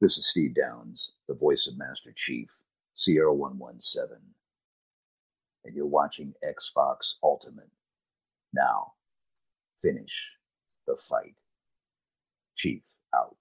This is Steve Downes, the voice of Master Chief, Sierra 117. And you're watching Xbox Ultimate. Now, finish the fight. Chief out.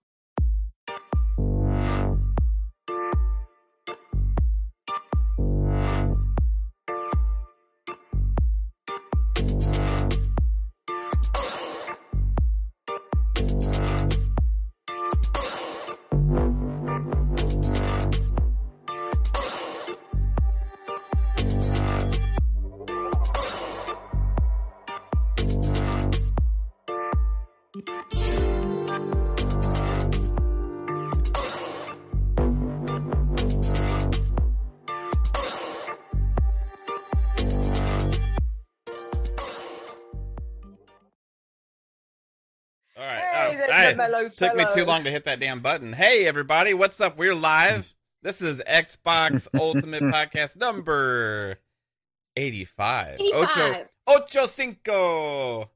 There's hey, the took me too long to hit that damn button. Hey, everybody, what's up? We're live. This is Xbox Ultimate Podcast number 85. Ocho, 85. ocho cinco.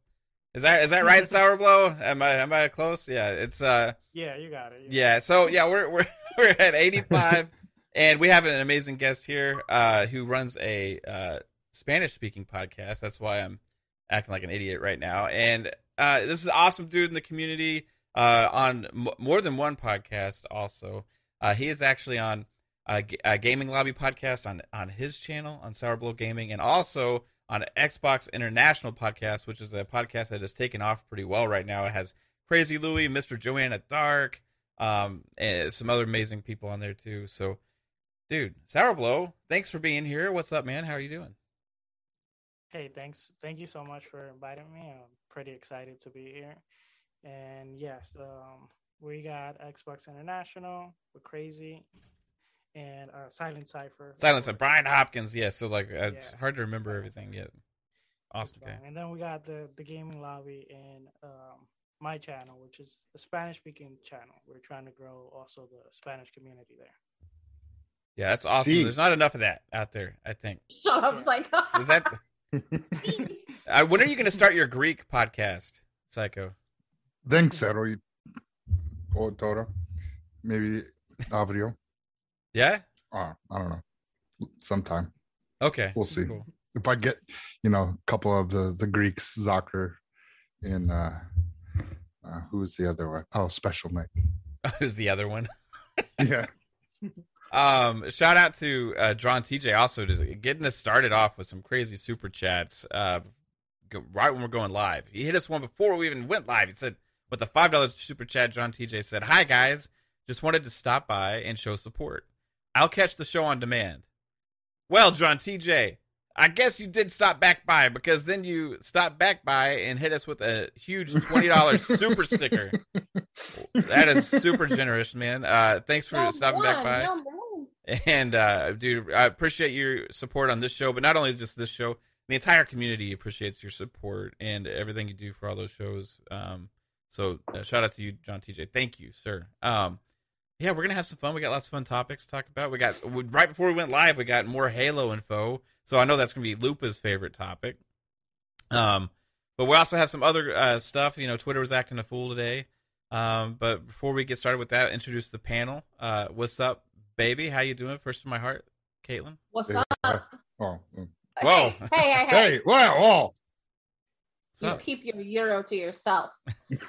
Is that is that right, Sour Blow? Am I am I close? Yeah, it's uh Yeah, you got it. you yeah. So yeah, we're we're we're at 85 and we have an amazing guest here uh who runs a uh Spanish speaking podcast. That's why I'm acting like an idiot right now. And uh, this is awesome dude in the community uh, on m- more than one podcast. Also, uh, he is actually on a, G- a gaming lobby podcast on on his channel on Sour Blow Gaming, and also on Xbox International podcast, which is a podcast that has taken off pretty well right now. It has Crazy Louie, Mr. Joanna Dark, um, and some other amazing people on there too. So, dude, Sour Blow, thanks for being here. What's up, man? How are you doing? Hey, thanks. Thank you so much for inviting me. I'm pretty excited to be here. And yes, um, we got Xbox International, we're crazy, and uh, Silent Cipher. Silence of Brian Hopkins. Yeah, so like it's Yeah. hard to remember Silence everything Cipher. yet. Awesome guy. And then we got the the gaming lobby and um, my channel, which is a Spanish speaking channel. We're trying to grow also the Spanish community there. Yeah, that's awesome. See. There's not enough of that out there. I think. Shut up, Psycho. Is that? uh, when are you going to start your Greek podcast, Psycho? Δεν ξέρω. ή- Or τώρα. Maybe αύριο. Yeah. Uh, I don't know. Sometime. Okay. We'll see. Cool. If I get, you know, a couple of the, the Greeks, Zakir and uh, uh, who was the other one? Oh, Special Nick. Who's the other one? Yeah. Um, shout out to uh, Drawn TJ also to getting us started off with some crazy super chats. Uh, go, right when we're going live, he hit us one before we even went live. He said with the five dollars super chat, John TJ said, "Hi guys, just wanted to stop by and show support. I'll catch the show on demand." Well, John TJ, I guess you did stop back by because then you stopped back by and hit us with a huge twenty dollars super sticker. That is super generous, man. Uh, thanks for No stopping back by. no. And uh, dude, I appreciate your support on this show, but not only just this show, the entire community appreciates your support and everything you do for all those shows. Um, so uh, shout out to you, John TJ. Thank you, sir. Um, yeah, we're gonna have some fun. We got lots of fun topics to talk about. We got we- right before we went live, we got more Halo info. So I know that's gonna be Lupa's favorite topic. Um, but we also have some other uh, stuff. You know, Twitter was acting a fool today. Um, but before we get started with that, introduce the panel. Uh, what's up, baby? How you doing? First to my heart, Caitlin. What's up? Oh. mm. Whoa. Hey, hey, hey, hey. Hey, wow, wow. What's You keep your euro to yourself.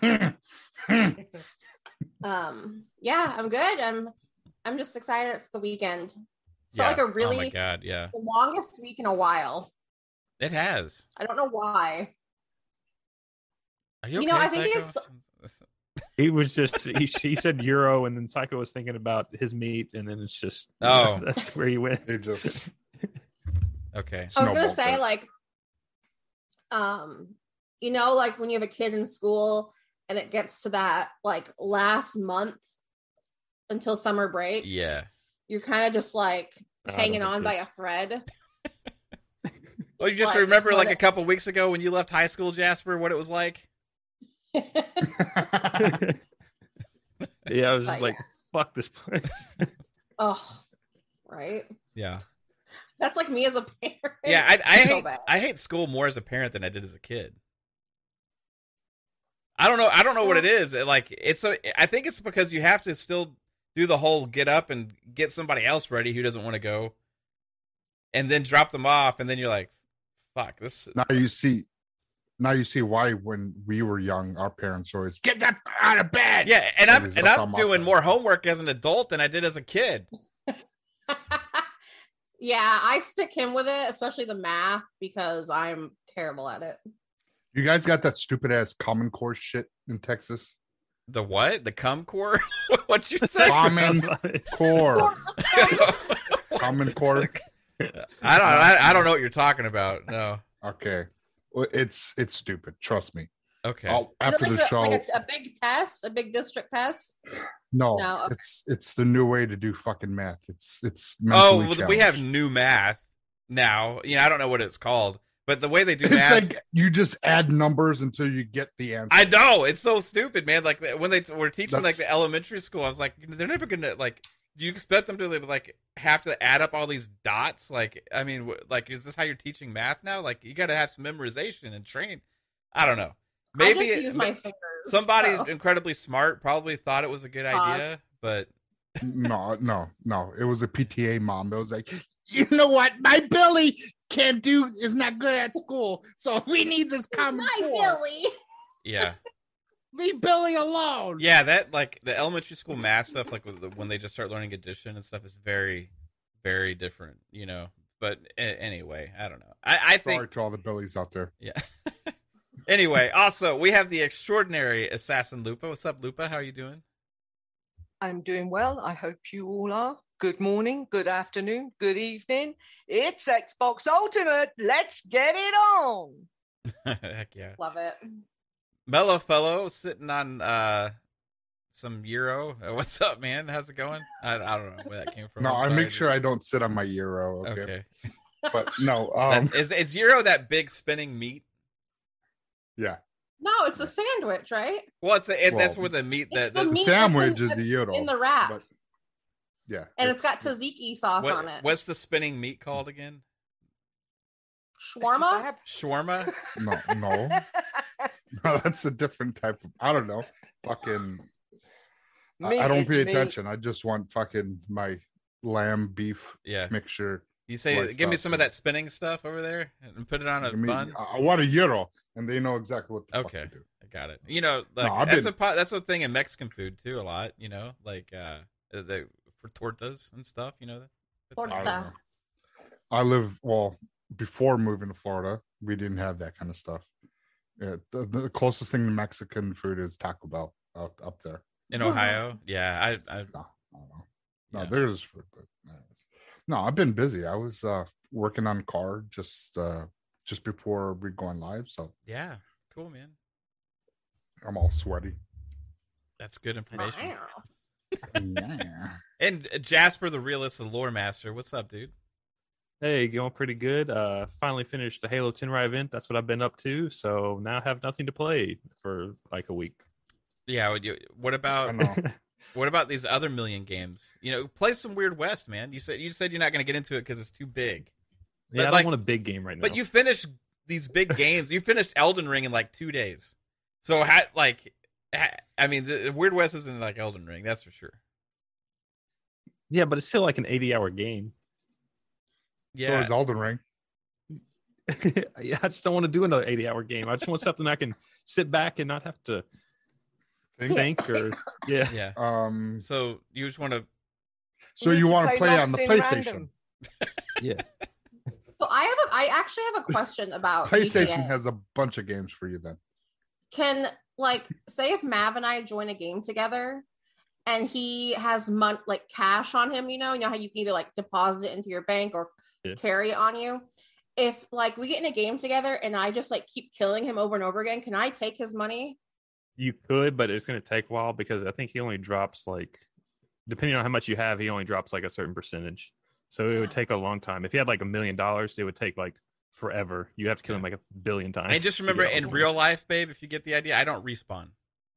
Um, yeah, I'm good. I'm I'm just excited it's the weekend. It's felt like a really Oh my really god, yeah. the longest week in a while. It has. I don't know why. Are you, You know, I think Psycho? He was just he, he said euro, and then Psycho was thinking about his meat, and then it's just Oh. that's where he went. It just okay. I was gonna say there. like, um, you know, like when you have a kid in school and it gets to that like last month until summer break, Yeah. you're kind of just like don't hanging on by a thread. Well, you just Like, remember like it- a couple weeks ago when you left high school, Jasper, what it was like? yeah, I was just But, like, fuck this place. oh, right. Yeah. That's like me as a parent. Yeah, I, I hate bad. I hate school more as a parent than I did as a kid. I don't know. I don't know what it is. It, Like it's a. I think it's because you have to still do the whole get up and get somebody else ready who doesn't want to go, and then drop them off, and then you're like, "Fuck this." Now you see, now you see why when we were young, our parents always get that out of bed. Yeah, and I'm Because and I'm doing more homework as an adult than I did as a kid. yeah, I stick him with it, especially the math, because I'm terrible at it. You guys got that stupid ass Common Core shit in Texas. The what? The cum core? What'd you say? Common Core. Common Core. I don't. I, I don't know what you're talking about. No. Okay. Well, it's it's stupid. Trust me. Okay. I'll, after like the a, show, like a, a big test, a big district test? no, No, okay. it's it's the new way to do fucking math. It's it's oh, well, we have new math now. You know, I don't know what it's called, but the way they do It's math. like you just add numbers until you get the answer. I know it's so stupid, man. Like when they were teaching like the elementary school, I was like, they're never gonna like. Do you expect them to like have to add up all these dots? Like, I mean, like, is this how you're teaching math now? Like, you got to have some memorization and train. I don't know. Maybe I just it- use my fingers. somebody so. incredibly smart probably thought it was a good Pause. idea, but no, no, no. It was a PTA mom that was like, you know what? My Billy can't do is not good at school, so we need this common my core. Billy. yeah, Leave Billy alone. yeah. That like the elementary school math stuff, like with the- when they just start learning addition and stuff, is very, very different. You know. But a- anyway, I don't know. I, I think Sorry to all the Billies out there. Yeah. anyway, also we have the extraordinary assassin Lupa. What's up, Lupa? How are you doing? I'm doing well. I hope you all are. Good morning, good afternoon, good evening. It's Xbox Ultimate. Let's get it on. Heck yeah. Love it. Mellow fellow sitting on uh some euro. Uh, What's up, man? How's it going? I, I don't know where that came from. No, I'm I sorry, make sure I don't sit on my euro. Okay, Okay. but no, um, That- is is euro that big spinning meat? yeah, No, it's a sandwich, right? Well, it's a, it, that's where the meat It's that the the, meat sandwich in- is the euro in the wrap, But yeah, and it's got tzatziki sauce what- on it. what's the spinning meat called again? Shawarma. Shawarma. no, no, no. That's a different type of. I don't know. Fucking. I, Meat I don't pay meat. attention. I just want fucking my lamb beef Yeah. mixture. You say, give me some of that spinning stuff over there, and put it on a mean, bun. I I want a euro, and they know exactly what the Okay. fuck to do. I got it. You know, like I've that's been- a po- that's a thing in Mexican food too. A lot, you know, like uh, the for tortas and stuff. You know, Torta. I know. I live well before moving to Florida. We didn't have that kind of stuff. Yeah, the, the closest thing to Mexican food is Taco Bell out up there. in Ohio. Yeah, I, I No, I don't know. No, Yeah. there's food, but anyways. no, I've been busy. I was uh working on car just uh just before we going live, so yeah, cool, man. I'm all sweaty. That's good information. Wow. Yeah. And Jasper, the realist, the lore master. What's up, dude? Hey, going pretty good. Uh, finally finished the Halo Tenrai event. That's what I've been up to. So now I have nothing to play for like a week. Yeah. Would you, what about what about these other million games? You know, play some Weird West, man. You said you said you're not going to get into it because it's too big. yeah, I don't like- want a big game right now. But you finished these big games. You finished Elden Ring in like two days. So, ha- like, ha- I mean, the Weird West isn't like Elden Ring, that's for sure. yeah, but it's still like an 80 hour game. Yeah, so Yeah, is Elden Ring. yeah, I just don't want to do another 80 hour game. I just want something I can sit back and not have to Think? think or yeah. yeah. Um So you just want to so need you want to play play on the PlayStation. Yeah. So I have a, I actually have a question about PlayStation GTA. has a bunch of games for you then. Can like say if Mav and I join a game together, and he has mon- like cash on him, you know, you know how you can either like deposit it into your bank or Yeah. carry it on you. If like we get in a game together and I just like keep killing him over and over again, can I take his money? You could, but it's going to take a while because I think he only drops like, depending on how much you have, he only drops like a certain percentage. So it would take a long time. If he had like a million dollars, it would take like forever. You have to kill him like a billion times. and just remember in real life, babe, if you get the idea, I don't respawn.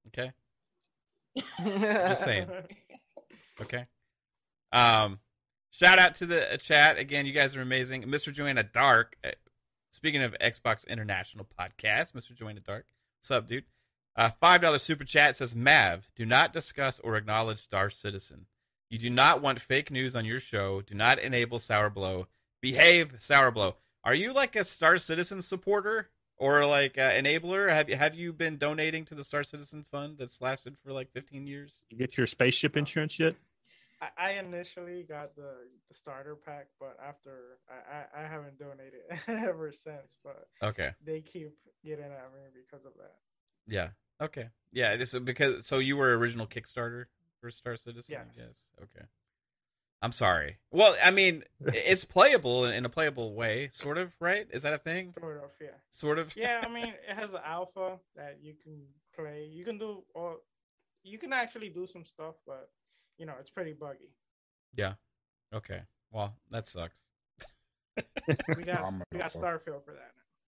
Okay? Just saying. Okay. Um, shout out to the uh, chat again. You guys are amazing, Mr. Joanna Dark. uh, Speaking of Xbox International Podcast, Mr. Joanna Dark, what's up, dude? Uh, Five dollar super chat says Mav, do not discuss or acknowledge Star Citizen. You do not want fake news on your show. Do not enable Sour Blow. Behave, Sour Blow. Are you like a Star Citizen supporter or like an enabler? Have you have you been donating to the Star Citizen Fund that's lasted for like 15 years? You get your spaceship uh, insurance yet? I, I initially got the, the starter pack, but after I, I, I haven't donated ever since. But Okay. they keep getting at me because of that. Yeah. Okay. Yeah. It is because so you were original Kickstarter for Star Citizen. I Yes. Okay. I'm sorry. Well, I mean, it's playable in a playable way, sort of, right? Is that a thing? Sort of, yeah. Sort of. Yeah, I mean, it has an alpha that you can play. You can do, or you can actually do some stuff, but you know, it's pretty buggy. Yeah. Okay. Well, that sucks. We got I'm we got. Starfield for that.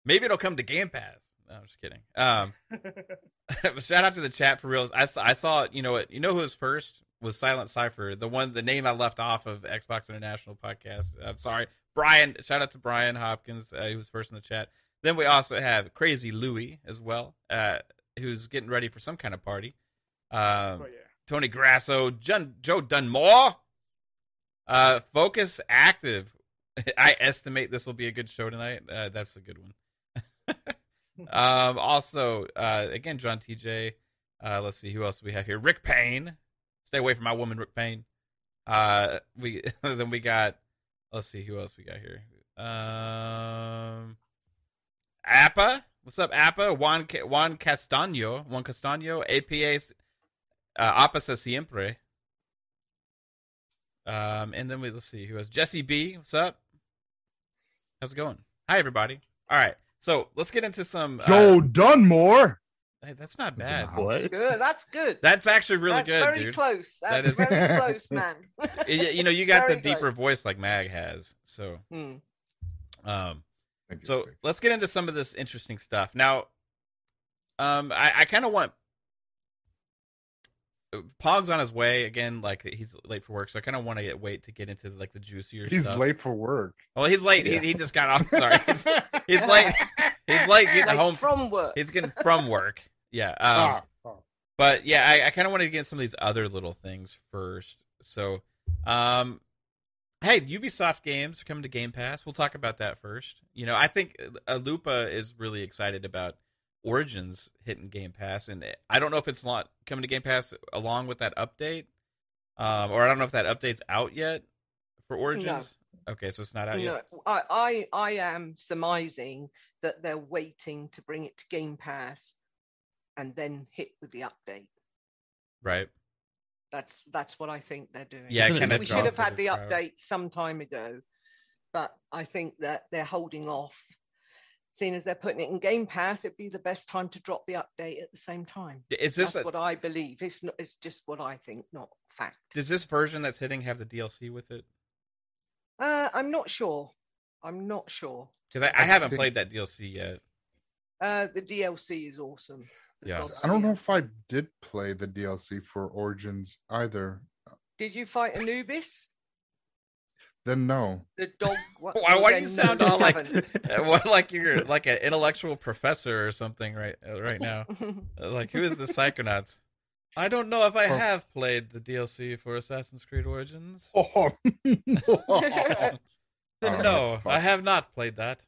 Maybe it'll come to Game Pass. No, I'm just kidding. Um, shout out to the chat for reals. I saw, I saw, you know what? You know who was first was Silent Cipher, the one, the name I left off of Xbox International podcast. I'm sorry, Brian. Shout out to Brian Hopkins, uh, who was first in the chat. Then we also have Crazy Louie as well, uh, who's getting ready for some kind of party. Um, but yeah, Tony Grasso, John, Joe Dunmore, uh, Focus Active. I estimate this will be a good show tonight. Uh, that's a good one. um, also, uh, again, John TJ. Uh, let's see who else we have here. Rick Payne. Stay away from my woman, Rick Payne. Uh, we then we got. Let's see who else we got here. Um, Appa. What's up, Appa? Juan Juan Castaño. Juan Castaño. APA uh, Apasa Siempre. Um, and then we let's see who has Jesse B. What's up? How's it going? Hi, everybody. All right, so let's get into some. Joe Uh, Dunmore. Hey, that's not Is it bad. not? What? Good. That's good. That's actually really That's good, very dude. close. That That's very close, man. Y- you know, you got the deeper close. voice like Mag has. So, Hmm. um, Thank you, so Jake. let's get into some of this interesting stuff now. Um, I, I kind of want Pog's on his way again. Like he's late for work, so I kind of want to wait to get into like the juicier. He's stuff. late for work. Well, he's late. Yeah. He, he just got off. Sorry, he's, he's late. He's like getting Like home. from work. He's getting from work. Yeah. Um, Ah, oh. but yeah, I, I kind of wanted to get some of these other little things first. So, um, hey, Ubisoft games are coming to Game Pass. We'll talk about that first. You know, I think uh, Lupa is really excited about Origins hitting Game Pass, and I don't know if it's not coming to Game Pass along with that update, um, or I don't know if that update's out yet for Origins. Okay, so it's not out yet. No, I, I, I am surmising that they're waiting to bring it to Game Pass and then hit with the update. Right? That's that's what I think they're doing. Yeah, Isn't kind of. we should have had the update some time ago, but I think that they're holding off. Seeing as they're putting it in Game Pass, it'd be the best time to drop the update at the same time. Is this That's a, what I believe. It's not. It's just what I think, not fact. does this version that's hitting have the DLC with it? Uh, I'm not sure. I'm not sure. Because I, I I haven't think- played that DLC yet. Uh, the DLC is awesome. The Yeah. Gods I don't know if I did play the DLC for Origins either. Did you fight Anubis? Then no. The dog. what- Why- why do you sound all like- haven't. Uh, what, like you're like an intellectual professor or something right uh, right now. Uh, Like who is the Psychonauts? I don't know if I Oh. have played the DLC for Assassin's Creed Origins. Oh, Then no. I have not played that.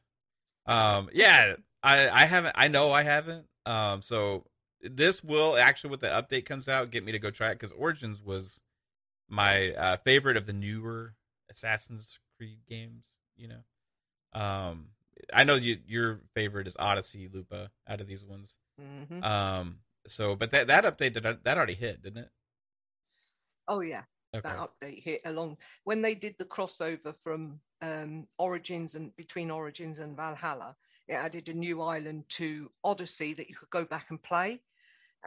Um, yeah, I I haven't. I know I haven't. Um, so this will actually, with the update comes out, get me to go try it because Origins was my uh, favorite of the newer Assassin's Creed games. You know, um, I know you your favorite is Odyssey, Lupa, out of these ones. Mhm. Um, so but that that update did that already hit, didn't it? Oh yeah, Okay. that update hit along when they did the crossover from um, Origins and between Origins and Valhalla. It added a new island to Odyssey that you could go back and play,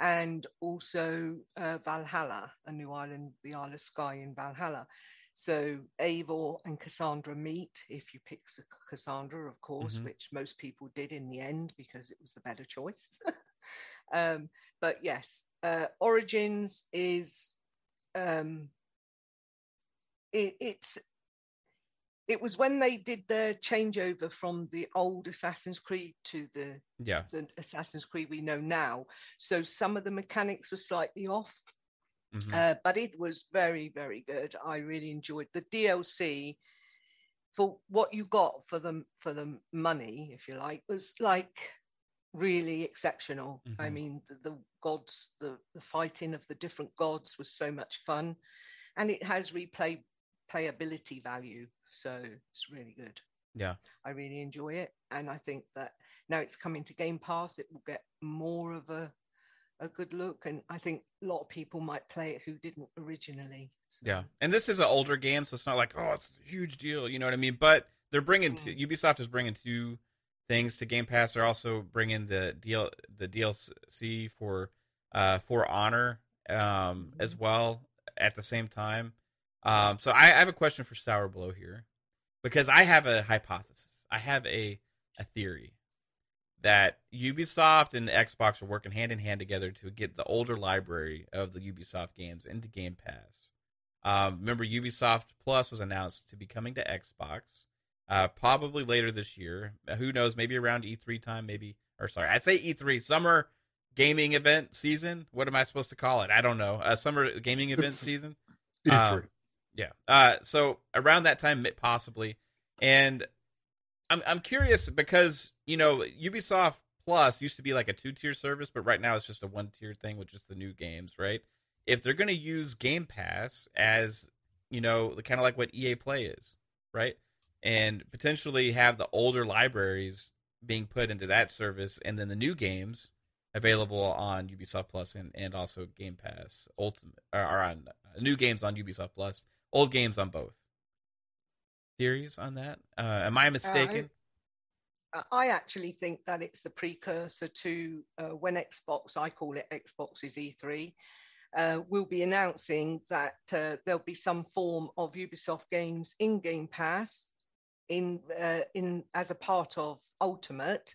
and also uh, Valhalla, a new island, the Isle of Skye in Valhalla. So Eivor and Cassandra meet if you pick Cassandra, of course, Mhm. which most people did in the end because it was the better choice. um, but yes, uh, Origins is um, it, it's it was when they did the changeover from the old Assassin's Creed to the Yeah. the Assassin's Creed we know now. So some of the mechanics were slightly off. Mhm. Uh, but it was very, very good. I really enjoyed the DLC. For what you got for the for the money, if you like, was like really exceptional. I Mhm. mean, the, the gods, the the fighting of the different gods was so much fun, and it has replay playability value, so it's really good. yeah. I really enjoy it, and I think that now it's coming to Game Pass, it will get more of a a good look, and I think a lot of people might play it who didn't originally. So, Yeah, and this is an older game, so it's not like oh, it's a huge deal. You know what I mean? But they're bringing Mm. to, Ubisoft is bringing two things to Game Pass. They're also bringing the deal the DLC for uh for Honor um as well at the same time. Um, so I, I have a question for Sour Blow here because I have a hypothesis. I have a a theory that Ubisoft and Xbox are working hand in hand together to get the older library of the Ubisoft games into Game Pass. Um, remember, Ubisoft Plus was announced to be coming to Xbox, uh, probably later this year. Who knows? Maybe around E3 time. Maybe, or sorry, I say E3 summer gaming event season. What am I supposed to call it? I don't know. Uh, summer gaming event It's- season. E3. Um, yeah. Uh, so around that time, possibly, and I'm I'm curious because you know Ubisoft Plus used to be like a two tier service, but right now it's just a one tier thing with just the new games, right? If they're going to use Game Pass as you know, kind of like what EA Play is, right? And potentially have the older libraries being put into that service, and then the new games available on Ubisoft Plus and, and also Game Pass Ultimate or, on uh, new games on Ubisoft Plus, old games on both. Theories on that? Uh, am I mistaken? Uh, I actually think that it's the precursor to uh, when Xbox, I call it Xbox's E3, uh, will be announcing that uh, there'll be some form of Ubisoft games in Game Pass, in uh, in as a part of Ultimate,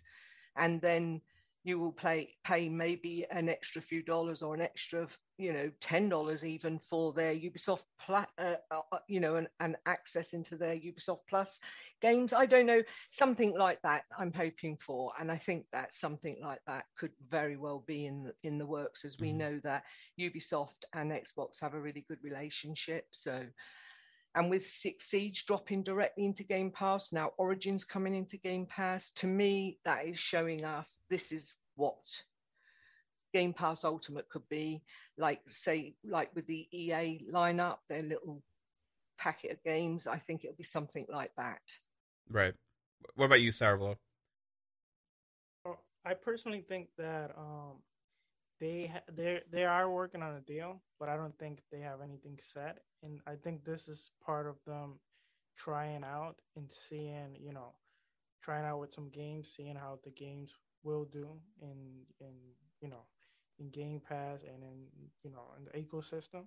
and then you will play pay maybe an extra few dollars or an extra you know ten dollars even for their Ubisoft pla- uh, uh, you know and, and access into their Ubisoft Plus games. I don't know something like that. I'm hoping for, and I think that something like that could very well be in the, in the works, as we Mhm. know that Ubisoft and Xbox have a really good relationship. So. And with Six Siege dropping directly into Game Pass, now Origins coming into Game Pass, to me, that is showing us this is what Game Pass Ultimate could be. Like, say, like with the EA lineup, their little packet of games, I think it'll be something like that. Right. What about you, Sourbllow? Well, I personally think that um, they they they are working on a deal, but I don't think they have anything set. And I think this is part of them trying out and seeing, you know, trying out with some games, seeing how the games will do in in you know in Game Pass and in you know in the ecosystem,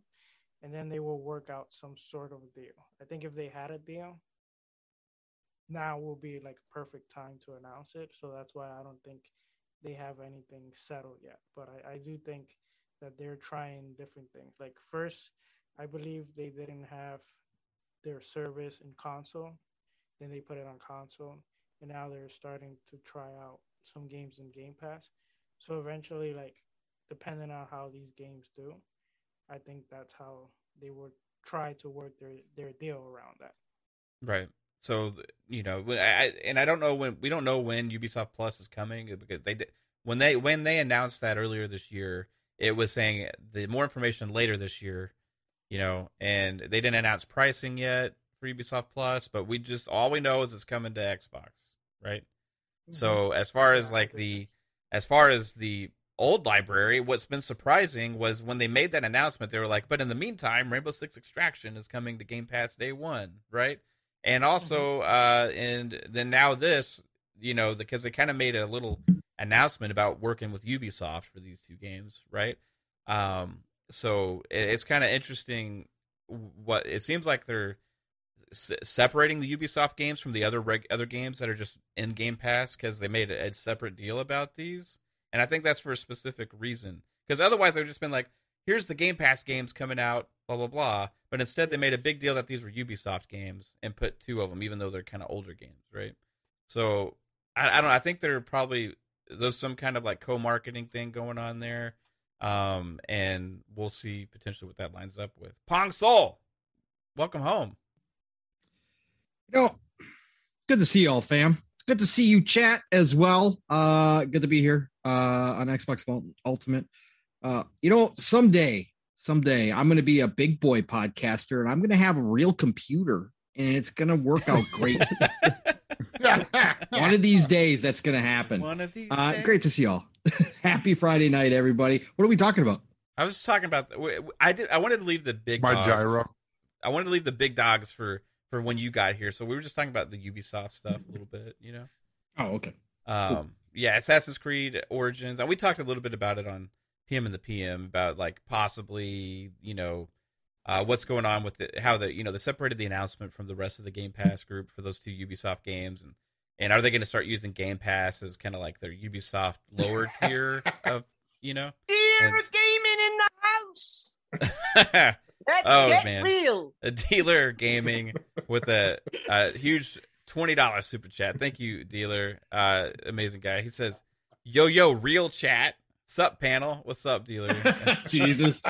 and then they will work out some sort of deal. I think if they had a deal, now will be like a perfect time to announce it. So that's why I don't think they have anything settled yet. But I, I do think that they're trying different things. Like first, I believe they didn't have their service in console. Then they put it on console, and now they're starting to try out some games in Game Pass. So eventually, like depending on how these games do, I think that's how they would try to work their their deal around that. Right. So you know, I and I don't know when we don't know when Ubisoft Plus is coming uh, because they when they when they announced that earlier this year, it was saying the more information later this year, you know, and they didn't announce pricing yet for Ubisoft Plus, but we just all we know is it's coming to Xbox, right? So as far as Mm-hmm. Like the as far as the old library, what's been surprising was when they made that announcement, they were like, but in the meantime, Rainbow Six Extraction is coming to Game Pass day one, right? And also, uh, and then now this, you know, because they kind of made a little announcement about working with Ubisoft for these two games, right? Um, so it, it's kind of interesting. What it seems like they're se- separating the Ubisoft games from the other reg- other games that are just in Game Pass because they made a, a separate deal about these, and I think that's for a specific reason. Because otherwise, they've just been like, "Here's the Game Pass games coming out, blah blah blah." But instead, they made a big deal that these were Ubisoft games and put two of them, even though they're kind of older games, right? So I, I don't. I think they're probably there's some kind of like co-marketing thing going on there. Um, and we'll see potentially what that lines up with. Pong Soul, welcome home. You know, good to see y'all, fam. Good to see you chat as well. Uh, good to be here uh, on Xbox Ultimate. Uh, you know, someday, someday I'm going to be a big boy podcaster and I'm going to have a real computer and it's going to work out great. One of these days, that's going to happen. One of these. Uh, days. great to see y'all. Happy Friday night, everybody. What are we talking about? I was talking about. I did. I wanted to leave the big. My dogs. gyro. I wanted to leave the big dogs for for when you got here. So we were just talking about the Ubisoft stuff a little bit. You know. Oh, okay. Um. Cool. Yeah, Assassin's Creed Origins, and we talked a little bit about it on PM and the PM about like possibly you know uh, what's going on with it, how the you know they separated the announcement from the rest of the Game Pass group for those two Ubisoft games, and and are they going to start using Game Pass as kind of like their Ubisoft lower tier of you know? Dear And- gaming in the house. a Let's Oh, get man. real. dealer gaming with a, a huge twenty dollars super chat. Thank you, dealer. Uh, amazing guy. He says, "Yo yo, real chat." Sup panel? What's up, dealer? Jesus.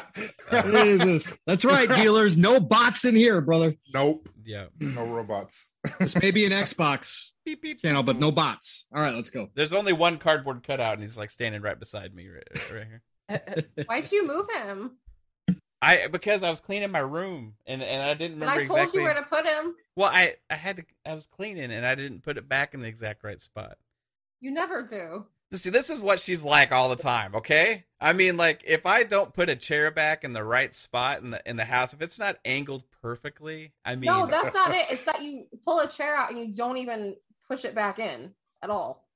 Jesus. That's right, dealers. No bots in here, brother. Nope. yeah. No robots. This may be an Xbox Beep, beep, channel, but no bots. All right, let's go. There's only one cardboard cutout, and he's like standing right beside me, right, right here. Uh, uh, why'd you move him? I because I was cleaning my room, and and I didn't And remember I told exactly. you where to put him. Well, I I had to. I was cleaning, and I didn't put it back in the exact right spot. You never do. See, this is what she's like all the time. Okay, I mean, like if I don't put a chair back in the right spot in the in the house, if it's not angled perfectly, I mean, no, that's not it. It's that you pull a chair out and you don't even push it back in at all.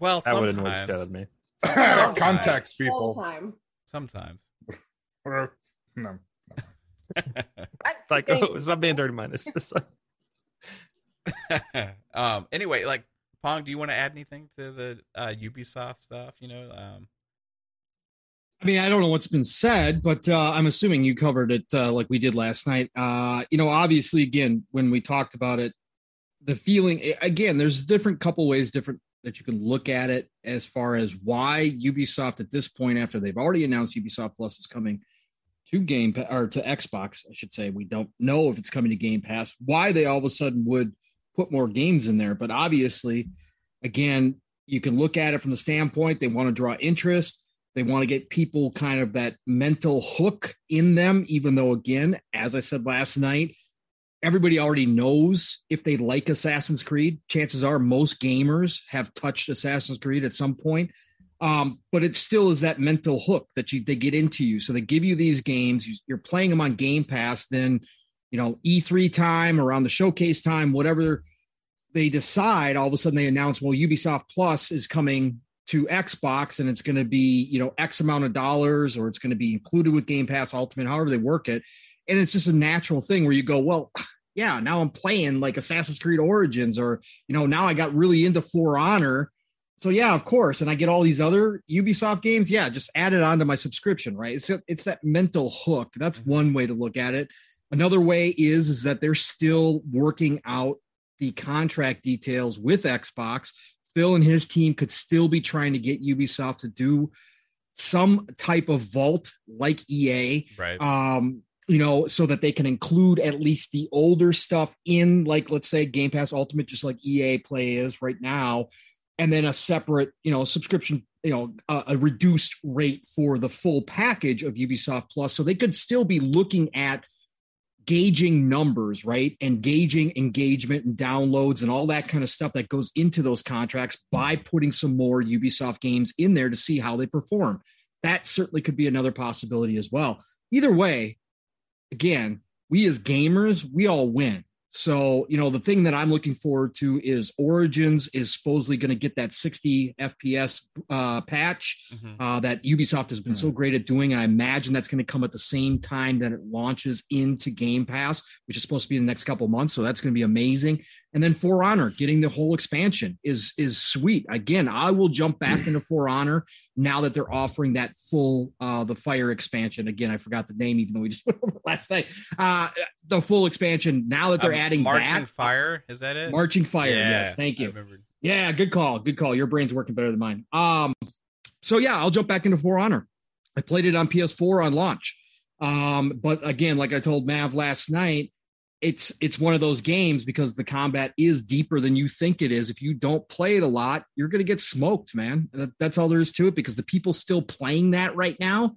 well, That would annoy the sometimes, shit out of me. Context All people. the time. sometimes. Or- No. Like, gaming. oh, stop being dirty minded. It's just like, um. Anyway, like Pong, do you want to add anything to the uh, Ubisoft stuff? You know, um. I mean, I don't know what's been said, but uh, I'm assuming you covered it uh, like we did last night. Uh, you know, obviously, again, when we talked about it, the feeling again, there's different couple ways different that you can look at it as far as why Ubisoft at this point, after they've already announced Ubisoft Plus is coming to Game or to Xbox, I should say, we don't know if it's coming to Game Pass. Why they all of a sudden would put more games in there, but obviously, again, you can look at it from the standpoint they want to draw interest. They want to get people kind of that mental hook in them, even though, again, as I said last night, everybody already knows if they like Assassin's Creed. Chances are most gamers have touched Assassin's Creed at some point. Um, but it still is that mental hook that you they get into you. So they give you these games, you, you're playing them on Game Pass, then you know, E3 time, around the showcase time, whatever they decide, all of a sudden they announce, well, Ubisoft Plus is coming to Xbox and it's going to be, you know, X amount of dollars or it's going to be included with Game Pass Ultimate, however they work it. And it's just a natural thing where you go, well, yeah, now I'm playing like Assassin's Creed Origins or, you know, now I got really into For Honor. So yeah, of course. And I get all these other Ubisoft games. Yeah, just add it onto my subscription, right? It's it's that mental hook. That's mm-hmm. one way to look at it. Another way is is that they're still working out the contract details with Xbox. Phil and his team could still be trying to get Ubisoft to do some type of vault like EA, Right. um, you know, so that they can include at least the older stuff in, like, let's say Game Pass Ultimate, just like EA Play is right now, and then a separate, you know, subscription, you know, a, a reduced rate for the full package of Ubisoft Plus. So they could still be looking at gauging numbers, right? And gauging engagement and downloads and all that kind of stuff that goes into those contracts by putting some more Ubisoft games in there to see how they perform. That certainly could be another possibility as well. Either way, again, we as gamers, we all win. So, you know, the thing that I'm looking forward to is Origins is supposedly going to get that 60 FPS uh, patch Mhm. uh, that Ubisoft has been so great at doing. And I imagine that's going to come at the same time that it launches into Game Pass, which is supposed to be in the next couple of months. So that's going to be amazing. And then For Honor getting the whole expansion is is sweet. Again, I will jump back into For Honor now that they're offering that full uh the fire expansion. Again, I forgot the name, even though we just went over last night. Uh the full expansion now that they're Um, adding Marching that Fire. Is that it? Marching Fire. Yeah, yes, thank you. Yeah, good call. Good call. Your brain's working better than mine. Um, so yeah, I'll jump back into For Honor. I played it on PS4 on launch. Um, but again, like I told Mav last night, it's it's one of those games because the combat is deeper than you think it is. If you don't play it a lot, you're going to get smoked, man. That, that's all there is to it because the people still playing that right now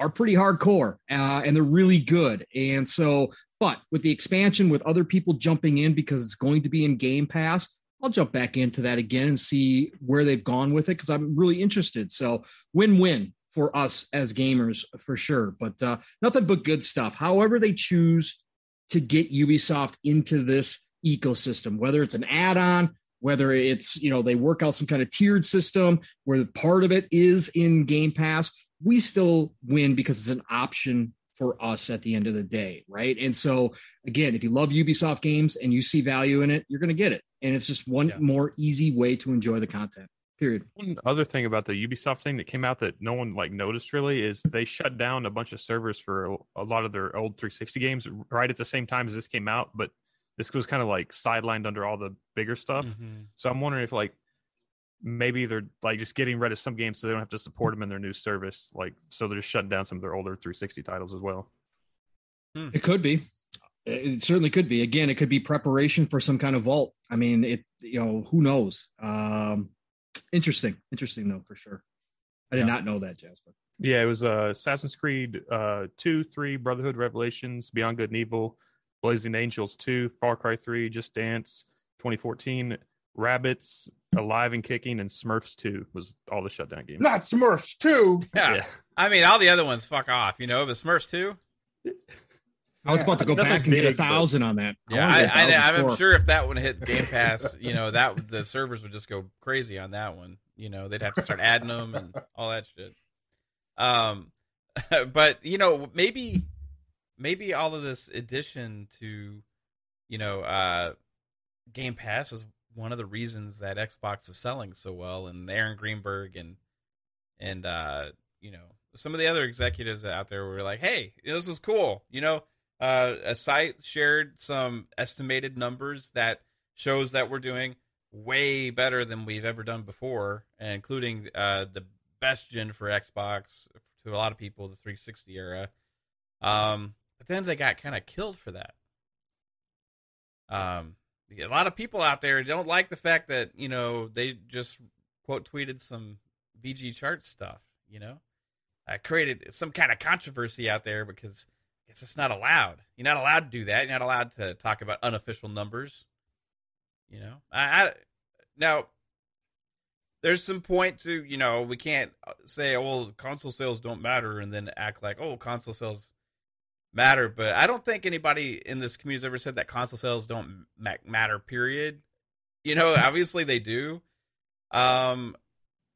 are pretty hardcore uh, and they're really good. And so, but with the expansion, with other people jumping in because it's going to be in Game Pass, I'll jump back into that again and see where they've gone with it because I'm really interested. So, win win for us as gamers for sure. But uh, nothing but good stuff. However, they choose to get Ubisoft into this ecosystem, whether it's an add on, whether it's, you know, they work out some kind of tiered system where part of it is in Game Pass, we still win because it's an option for us at the end of the day, right? And so, again, if you love Ubisoft games and you see value in it, you're going to get it. And it's just one yeah. more easy way to enjoy the content. Period. One other thing about the Ubisoft thing that came out that no one like noticed really is they shut down a bunch of servers for a lot of their old 360 games right at the same time as this came out, but this was kind of like sidelined under all the bigger stuff. Mm-hmm. So I'm wondering if like maybe they're like just getting rid of some games so they don't have to support them in their new service. Like so they're just shutting down some of their older 360 titles as well. Hmm. It could be. It certainly could be. Again, it could be preparation for some kind of vault. I mean, it you know, who knows? Um interesting, interesting though for sure. I did yeah. not know that, Jasper. Yeah, it was uh, Assassin's Creed uh, two, three, Brotherhood Revelations, Beyond Good and Evil, Blazing Angels two, Far Cry three, Just Dance, 2014, Rabbids, Alive and Kicking, and Smurfs two was all the shutdown games. Not Smurfs two. Yeah. yeah. I mean, all the other ones, fuck off. You know, but Smurfs two. I was about to go back and big, get a thousand but... on that. Yeah, I, I, am sure if that one hit Game Pass, you know that the servers would just go crazy on that one. You know, they'd have to start adding them and all that shit. Um, but you know, maybe maybe all of this addition to you know uh Game Pass is one of the reasons that Xbox is selling so well, and Aaron Greenberg and and uh you know some of the other executives out there were like, hey, this is cool, you know uh, a site shared some estimated numbers that shows that we're doing way better than we've ever done before, including uh, the best gen for Xbox to a lot of people, the 360 era. Um, but then they got kind of killed for that. Um, a lot of people out there don't like the fact that you know they just quote tweeted some VG chart stuff. You know, I created some kind of controversy out there because it's just not allowed. You're not allowed to do that. You're not allowed to talk about unofficial numbers. You know, I, I now there's some point to you know we can't say oh well, console sales don't matter and then act like oh console sales matter. But I don't think anybody in this community has ever said that console sales don't matter. Period. You know, obviously they do. Um,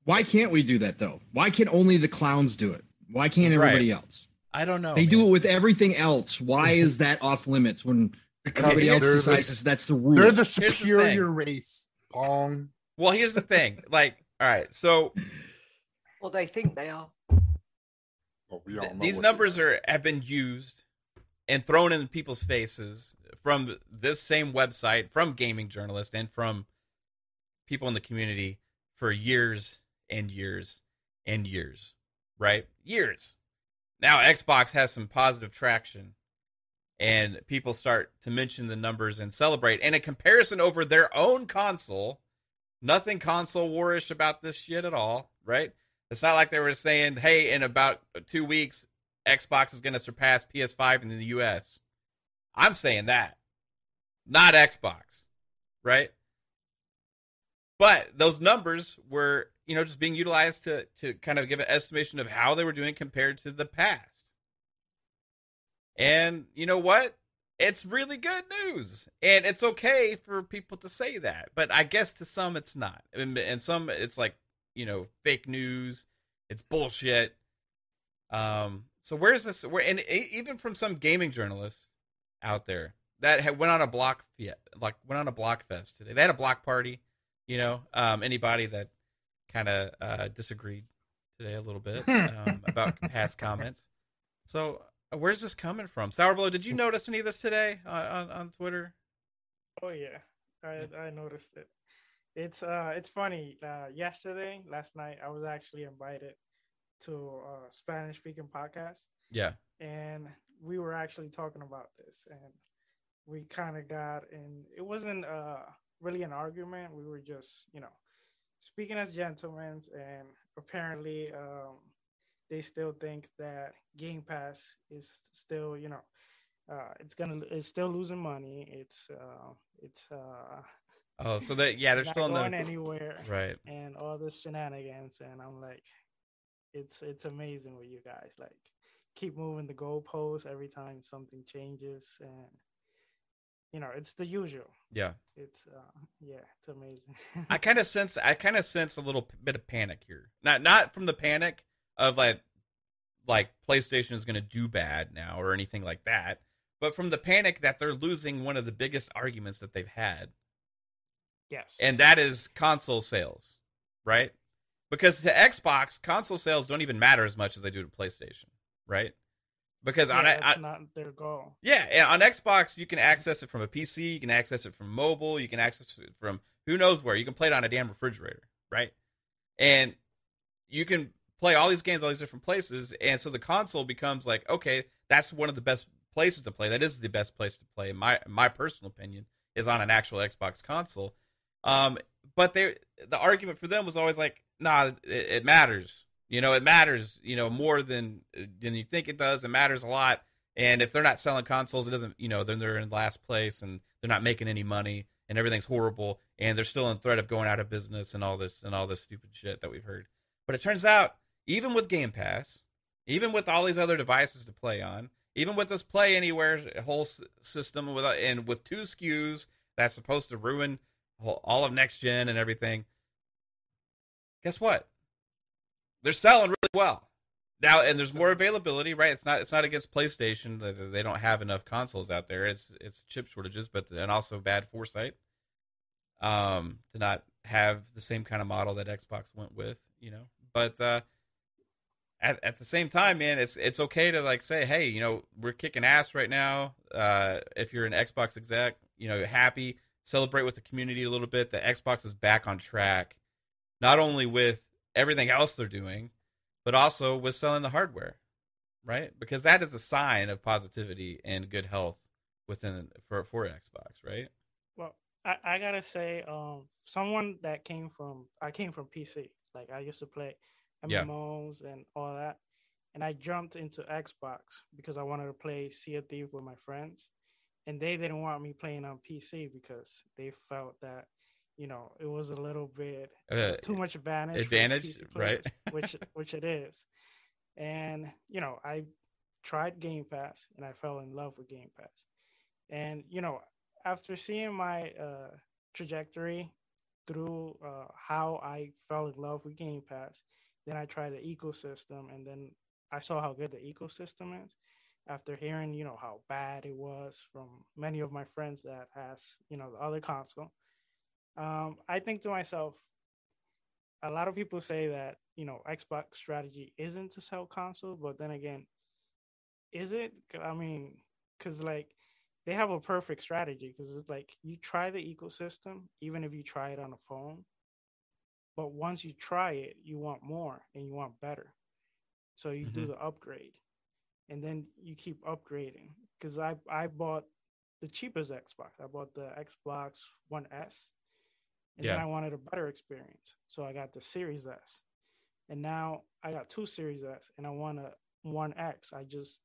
why can't we do that though? Why can only the clowns do it? Why can't everybody right. else? I don't know. They man. do it with everything else. Why is that off limits when everybody else decides the, that's the rule? They're the superior the race. Pong. Well, here's the thing. Like, all right, so well, they think they are. Well, we th- these numbers are have been used and thrown in people's faces from this same website, from gaming journalists, and from people in the community for years and years and years. Right? Years. Now Xbox has some positive traction and people start to mention the numbers and celebrate. And a comparison over their own console, nothing console warish about this shit at all, right? It's not like they were saying, hey, in about two weeks, Xbox is going to surpass PS5 in the US. I'm saying that, not Xbox, right? But those numbers were you know, just being utilized to to kind of give an estimation of how they were doing compared to the past. And you know what? It's really good news. And it's okay for people to say that. But I guess to some it's not. And, and some it's like, you know, fake news. It's bullshit. Um so where's this where and even from some gaming journalists out there that had, went on a block yeah, like went on a block fest today. They had a block party, you know. Um anybody that kind of uh, disagreed today a little bit um, about past comments. So, uh, where's this coming from? Sourbelow, did you notice any of this today on, on, on Twitter? Oh yeah, I I noticed it. It's uh it's funny. Uh, yesterday, last night, I was actually invited to a Spanish speaking podcast, Yeah. and we were actually talking about this, and we kind of got and It wasn't uh really an argument. We were just you know speaking as gentlemen, and apparently um they still think that Game Pass is still you know uh it's gonna it's still losing money. It's uh it's uh Oh, so that yeah, they're still in going the anywhere right. and all this shenanigans and i'm like it's it's amazing with you guys like keep moving the goalposts every time something changes and you know it's the usual Yeah. it's uh yeah it's amazing I kind of sense I kind of sense a little bit of panic here. Not not from the panic of like like PlayStation is going to do bad now or anything like that, but from the panic that they're losing one of the biggest arguments that they've had, yes and that is console sales, right? Because to Xbox, console sales don't even matter as much as they do to PlayStation, right? Because yeah, on that's on, not their goal yeah, and on Xbox you can access it from a PC, you can access it from mobile, you can access it from who knows where. You can play it on a damn refrigerator, right? And you can play all these games all these different places, and so the console becomes like, okay, that's one of the best places to play. That is the best place to play, my my personal opinion, is on an actual Xbox console. Um, but they the argument for them was always like, nah, it, it matters. You know, it matters. You know, more than uh, than you think it does. It matters a lot. And if they're not selling consoles, it doesn't. You know, then they're in last place and they're not making any money and everything's horrible and they're still in threat of going out of business and all this and all this stupid shit that we've heard. But it turns out, even with Game Pass, even with all these other devices to play on, even with this Play Anywhere whole system with uh, and with two SKUs that's supposed to ruin all of next gen and everything. Guess what? They're selling really well now, and there's more availability, right? It's not it's not against PlayStation; they, don't have enough consoles out there. It's it's chip shortages, but and also bad foresight um, to not have the same kind of model that Xbox went with, you know. But uh, at at the same time, man, it's it's okay to like say, hey, you know, we're kicking ass right now. Uh, if you're an Xbox exec, you know, happy, celebrate with the community a little bit. The Xbox is back on track, not only with everything else they're doing, but also with selling the hardware, right? Because that is a sign of positivity and good health within for for Xbox, right? well I, I gotta say um someone that came from i came from pc like i used to play Yeah. mmos and all that and i jumped into xbox because i wanted to play sea of thieves with my friends and they didn't want me playing on pc because they felt that you know it was a little bit Uh, too much advantage advantage, PC right? which which it is. And you know i tried game pass and i fell in love with game pass. And you know after seeing my uh trajectory through uh how i fell in love with game pass then i tried the ecosystem and then i saw how good the ecosystem is after hearing you know how bad it was from many of my friends that has you know the other console um i think to myself a lot of people say that you know xbox strategy isn't to sell console, but then again is it? i mean because like they have a perfect strategy because it's like you try the ecosystem even if you try it on a phone but once you try it you want more and you want better so you do Mhm. the upgrade and then you keep upgrading because i i bought the cheapest xbox i bought the xbox one s and then i wanted a better experience. So i got the series s. And now i got two series s and i want a one x. I just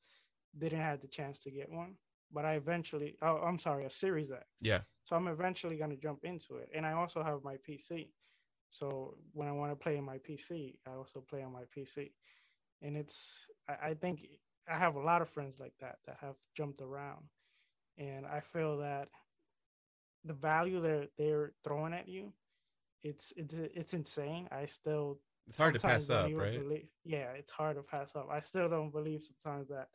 didn't have the chance to get one but i eventually oh i'm sorry a series x. Yeah. so i'm eventually going to jump into it. And i also have my pc so when i want to play on my pc i also play on my pc and it's I, I think i have a lot of friends like that that have jumped around. And i feel that the value they're they're throwing at you it's it's it's insane. I still It's hard to pass up, right? believe- yeah it's hard to pass up. I still don't believe sometimes that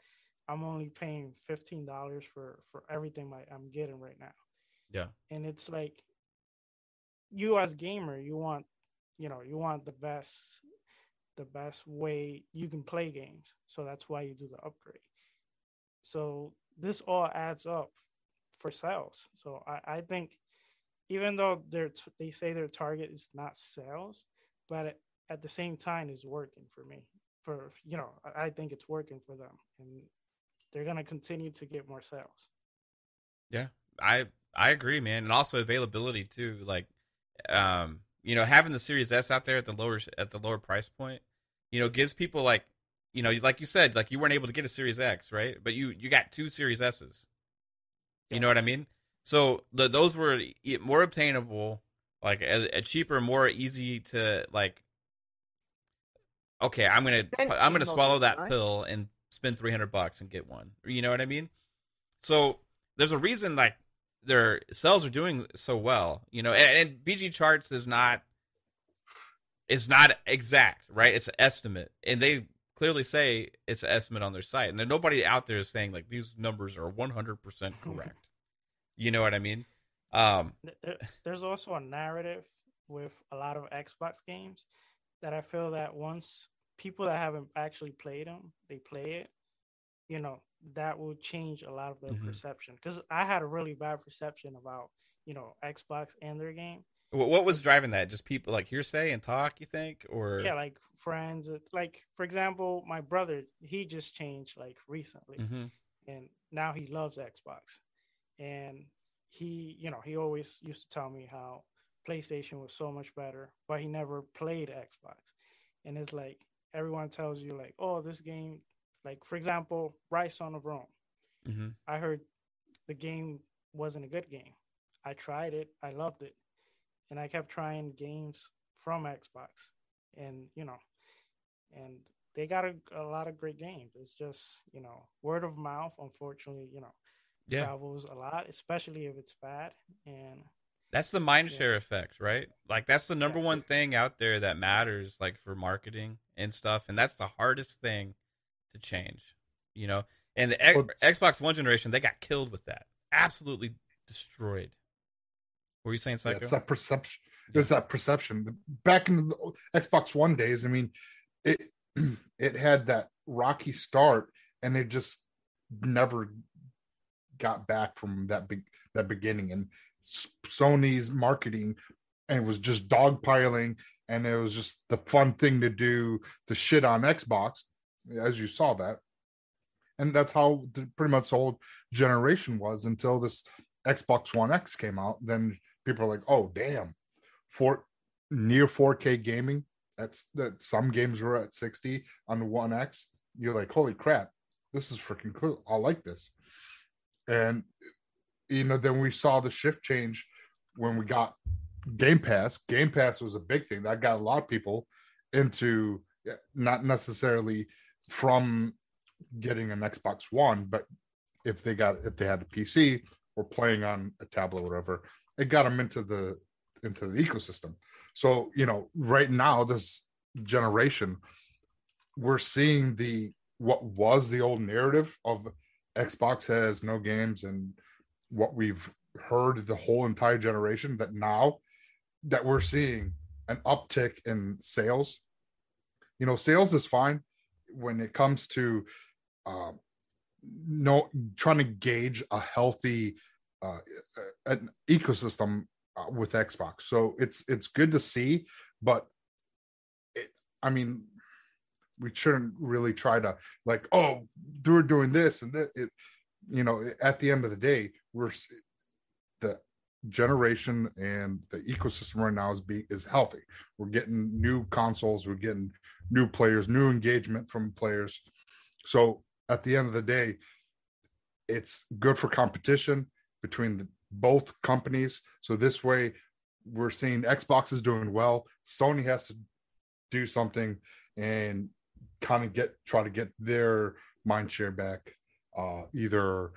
i'm only paying $15 for for everything my, i'm getting right now. Yeah. and it's like you as gamer you want you know you want the best the best way you can play games. So that's why you do the upgrade. So this all adds up for sales so i, I think even though they're t- they say their target is not sales but at, at the same time is working for me for you know I I think it's working for them, and they're gonna continue to get more sales. Yeah, I I agree, man, and also availability too. Like, um, you know, having the Series S out there at the lower at the lower price point, you know, gives people like, you know, like you said, like you weren't able to get a Series X, right? But you you got two Series S's. You know what I mean? So the, those were more obtainable, like a, a uh, cheaper, more easy to like. Okay, I'm gonna I'm gonna swallow that right? pill and spend three hundred bucks and get one. You know what I mean? So there's a reason like their sales are doing so well. You know, and, and VG Charts is not is not exact, right? It's an estimate, and they clearly say it's an estimate on their site, and nobody out there is saying like these numbers are 100 percent correct. You know what I mean? Um, there- there's also a narrative with a lot of Xbox games that I feel that once people that haven't actually played them, they play it, you know, that will change a lot of their Mhm. perception. Because I had a really bad perception about, you know, Xbox and their game. Wh- what was driving that? Just people like hearsay and talk, you think, or Yeah, like friends, uh, like for example, my brother, he just changed like recently. Mhm. and now he loves Xbox. And he, you know, he always used to tell me how PlayStation was so much better, but he never played Xbox. And it's like everyone tells you, like, oh, this game, like for example, Ryse Son of Rome. Mhm. I heard the game wasn't a good game. I tried it, I loved it, and I kept trying games from Xbox, and you know, and they got a, a lot of great games. It's just you know word of mouth. Unfortunately, you know, yeah, travels a lot, especially if it's bad. And that's the mind Yeah. share effect, right? Like that's the number Yes. one thing out there that matters, like for marketing and stuff, and that's the hardest thing to change. You know, and the X- Xbox One generation, they got killed with that, absolutely destroyed. Were you saying, Yeah, Psycho? it's that perception. It's that perception. Back in the Xbox One days, I mean, it it had that rocky start, and it just never got back from that big that beginning. And Sony's marketing, and it was just dogpiling, and it was just the fun thing to do to shit on Xbox, as you saw that. And that's how the, pretty much the whole generation was until this Xbox One X came out. Then people are like, "Oh, damn, for near 4K gaming." That's that. Some games were at 60 on One X. You're like, "Holy crap, this is freaking cool! I like this." And you know, then we saw the shift change when we got Game Pass. Game Pass was a big thing that got a lot of people into not necessarily from getting an Xbox One, but if they got if they had a PC or playing on a tablet or whatever, it got them into the into the ecosystem. So you know, right now this generation, we're seeing the what was the old narrative of Xbox has no games and what we've heard the whole entire generation that now that we're seeing an uptick in sales. You know, sales is fine when it comes to um, no trying to gauge a healthy uh, an ecosystem uh, with Xbox. So it's it's good to see, but it, I mean, we shouldn't really try to like, oh, they're doing this and that. It, you know, at the end of the day, we're the generation and the ecosystem right now is being is healthy. We're getting new consoles, we're getting new players, new engagement from players. So at the end of the day, it's good for competition between the, both companies. So this way, we're seeing Xbox is doing well. Sony has to do something and kind of get try to get their mind share back, uh, either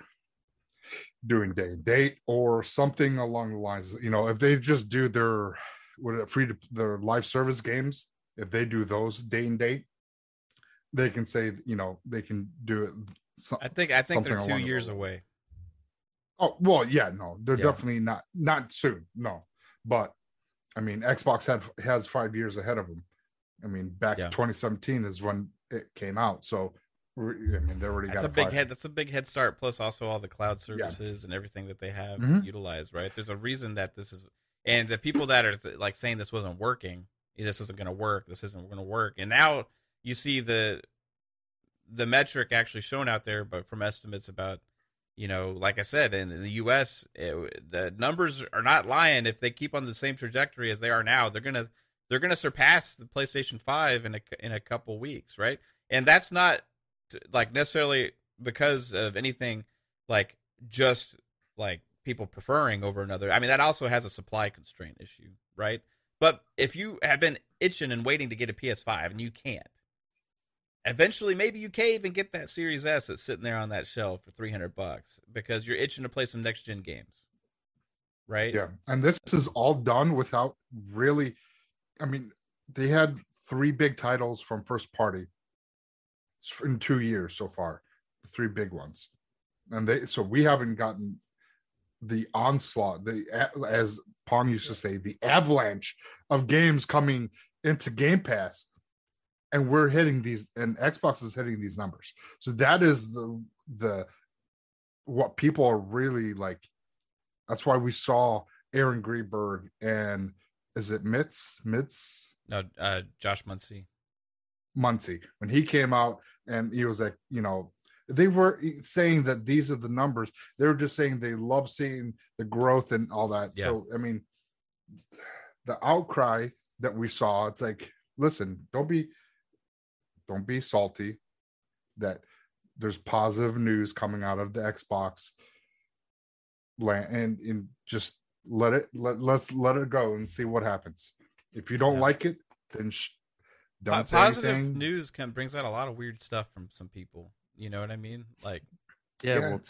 doing day and date or something along the lines. You know, if they just do their what free to their live service games, if they do those day and date, they can say you know they can do it. I think I think they're two years away. Oh well, yeah, no, they're Yeah. definitely not not soon, no. But I mean, Xbox had has five years ahead of them. I mean, back Yeah. 2017 is when it came out, so I mean, they already That's got a big five- head. That's a big head start. Plus, also all the cloud services and everything that they have to Mhm. utilize. Right? There's a reason that this is, and the people that are like saying this wasn't working, this wasn't going to work, this isn't going to work, and now you see the the metric actually shown out there, but from estimates about you know, like I said, in, in the U.S., it, the numbers are not lying. If they keep on the same trajectory as they are now, they're gonna they're gonna surpass the PlayStation Five in a in a couple weeks, right? And that's not like necessarily because of anything like just like people preferring over another. I mean, that also has a supply constraint issue, right? But if you have been itching and waiting to get a PS5 and you can't, eventually maybe you cave and get that Series S that's sitting there on that shelf for 300 bucks because you're itching to play some next gen games. Right? Yeah. And this is all done without really I mean, they had three big titles from first party in 2 years so far. Three big ones. And they so we haven't gotten the onslaught, the as Pong used to say, the avalanche of games coming into Game Pass and we're hitting these and xbox is hitting these numbers. So that is the the what people are really like that's why we saw aaron greenberg and is it mitz? Mitz? No uh josh muncie. Muncie. When he came out and he was like you know they were saying that these are the numbers. They were just saying they love seeing the growth and all that. Yeah. so i mean the outcry that we saw it's like listen don't be don't be salty that there's positive news coming out of the Xbox land and, and just let it let let let it go and see what happens. If you don't yeah. like it, then sh- don't say positive anything. news can brings out a lot of weird stuff from some people. You know what I mean? Like, yeah, yeah well,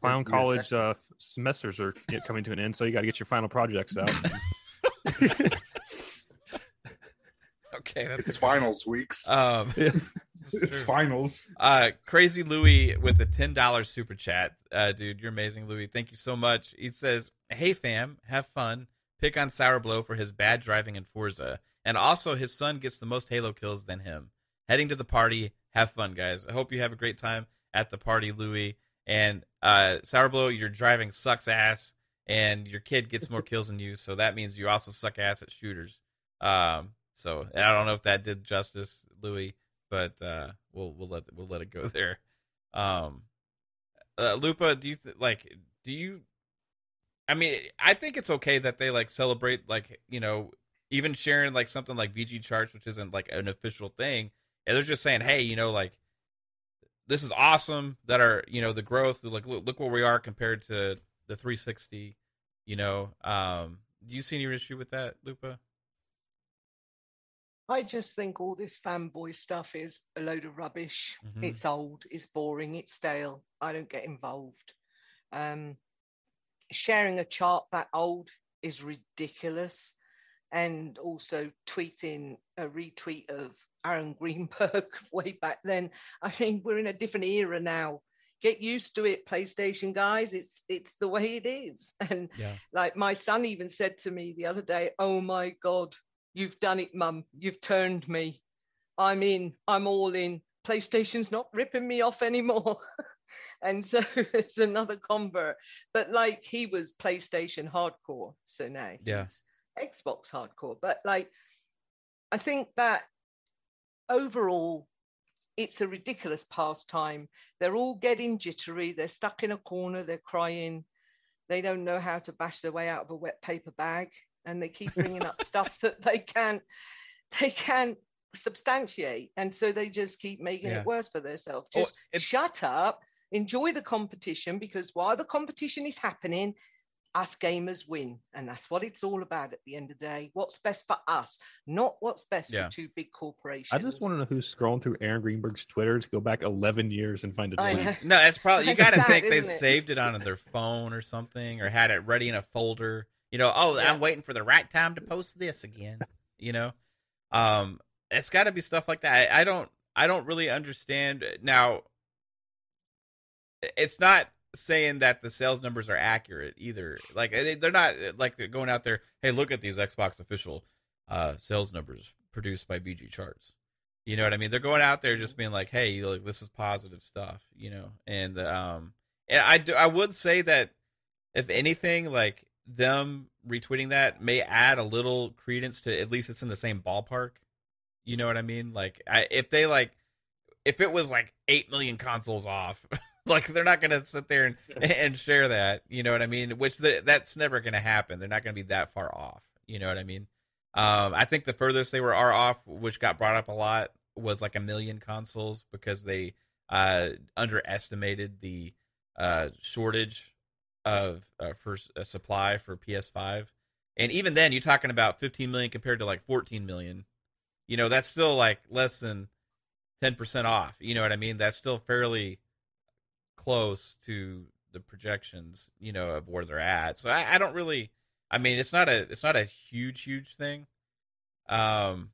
clown college yeah. uh, semesters are coming to an end, so you got to get your final projects out. okay, that's it's finals weeks. Um, yeah. it's finals. Uh, crazy Louis with a ten dollars super chat, uh, dude, you're amazing, Louis. Thank you so much. He says, "Hey fam, have fun. Pick on Sour Blow for his bad driving in Forza, and also his son gets the most Halo kills than him. Heading to the party. Have fun, guys. I hope you have a great time at the party, Louis. And uh, Sourblow, your driving sucks ass, and your kid gets more kills than you, so that means you also suck ass at shooters. Um, so I don't know if that did justice, Louis, but uh, we'll we'll let we'll let it go there. Um, uh, Lupa, do you th- like? Do you? I mean, I think it's okay that they like celebrate, like you know, even sharing like something like VG charts, which isn't like an official thing. And they're just saying, hey, you know, like this is awesome that our you know the growth. Like look, look where we are compared to the 360. You know, um, do you see any issue with that, Lupa? I just think all this fanboy stuff is a load of rubbish. Mm-hmm. It's old, it's boring, it's stale. I don't get involved. Um, sharing a chart that old is ridiculous. And also tweeting a retweet of Aaron Greenberg way back then. I mean, we're in a different era now. Get used to it, PlayStation guys. It's it's the way it is. And yeah. like my son even said to me the other day, "Oh my god, You've done it, mum. You've turned me. I'm in. I'm all in. PlayStation's not ripping me off anymore. and so it's another convert. But like he was PlayStation hardcore. So now yeah. Xbox hardcore. But like, I think that overall, it's a ridiculous pastime. They're all getting jittery. They're stuck in a corner. They're crying. They don't know how to bash their way out of a wet paper bag and they keep bringing up stuff that they can't they can't substantiate. And so they just keep making yeah. it worse for themselves. Just oh, shut up enjoy the competition because while the competition is happening us gamers win. And that's what it's all about at the end of the day. What's best for us not what's best yeah. for two big corporations. i just want to know who's scrolling through aaron greenberg's twitter to go back 11 years and find a tweet. no that's probably you gotta think they it? saved it on their phone or something or had it ready in a folder you know, oh, yeah. I'm waiting for the right time to post this again. You know, um, it's got to be stuff like that. I, I don't, I don't really understand now. It's not saying that the sales numbers are accurate either. Like they're not like they're going out there. Hey, look at these Xbox official uh, sales numbers produced by VG Charts. You know what I mean? They're going out there just being like, "Hey, like this is positive stuff," you know. And um, and I do, I would say that if anything, like them retweeting that may add a little credence to at least it's in the same ballpark. You know what I mean? Like I, if they like if it was like 8 million consoles off, like they're not going to sit there and and share that, you know what I mean? Which the, that's never going to happen. They're not going to be that far off, you know what I mean? Um I think the furthest they were are off, which got brought up a lot, was like a million consoles because they uh underestimated the uh shortage of uh, for a supply for PS5. And even then, you're talking about 15 million compared to like 14 million. You know, that's still like less than 10% off. You know what I mean? That's still fairly close to the projections, you know, of where they're at. So I, I don't really I mean, it's not a it's not a huge huge thing. Um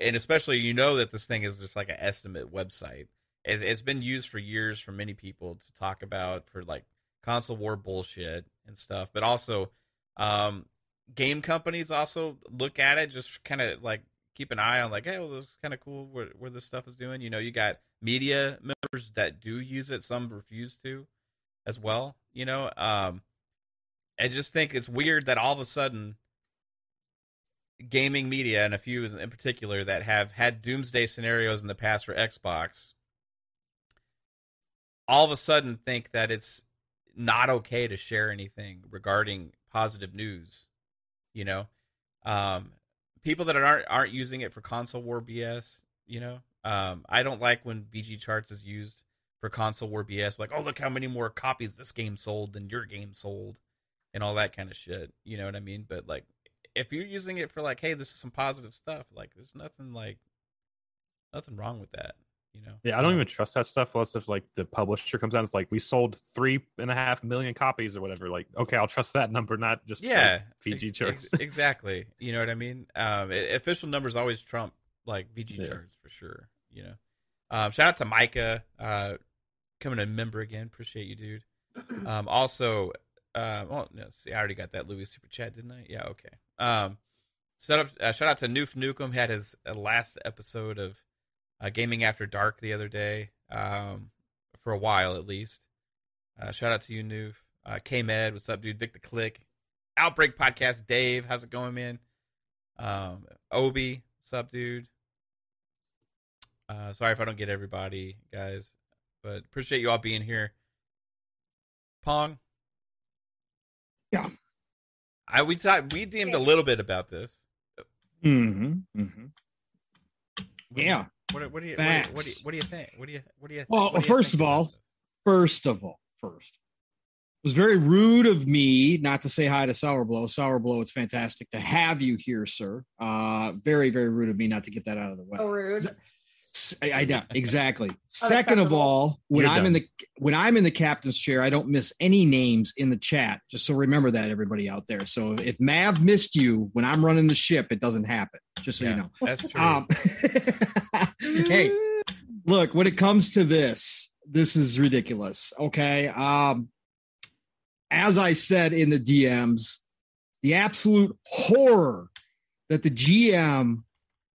and especially you know that this thing is just like an estimate website. It's, it's been used for years for many people to talk about for like console war bullshit and stuff, but also um, game companies also look at it, just kind of like keep an eye on like, hey, well, this is kind of cool where, where this stuff is doing. You know, you got media members that do use it, some refuse to as well. You know, um, I just think it's weird that all of a sudden gaming media and a few in particular that have had doomsday scenarios in the past for Xbox all of a sudden think that it's not okay to share anything regarding positive news. You know, um, people that aren't aren't using it for console war BS. You know, um, I don't like when VG charts is used for console war BS. Like, oh look how many more copies this game sold than your game sold, and all that kind of shit. You know what I mean? But like, if you're using it for like, hey, this is some positive stuff. Like, there's nothing like nothing wrong with that. You know? Yeah, I don't even trust that stuff unless if like the publisher comes out and it's like we sold three and a half million copies or whatever. Like, okay, I'll trust that number, not just yeah, like, ex- charts. ex- exactly. You know what I mean? Um, it, official numbers always trump like VG Yeah. charts for sure. You know. Um, shout out to Micah, uh, coming a member again. Appreciate you, dude. Um, also, uh, well, no, see, I already got that Louis super chat, didn't I? Yeah, okay. Um, set up. Uh, shout out to Noof Nukem. Had his uh, last episode of uh, Gaming After Dark the other day. Um, for a while at least. Uh, shout out to you, Noof. Uh, K Med, what's up, dude? Vic the Click. Outbreak Podcast, Dave, how's it going, man? Um, Obi, what's up, dude? Uh, sorry if I don't get everybody, guys, but appreciate you all being here. Pong. Yeah. I we talked we DM'd a little bit about this. Mm-hmm. mm-hmm. Yeah. What, what do you what, what do you Facts. what do you think? What do you what do you think? Well, what do you first think of all, this? First of all, first. It was very rude of me not to say hi to Sourblow. Sourblow, it's fantastic to have you here, sir. Uh, very, very rude of me not to get that out of the way. Oh, rude. I know exactly. Second of all, when You're I'm in the when I'm in the captain's chair, I don't miss any names in the chat. Just so remember that, everybody out there. So if Mav missed you when I'm running the ship, it doesn't happen. Just so Yeah, you know. that's true. Um, hey, look, when it comes to this, this is ridiculous. Okay. Um, as I said in the DMs, the absolute horror that the GM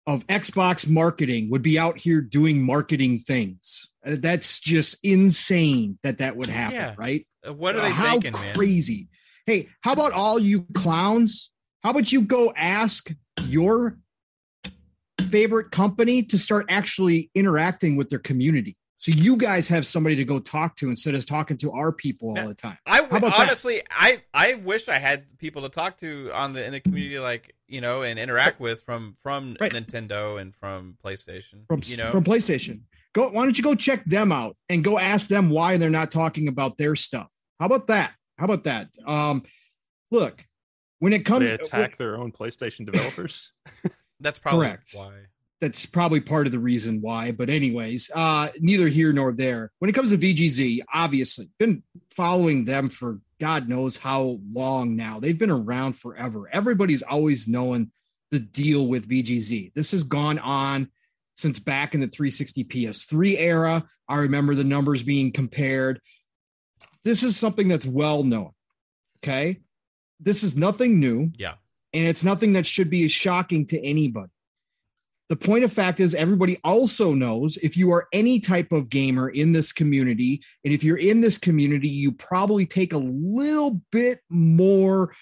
of Xbox marketing would be out here doing marketing things. Uh, That's just insane that that would happen, Yeah. right? Uh, what are they how thinking, man? crazy. Hey, how about all you clowns? How about you go ask your favorite company to start actually interacting with their community? So you guys have somebody to go talk to instead of talking to our people Yeah. all the time. I How about that? honestly, I I wish I had people to talk to on the in the community, like you know, and interact with from from Right. Nintendo and from PlayStation. From, you know, from PlayStation. Go why don't you go check them out and go ask them why they're not talking about their stuff? How about that? How about that? Um look, when it comes They attack their own PlayStation developers. that's probably Correct. why. that's probably part of the reason why. But anyways, uh, neither here nor there. When it comes to VGZ, obviously been following them for God knows how long now. They've been around forever. Everybody's always known the deal with VGZ. This has gone on since back in the 360 PS3 era. I remember the numbers being compared. This is something that's well known. Okay. This is nothing new Yeah, and it's nothing that should be shocking to anybody. The point of fact is, everybody also knows if you are any type of gamer in this community, and if you're in this community, you probably take a little bit more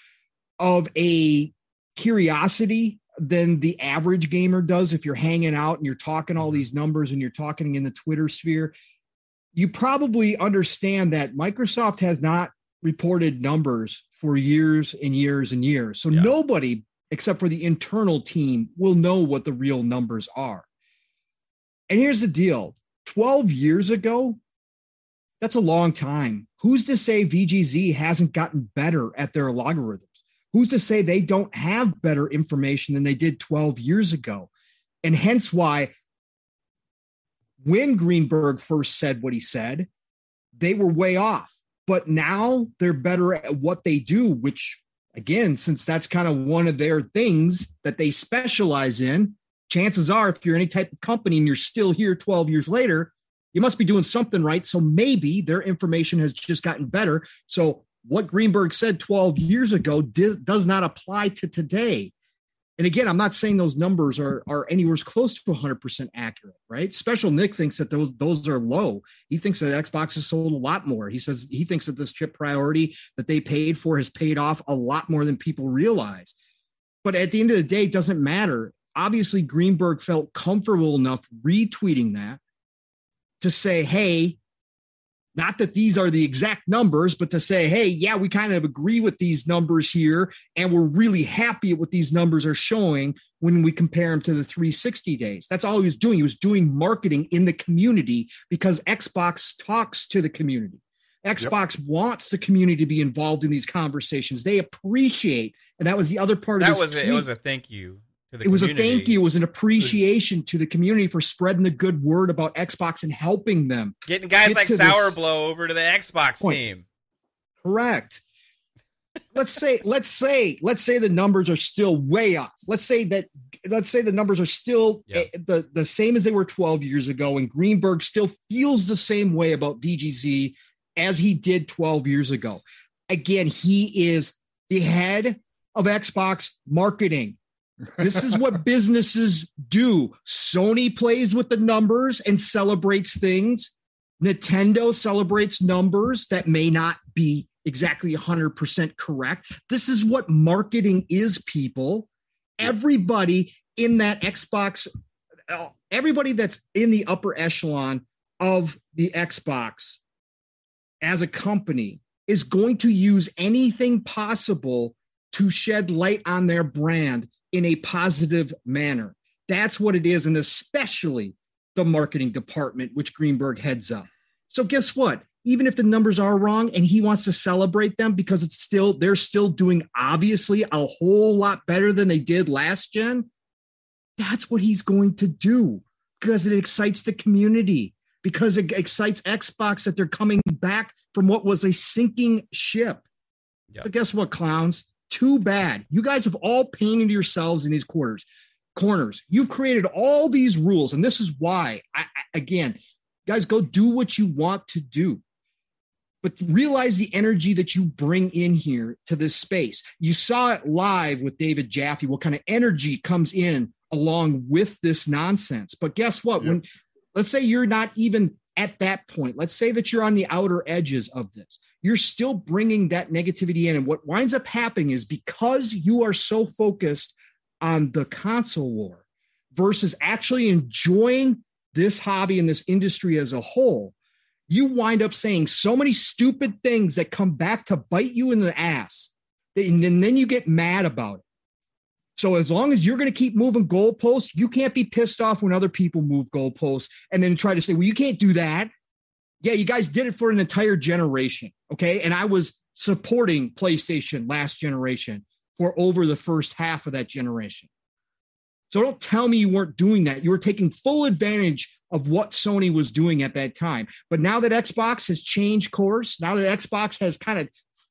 of a curiosity than the average gamer does if you're hanging out and you're talking all these numbers and you're talking in the Twitter sphere. You probably understand that Microsoft has not reported numbers for years and years and years. So Yeah. nobody except for the internal team will know what the real numbers are. And here's the deal 12 years ago, that's a long time. Who's to say VGZ hasn't gotten better at their logarithms? Who's to say they don't have better information than they did 12 years ago? And hence why, when Greenberg first said what he said, they were way off. But now they're better at what they do, which, again, since that's kind of one of their things that they specialize in, chances are if you're any type of company and you're still here 12 years later, you must be doing something right. So maybe their information has just gotten better. So what Greenberg said 12 years ago does not apply to today. And again, I'm not saying those numbers are are anywhere close to 100% accurate, right? Special Nick thinks that those those are low. He thinks that Xbox has sold a lot more. He says he thinks that this chip priority that they paid for has paid off a lot more than people realize. But at the end of the day, it doesn't matter. Obviously, Greenberg felt comfortable enough retweeting that to say, hey, not that these are the exact numbers, but to say, hey, yeah, we kind of agree with these numbers here, and we're really happy at what these numbers are showing when we compare them to the 360 days. That's all he was doing. He was doing marketing in the community because Xbox talks to the community. Xbox wants the community to be involved in these conversations. They appreciate, and that was the other part of That his was it. It was a thank you to the it was a thank you. It was an appreciation to the community for spreading the good word about Xbox and helping them. Getting guys Get like to this Sour Blow over to the Xbox point. team. Correct. let's say, let's say, let's say the numbers are still way off. Let's say that, let's say the numbers are still Yeah. eh, the, the same as they were 12 years ago, and Greenberg still feels the same way about VGZ as he did 12 years ago. Again, he is the head of Xbox marketing. This is what businesses do. Sony plays with the numbers and celebrates things. Nintendo celebrates numbers that may not be exactly 100% correct. This is what marketing is, people. Everybody in that Xbox, uh, everybody that's in the upper echelon of the Xbox as a company is going to use anything possible to shed light on their brand in a positive manner. That's what it is, and especially the marketing department, which Greenberg heads up. So, guess what? Even if the numbers are wrong and he wants to celebrate them because it's still, they're still doing obviously a whole lot better than they did last gen, that's what he's going to do because it excites the community, because it excites Xbox that they're coming back from what was a sinking ship. Yep. But guess what, clowns? Too bad. You guys have all painted yourselves in these quarters, corners. You've created all these rules, and this is why. I, I, again, guys, go do what you want to do, but realize the energy that you bring in here to this space. You saw it live with David Jaffe. What kind of energy comes in along with this nonsense? But guess what? Yep. When let's say you're not even at that point. Let's say that you're on the outer edges of this. You're still bringing that negativity in. And what winds up happening is because you are so focused on the console war versus actually enjoying this hobby and this industry as a whole, you wind up saying so many stupid things that come back to bite you in the ass. And then you get mad about it. So as long as you're going to keep moving goalposts, you can't be pissed off when other people move goalposts and then try to say, well, you can't do that. Yeah, you guys did it for an entire generation. Okay. And I was supporting PlayStation last generation for over the first half of that generation. So don't tell me you weren't doing that. You were taking full advantage of what Sony was doing at that time. But now that Xbox has changed course, now that Xbox has kind of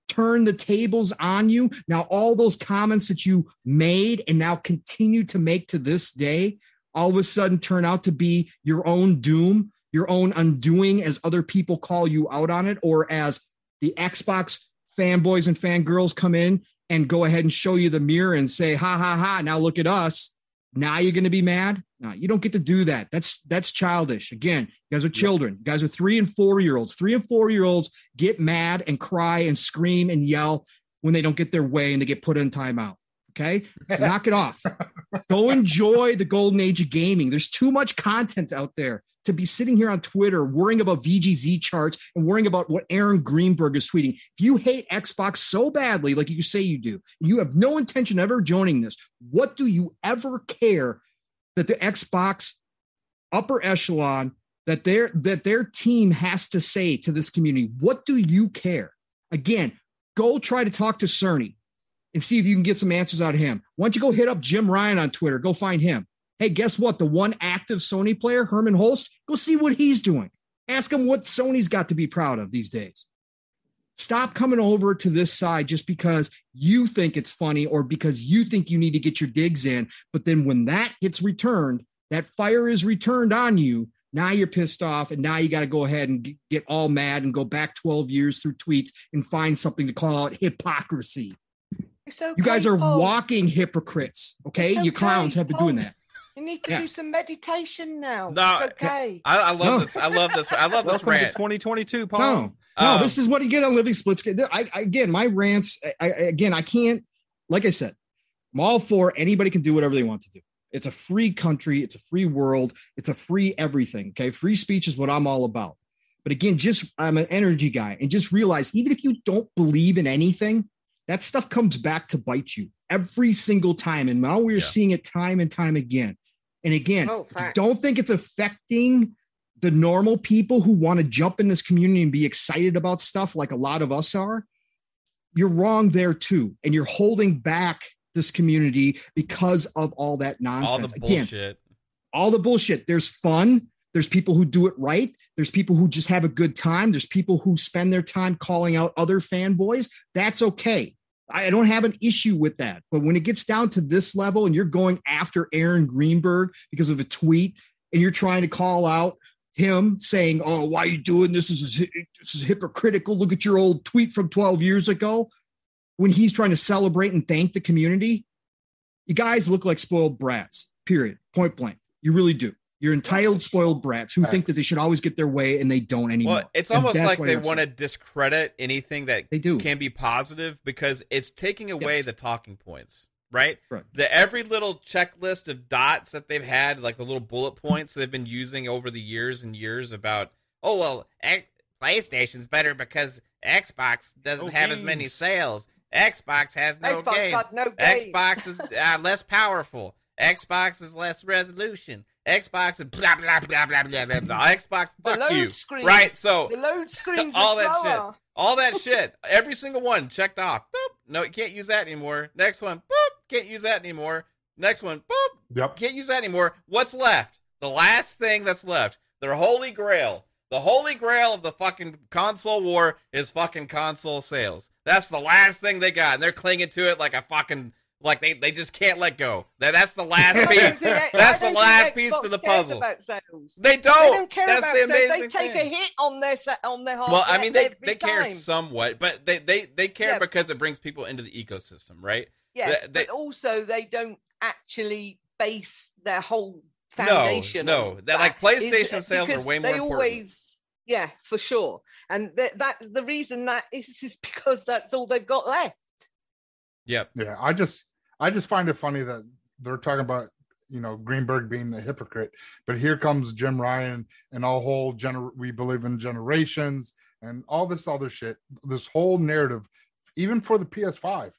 turned the tables on you, now all those comments that you made and now continue to make to this day, all of a sudden turn out to be your own doom, your own undoing as other people call you out on it, or as the Xbox fanboys and fangirls come in and go ahead and show you the mirror and say, ha ha ha, now look at us. Now you're going to be mad. No, you don't get to do that. That's that's childish. Again, you guys are children. You guys are three and four year olds. Three and four year olds get mad and cry and scream and yell when they don't get their way and they get put in timeout. Okay, so knock it off. Go enjoy the golden age of gaming. There's too much content out there to be sitting here on Twitter worrying about VGZ charts and worrying about what Aaron Greenberg is tweeting. If you hate Xbox so badly, like you say you do, you have no intention of ever joining this, what do you ever care that the Xbox upper echelon that their that their team has to say to this community? What do you care? Again, go try to talk to Cerny and see if you can get some answers out of him. Why don't you go hit up Jim Ryan on Twitter? Go find him. Hey, guess what? The one active Sony player, Hermen Hulst, go see what he's doing. Ask him what Sony's got to be proud of these days. Stop coming over to this side just because you think it's funny or because you think you need to get your digs in. But then when that gets returned, that fire is returned on you. Now you're pissed off, and now you got to go ahead and get all mad and go back 12 years through tweets and find something to call out hypocrisy. Okay, you guys are Paul. walking hypocrites. Okay, It's you clowns have been Paul. doing that. You need to Yeah. do some meditation now. No, it's okay. I, I love No. this. I love this. I love this rant. 2022, Paul. No, no, Um, this is what you get on Living Splits. I, I again, my rants. I, I, again, I can't. Like I said, I'm all for anybody can do whatever they want to do. It's a free country. It's a free world. It's a free everything. Okay, free speech is what I'm all about. But again, just I'm an energy guy, and just realize even if you don't believe in anything, that stuff comes back to bite you every single time. And now we're Yeah. seeing it time and time again. And again, Oh, if you facts. don't think it's affecting the normal people who want to jump in this community and be excited about stuff like a lot of us are, you're wrong there too. And you're holding back this community because of all that all nonsense. the Again, bullshit. all the bullshit. There's fun. There's people who do it right. There's people who just have a good time. There's people who spend their time calling out other fanboys. That's okay. I don't have an issue with that. But when it gets down to this level and you're going after Aaron Greenberg because of a tweet and you're trying to call out him saying, Oh, why are you doing this? This is, this is hypocritical. Look at your old tweet from 12 years ago when he's trying to celebrate and thank the community. You guys look like spoiled brats, period, point blank. You really do. You're entitled spoiled brats who think that they should always get their way and they don't anymore. Well, it's almost like they want to discredit anything that They do. can be positive because it's taking away Yes. the talking points, right? Right. The every little checklist of dots that they've had, like the little bullet points they've been using over the years and years about, oh well, X- PlayStation's better because Xbox doesn't No have as many sales. Xbox has no Xbox games. got no games. Xbox is uh, less powerful. Xbox is less resolution. Xbox and blah blah blah blah blah blah. blah. Xbox, The fuck load you. screens- Right. So The load screens All are that shit. all that shit, every single one checked off. Boop. No, you can't use that anymore. Next one. Boop. Can't use that anymore. Next one. Boop. Yep. Can't use that anymore. What's left? The last thing that's left. Their holy grail. The holy grail of the fucking console war is fucking console sales. That's the last thing they got. And they're clinging to it like a fucking like they, they just can't let go. That that's the last piece. think- That's the last piece Xbox to the cares puzzle. About sales. They They don't. They don't care that's about the sales. They take thing. a hit on their on their. Well, I mean, they every they care somewhat, but they they they care Yeah. because it brings people into the ecosystem, right? Yes, they- they- but also they don't actually base their whole foundation. no, on that like Is- PlayStation sales are way more they important. Always, yeah, for sure. And that, that the reason that is is because that's all they've got left. Yep. Yeah, I just I just find it funny that they're talking about you know Greenberg being a hypocrite, but here comes Jim Ryan and all whole gener we believe in generations and all this other shit. This whole narrative, even for the PS5,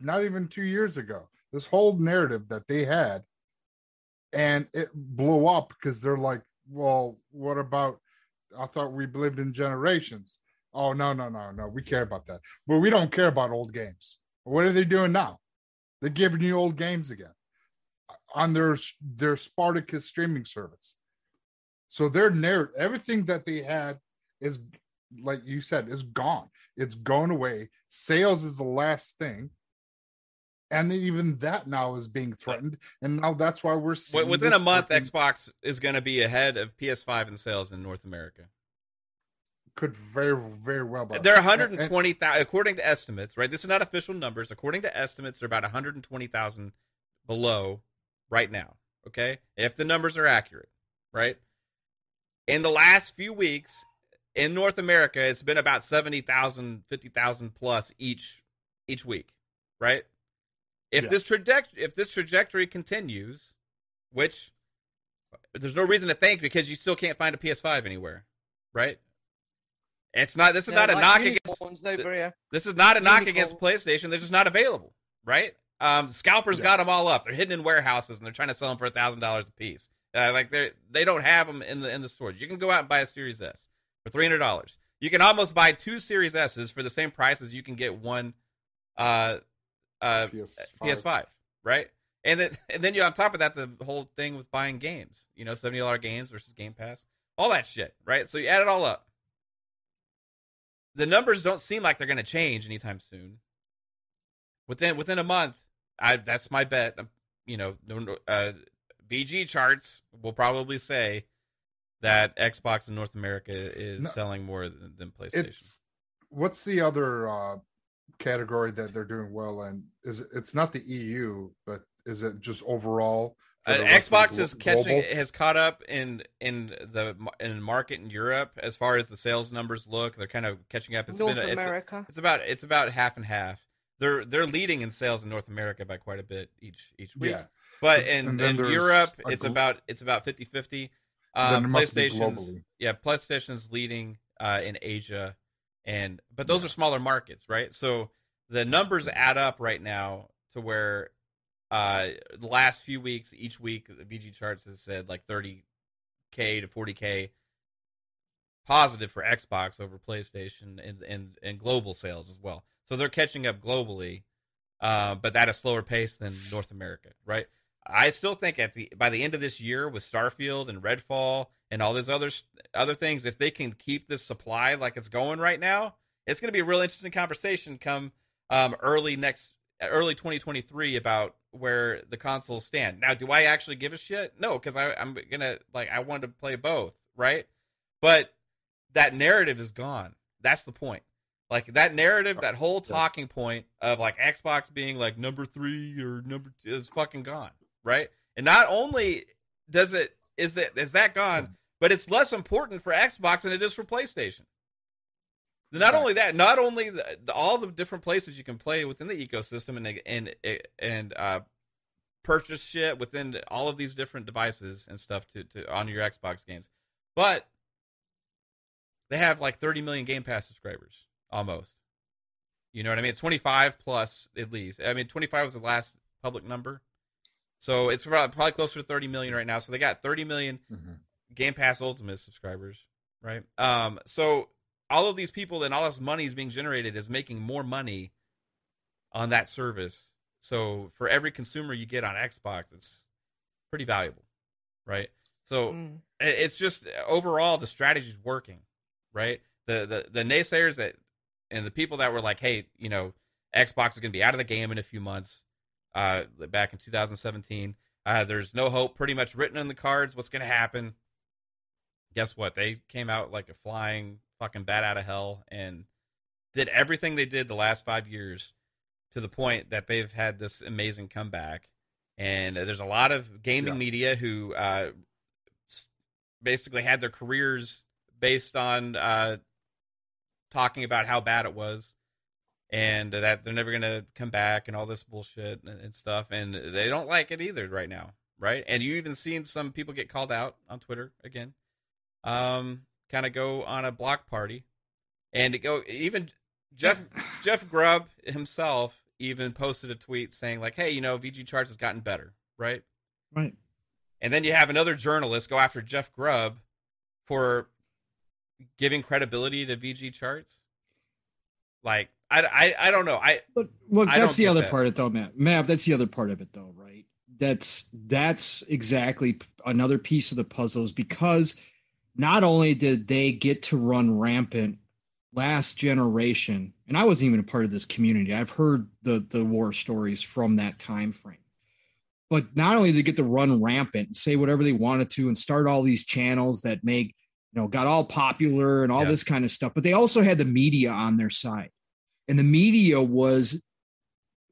not even two years ago, this whole narrative that they had, and it blew up because they're like, well, what about? I thought we believed in generations. Oh no no no no, we care about that, but we don't care about old games. What are they doing now? They're giving you old games again on their their Spartacus streaming service. So their narrative, everything that they had is like you said, is gone. It's gone away. Sales is the last thing. And even that now is being threatened. And now that's why we're seeing Within a month, freaking- Xbox is going to be ahead of PS5 in sales in North America. Could very, very well be. They're And- and- 120,000 according to estimates, right? This is not official numbers. According to estimates, they're about 120,000 below right now. Okay, if the numbers are accurate, right? In the last few weeks in North America, it's been about 70,000, 50,000 plus each each week, right? If Yeah. this trajectory if this trajectory continues, which there's no reason to think because you still can't find a PS5 anywhere, right? It's not. This is Yeah, not a like knock against. unicorns over here. This is not a knock against PlayStation. They're just not available, right? Um, scalpers Yeah. got them all up. They're hidden in warehouses and they're trying to sell them for a thousand dollars a piece. Uh, like they they don't have them in the in the stores. You can go out and buy a Series S for three hundred dollars. You can almost buy two Series S's for the same price as you can get one uh, uh, PS5. PS5, right? And then and then you on top of that the whole thing with buying games, you know, seventy dollar games versus Game Pass, all that shit, right? So you add it all up. The numbers don't seem like they're going to change anytime soon. Within within a month, I that's my bet. Um, You know, no- no- uh, VG Charts will probably say that Xbox in North America is No. selling more than, than PlayStation. What's the other uh category that they're doing well in? Is it, it's not the EU, but is it just overall? For Uh, the rest of the Xbox glo- is catching global? has caught up in in the in market in Europe as far as the sales numbers look. They're kind of catching up. It's North been a, it's, it's about it's about half and half. They're they're leading in sales in North America by quite a bit each each week. Yeah. But in, in Europe, a it's gl- about it's about 50-50. Then Um, it must be PlayStation's yeah, PlayStation's leading uh, in Asia, and but those are smaller markets, right? So the numbers add up right now to where uh, the last few weeks, each week, the VG charts has said like 30k to 40k positive for Xbox over PlayStation and and, and global sales as well. So they're catching up globally, uh, but at a slower pace than North America, right? I still think at the by the end of this year with Starfield and Redfall and all these other other things, if they can keep this supply like it's going right now, it's going to be a real interesting conversation come um, early next early 2023 about where the consoles stand. Now, do I actually give a shit? No, because I'm gonna like I wanted to play both, right? But that narrative is gone. That's the point. Like that narrative, that whole talking point of like Xbox being like number three or number two is fucking gone, right? And not only does it is it is that gone, hmm. but it's less important for Xbox than it is for PlayStation. Not only that, not only the, the, all the different places you can play within the ecosystem and and and uh, purchase shit within all of these different devices and stuff to, to on your Xbox games, but they have like 30 million Game Pass subscribers almost. You know what I mean? 25 plus at least. I mean, 25 was the last public number, so it's probably, probably closer to 30 million right now. So they got 30 million Mhm. Game Pass Ultimate subscribers, right? Um, so all of these people and all this money is being generated is making more money on that service. So for every consumer you get on Xbox, it's pretty valuable, right? So Mm. it's just overall the strategy's working, right? The the the naysayers that and the people that were like, hey, you know, Xbox is going to be out of the game in a few months. Uh, back in 2017, uh, there's no hope. Pretty much written in the cards. What's going to happen? Guess what? They came out like a flying fucking bat out of hell and did everything they did the last five years to the point that they've had this amazing comeback. And there's a lot of gaming Yeah. media who uh, basically had their careers based on uh, talking about how bad it was and that they're never going to come back and all this bullshit and, and stuff. And they don't like it either right now, right? And you even seen some people get called out on Twitter again, um, kind of go on a block party and to go even Jeff Jeff Grubb himself even posted a tweet saying like, "Hey, you know, VG Charts has gotten better, right?" Right. And then you have another journalist go after Jeff Grubb for giving credibility to VG Charts. Like, I, I, I don't know. I Look, look, I that's the other that. part of it, though, Matt. Matt, that's the other part of it, though, right? That's that's exactly another piece of the puzzle is because not only did they get to run rampant last generation, and I wasn't even a part of this community. I've heard the the war stories from that time frame. But not only did they get to run rampant and say whatever they wanted to and start all these channels that make you know got all popular and all Yeah. this kind of stuff, but they also had the media on their side and the media was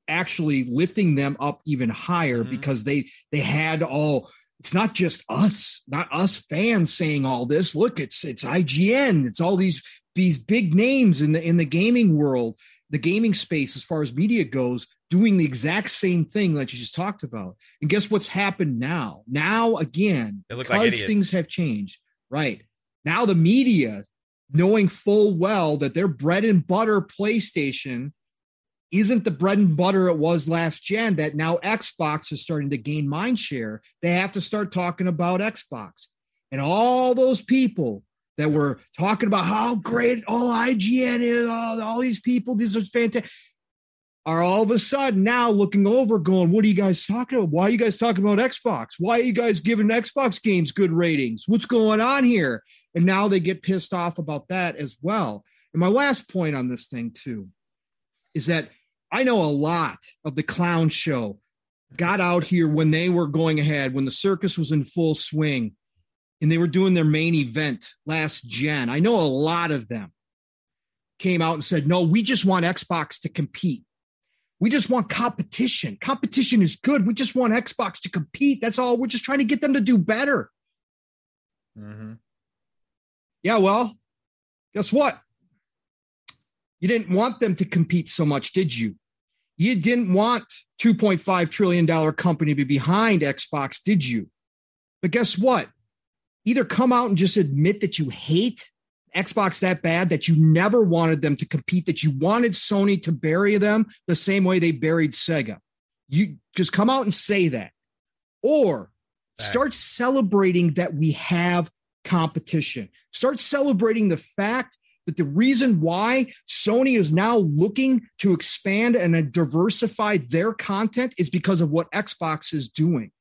actually lifting them up even higher Mhm. because they they had all it's not just us not us fans saying all this look it's it's IGN it's all these these big names in the in the gaming world the gaming space as far as media goes doing the exact same thing that you just talked about. And guess what's happened now? Now again, because like things have changed. Right. Now the media knowing full well that their bread and butter PlayStation isn't the bread and butter it was last gen that now Xbox is starting to gain mind share. They have to start talking about Xbox. And all those people that were talking about how great all IGN is, all, all these people, these are fantastic, are all of a sudden now looking over, going, What are you guys talking about? Why are you guys talking about Xbox? Why are you guys giving Xbox games good ratings? What's going on here? And now they get pissed off about that as well. And my last point on this thing, too, is that I know a lot of the clown show got out here when they were going ahead, when the circus was in full swing and they were doing their main event last gen. I know a lot of them came out and said, no, we just want Xbox to compete. We just want competition. Competition is good. We just want Xbox to compete. That's all. We're just trying to get them to do better. Mm-hmm. Yeah, well, guess what? You didn't want them to compete so much, did you? You didn't want 2.5 trillion dollar company to be behind Xbox, did you? But guess what? Either come out and just admit that you hate Xbox that bad that you never wanted them to compete, that you wanted Sony to bury them the same way they buried Sega. You just come out and say that. Or start celebrating that we have competition. Start celebrating the fact that the reason why Sony is now looking to expand and diversify their content is because of what Xbox is doing.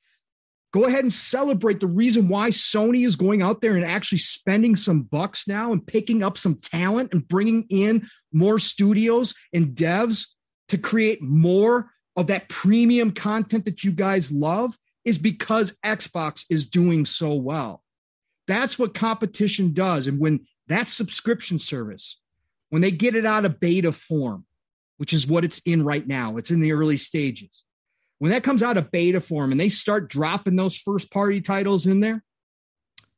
Go ahead and celebrate the reason why Sony is going out there and actually spending some bucks now and picking up some talent and bringing in more studios and devs to create more of that premium content that you guys love is because Xbox is doing so well. That's what competition does. And when that subscription service, when they get it out of beta form, which is what it's in right now, it's in the early stages. When that comes out of beta form and they start dropping those first party titles in there,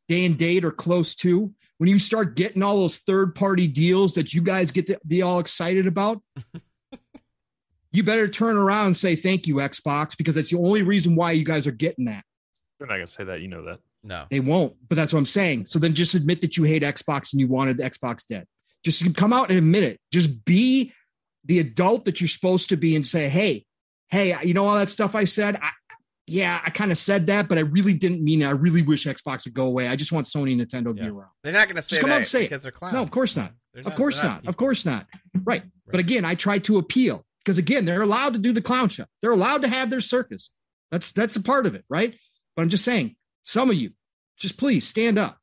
day and date or close to, when you start getting all those third party deals that you guys get to be all excited about, you better turn around and say thank you, Xbox, because that's the only reason why you guys are getting that. They're not gonna say that. You know that. No. They won't, but that's what I'm saying. So then just admit that you hate Xbox and you wanted Xbox dead. Just come out and admit it. Just be the adult that you're supposed to be and say, hey, hey, you know all that stuff I said? I, yeah, I kind of said that, but I really didn't mean it. I really wish Xbox would go away. I just want Sony and Nintendo to be around. They're not going to say Just come that out and say it. because they're clowns. No, of course not. They're Of course they're not. Of course not. Right. But again, I try to appeal because again, they're allowed to do the clown show. They're allowed to have their circus. That's that's a part of it, right? But I'm just saying, some of you, just please stand up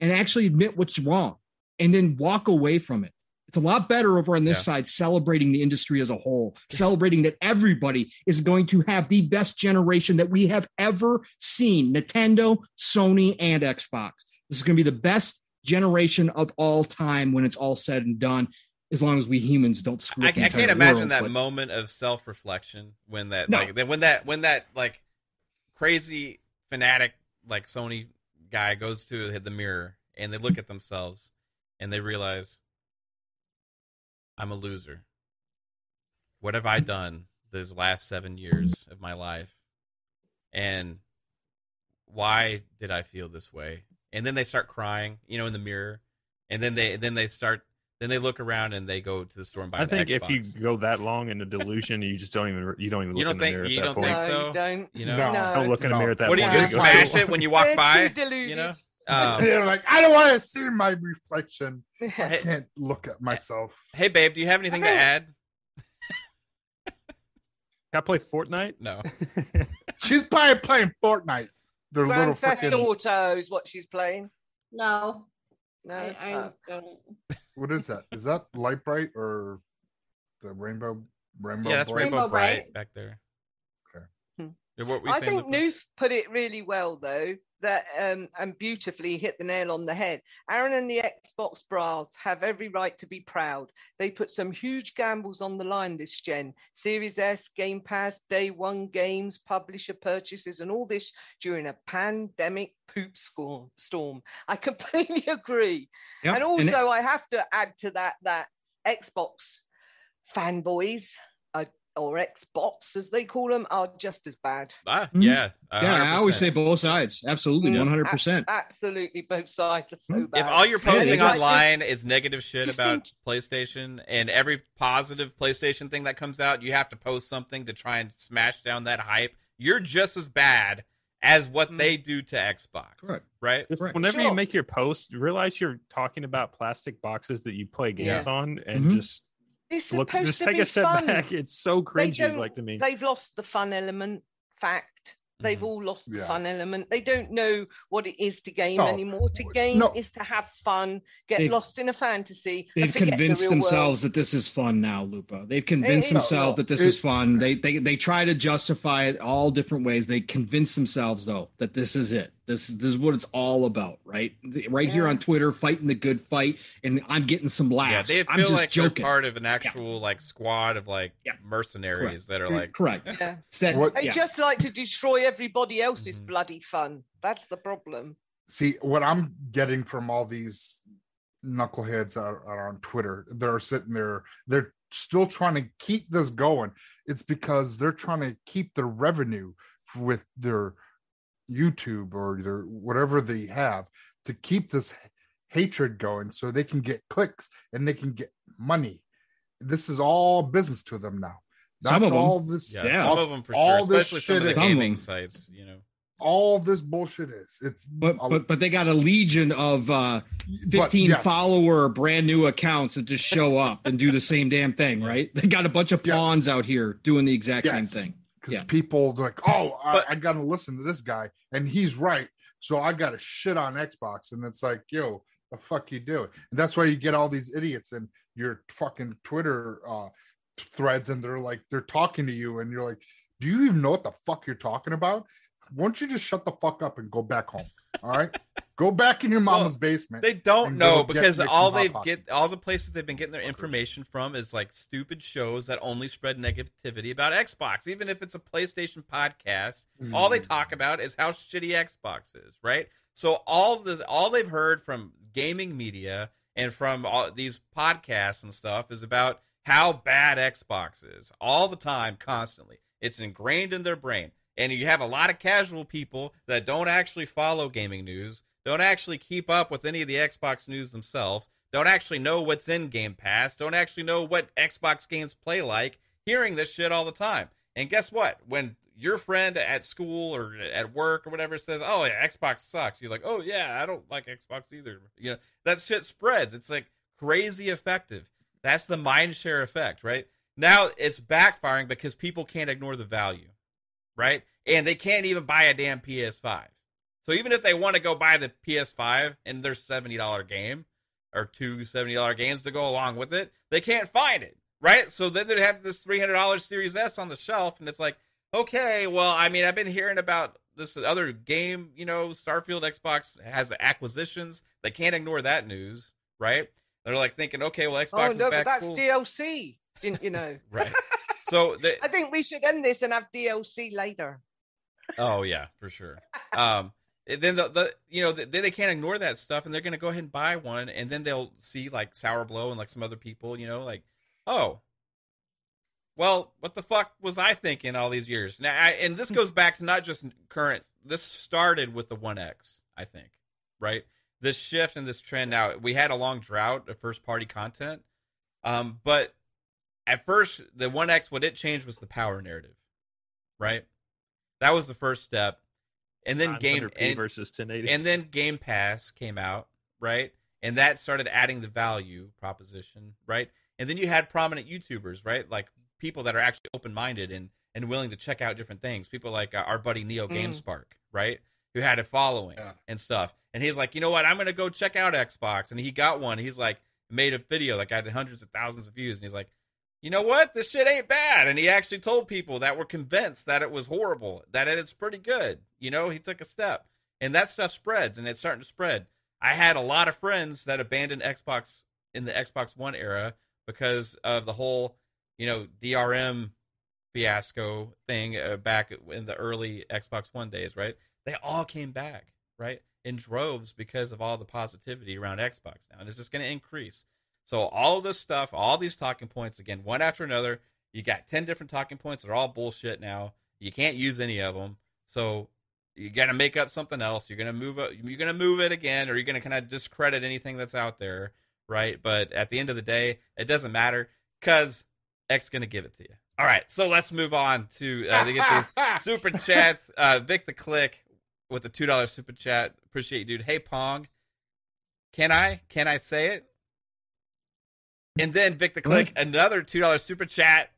and actually admit what's wrong and then walk away from it. It's a lot better over on this Yeah. side, celebrating the industry as a whole, celebrating that everybody is going to have the best generation that we have ever seen Nintendo, Sony, and Xbox. This is going to be the best generation of all time when it's all said and done, as long as we humans don't screw I, I can't entire imagine world, that but- moment of self reflection when that No. like when that when that like crazy fanatic like Sony guy goes to the mirror and they look at themselves and they realize I'm a loser. What have I done these last seven years of my life? And why did I feel this way? And then they start crying, you know, in the mirror. And then they then they start then they look around and they go to the store and buy I the think if you go that long in a delusion, you just don't even you don't even look You don't in the think- mirror at you that don't point. think no, so? you don't. you know, No. No. Don't look in the mirror at that what do you point. just Yeah. Smash it when you walk by? You know, um, They're like, I don't want to see my reflection. I can't look at myself. hey babe, do you have anything to add? Can I play Fortnite? No. She's probably playing Fortnite. Their little Grand Theft freaking Auto is what she's playing. No, No, I, I Oh. don't. What is that? Is that Lite-Brite or the Rainbow Rainbow? yeah, that's Bright? Rainbow, Rainbow Brite, Bright. back there. Okay. Hmm. Yeah, What were you I saying, think Luca? Noof put it really well though, that um, and beautifully hit the nail on the head. Aaron and the Xbox bras have every right to be proud. They put some huge gambles on the line this gen. Series S, Game Pass, Day One games, publisher purchases, and all this during a pandemic poop storm. Storm. I completely agree. Yep. And And it- also, I have to add to that that Xbox fanboys or Xbox as they call them are just as bad. Ah, Mhm. yeah, a Yeah, I always say both sides. Absolutely, one hundred A- percent. Absolutely, both sides are so Mm. bad. If all you're posting Yeah, like- online is negative shit Just about think- PlayStation, and every positive PlayStation thing that comes out, you have to post something to try and smash down that hype. You're just as bad as what Mm. they do to Xbox, Correct. right? Just Right. whenever Sure. you make your post, realize you're talking about plastic boxes that you play games Yeah. on, and Mhm. just it's look, supposed just to take be a step fun. back. It's so They cringy, like to me. They've lost the fun element. Fact. They've Mhm. all lost the Yeah. fun element. They don't know what it is to game No. anymore. To game No. is to have fun, get They've- lost in a fantasy. They've forget the convinced themselves world. that this is fun now, Lupa. They've convinced is themselves that this It- is fun. They they they try to justify it all different ways. They convince themselves though that this is it. This this is what it's all about, right? Right here on Twitter, fighting the good fight, and I'm getting some Yeah, laughs. they I'm feel just like joking. they're part of an actual like squad of like Yeah. mercenaries that are like Correct. Yeah. That, What- They yeah. just like to destroy everybody else's Mhm. bloody fun. That's the problem. see what I'm getting from all these knuckleheads are, out on Twitter. They're sitting there, they're still trying to keep this going. It's because they're trying to keep the revenue with their YouTube or their whatever they have to keep this hatred going so they can get clicks and they can get money. This is all business to them now. That's Some of them. all this yeah, Yeah. some of them for all sure, this especially some of the is- Some of gaming them. sites, you know. all this bullshit is. It's But a- but but they got a legion of uh but 15 yes. follower brand new accounts that just show up and do the same damn thing, right? They got a bunch of Yeah. pawns out here doing the exact same thing. Because Yeah. people like, oh, I, But- I got to listen to this guy, and he's right. So I got to shit on Xbox, and it's like, yo, the fuck you doing? And that's why you get all these idiots in your fucking Twitter uh, threads, and they're like, they're talking to you, and you're like, do you even know what the fuck you're talking about? Why don't you just shut the fuck up and go back home? All right, go back in your Well, mama's basement. They don't know because all they've get all the places they've been getting their information from is like stupid shows that only spread negativity about Xbox. Even if it's a PlayStation podcast, all Mm. they talk about is how shitty Xbox is, right? So all the all they've heard from gaming media and from all these podcasts and stuff is about how bad Xbox is all the time, constantly. It's ingrained in their brain. And you have a lot of casual people that don't actually follow gaming news, don't actually keep up with any of the Xbox news themselves, don't actually know what's in Game Pass, don't actually know what Xbox games play like, hearing this shit all the time. And guess what? When your friend at school or at work or whatever says, "Oh yeah, Xbox sucks," you're like, "Oh yeah, I don't like Xbox either." You know that shit spreads. It's like crazy effective. That's the mind share effect, right? Now it's backfiring because people can't ignore the value, right? And they can't even buy a damn PS5. So even if they want to go buy the PS5 and their seventy dollar game or two $70 games to go along with it, they can't find it, right? So then they'd have this three hundred dollar Series S on the shelf, and it's like, okay, well, I mean, I've been hearing about this other game, you know, Starfield Xbox has the acquisitions. They can't ignore that news, right? They're like thinking, okay, well, oh, Xbox oh is no, but that's cool. DLC. Didn't you know? right. So the, I think we should end this and have DLC later. Oh yeah, for sure. Um, then the, the you know then they can't ignore that stuff, and they're gonna go ahead and buy one, and then they'll see like Sour Blow and like some other people, you know, like oh, well, what the fuck was I thinking all these years? Now, I, and this goes back to not just current. This started with the One X, I think, right? This shift and this trend. Now we had a long drought of first party content, um, but at first the One X, what it changed was the power narrative, right? That was the first step, and then game and, versus 1080. and then Game Pass came out, right? And that started adding the value proposition, right? And then you had prominent YouTubers, right? Like people that are actually open minded and and willing to check out different things. People like uh, our buddy Neo Mm. GameSpark, right? Who had a following Yeah. and stuff. And he's like, you know what? I'm gonna go check out Xbox. And he got one. He's like, made a video that got hundreds of thousands of views. And he's like, you know what? This shit ain't bad. And he actually told people that were convinced that it was horrible, that it's pretty good. You know, he took a step. And that stuff spreads and it's starting to spread. I had a lot of friends that abandoned Xbox in the Xbox One era because of the whole, you know, DRM fiasco thing uh, back in the early Xbox One days, right? They all came back, right? In droves because of all the positivity around Xbox now. And it's just going to increase. So all this stuff, all these talking points, again, one after another, You got 10 different talking points. They're all bullshit now. You can't use any of them. So you got to make up something else. You're going to move it. You're to move it again, or you're going to kind of discredit anything that's out there, right? But at the end of the day, it doesn't matter because X going to give it to you. All right, so let's move on to uh, to get these super chats. Uh, Vic the Click with the two dollar super chat. Appreciate you, dude. Hey Pong, can I can I say it? And then Vic the Click, another two dollar super chat.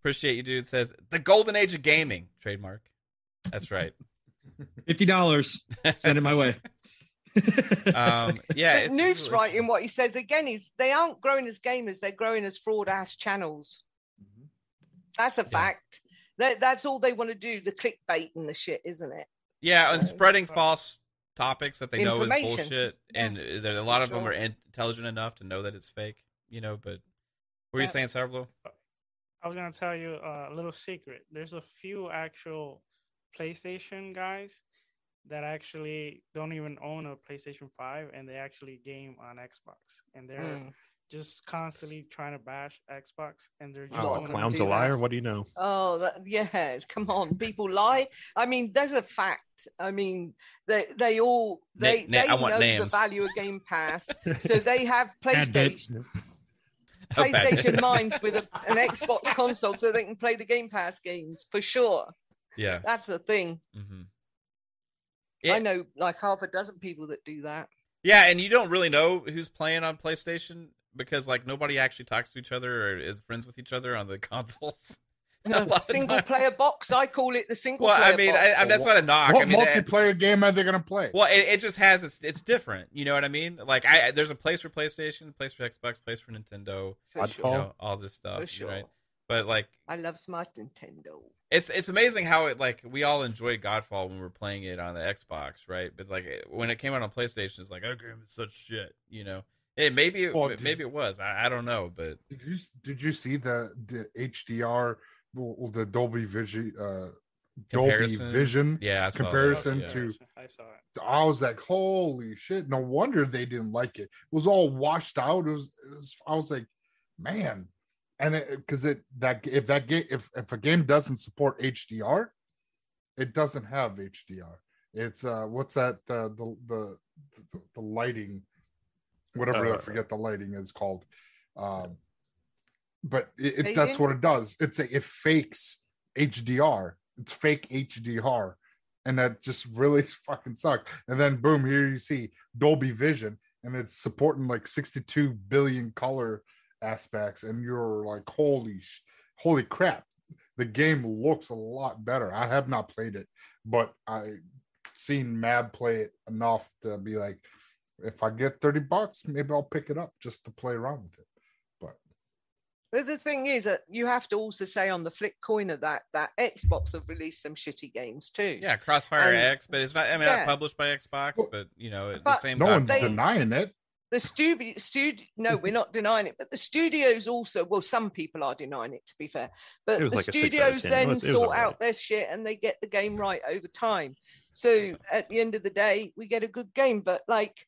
Appreciate you, dude. Says the golden age of gaming trademark. That's right. Fifty dollars. Send it my way. Um, yeah, it's Noof's really right in what he says again. Is they aren't growing as gamers; they're growing as fraud ass channels. That's a fact. That, that's all they want to do. The clickbait and the shit, isn't it? Yeah, and spreading false topics that they know is bullshit, Yeah, and there a lot of them are intelligent enough to know that it's fake. You know, but what were you Yeah. saying, Sarvlo? I was gonna tell you uh, a little secret. There's a few actual PlayStation guys that actually don't even own a PlayStation Five, and they actually game on Xbox, and they're Mm. Just constantly trying to bash Xbox, and they're just Oh, of doing them it- clown's a liar. that. What do you know? Oh, that, yeah. Come on, people lie. I mean, there's a fact. I mean, they they all Na- they na- they I want know names. the value of Game Pass, so they have PlayStation. PlayStation minds with a, an Xbox console, so they can play the Game Pass games for sure. Yeah. That's the thing. hmm I know like half a dozen people that do that. Yeah, and you don't really know who's playing on PlayStation because like nobody actually talks to each other or is friends with each other on the consoles. A single player box. I call it the single. Well, player I mean, box. I, I, that's not a knock. What I mean, it- multiplayer game are they going to play? well, it, it just has it's, it's different. You know what I mean? Like, I there's a place for PlayStation, place for Xbox, place for Nintendo. For Oddfall. You sure. know, all this stuff. For sure. Right? But like, I love Smart Nintendo. it's it's amazing how it like we all enjoyed Godfall when we are playing it on the Xbox, right? But like when it came out on PlayStation, it's like, oh, game is such shit. You know, it maybe it, Well, did maybe it was. I, I don't know, but Did you did you see the the HDR well, the Dolby Vision uh Dolby Vision yeah, I saw that, Comparison yeah. to- I saw it. I was like, holy shit! No wonder they didn't like it. It was all washed out. It was, it was I was like, man, and because it, that if that game if if a game doesn't support HDR, it doesn't have HDR. It's uh, what's that uh, the the the, the lighting, whatever I Uh, forget the lighting is called. Um, but it, it, that's Fading? what it does. It's a, it fakes HDR. It's fake HDR and that just really fucking sucks. And then boom, here you see Dolby Vision, and it's supporting like 62 billion color aspects, and you're like, holy, sh- holy crap! The game looks a lot better. I have not played it, but I seen Mab play it enough to be like, if I get 30 bucks, maybe I'll pick it up just to play around with it. But But the thing is that you have to also say on the flip coin of that that Xbox have released some shitty games too. yeah, Crossfire And- X, but it's not. I mean, Yeah. not published by Xbox, Well, but you know, at the but same. no one's they- denying it. The studio, studio, no, we're not denying it, but the studios also, well, some people are denying it to be fair, but the like a six out of studios then was- sort alright. out their shit and they get the game right over time. So at the end of the day, we get a good game. But like,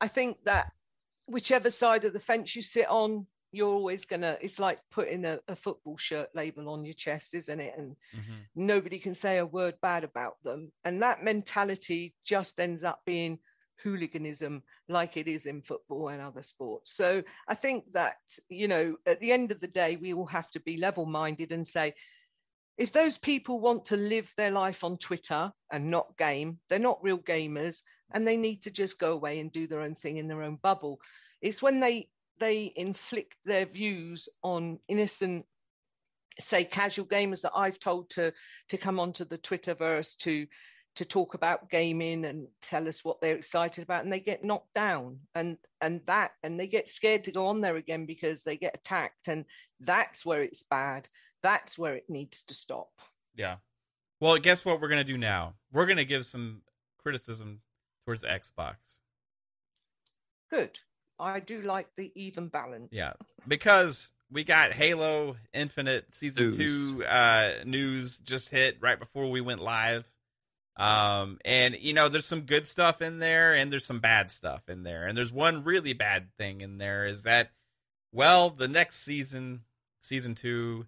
I think that whichever side of the fence you sit on, you're always gonna. It's like putting a, a football shirt label on your chest, isn't it? And Mhm. nobody can say a word bad about them. And that mentality just ends up being hooliganism like it is in football and other sports. So I think that, you know, at the end of the day, we all have to be level minded and say, if those people want to live their life on Twitter and not game, they're not real gamers and they need to just go away and do their own thing in their own bubble. It's when they they inflict their views on innocent say casual gamers that I've told to to come onto the Twitterverse to to talk about gaming and tell us what they're excited about and they get knocked down and and that and they get scared to go on there again because they get attacked and that's where it's bad that's where it needs to stop Yeah. Well, guess what we're gonna do now? We're gonna give some criticism towards Xbox. good I do like the even balance Yeah, because we got Halo Infinite season News. two uh, news just hit right before we went live. Um, and you know, there's some good stuff in there, and there's some bad stuff in there, and there's one really bad thing in there is that, well, the next season season two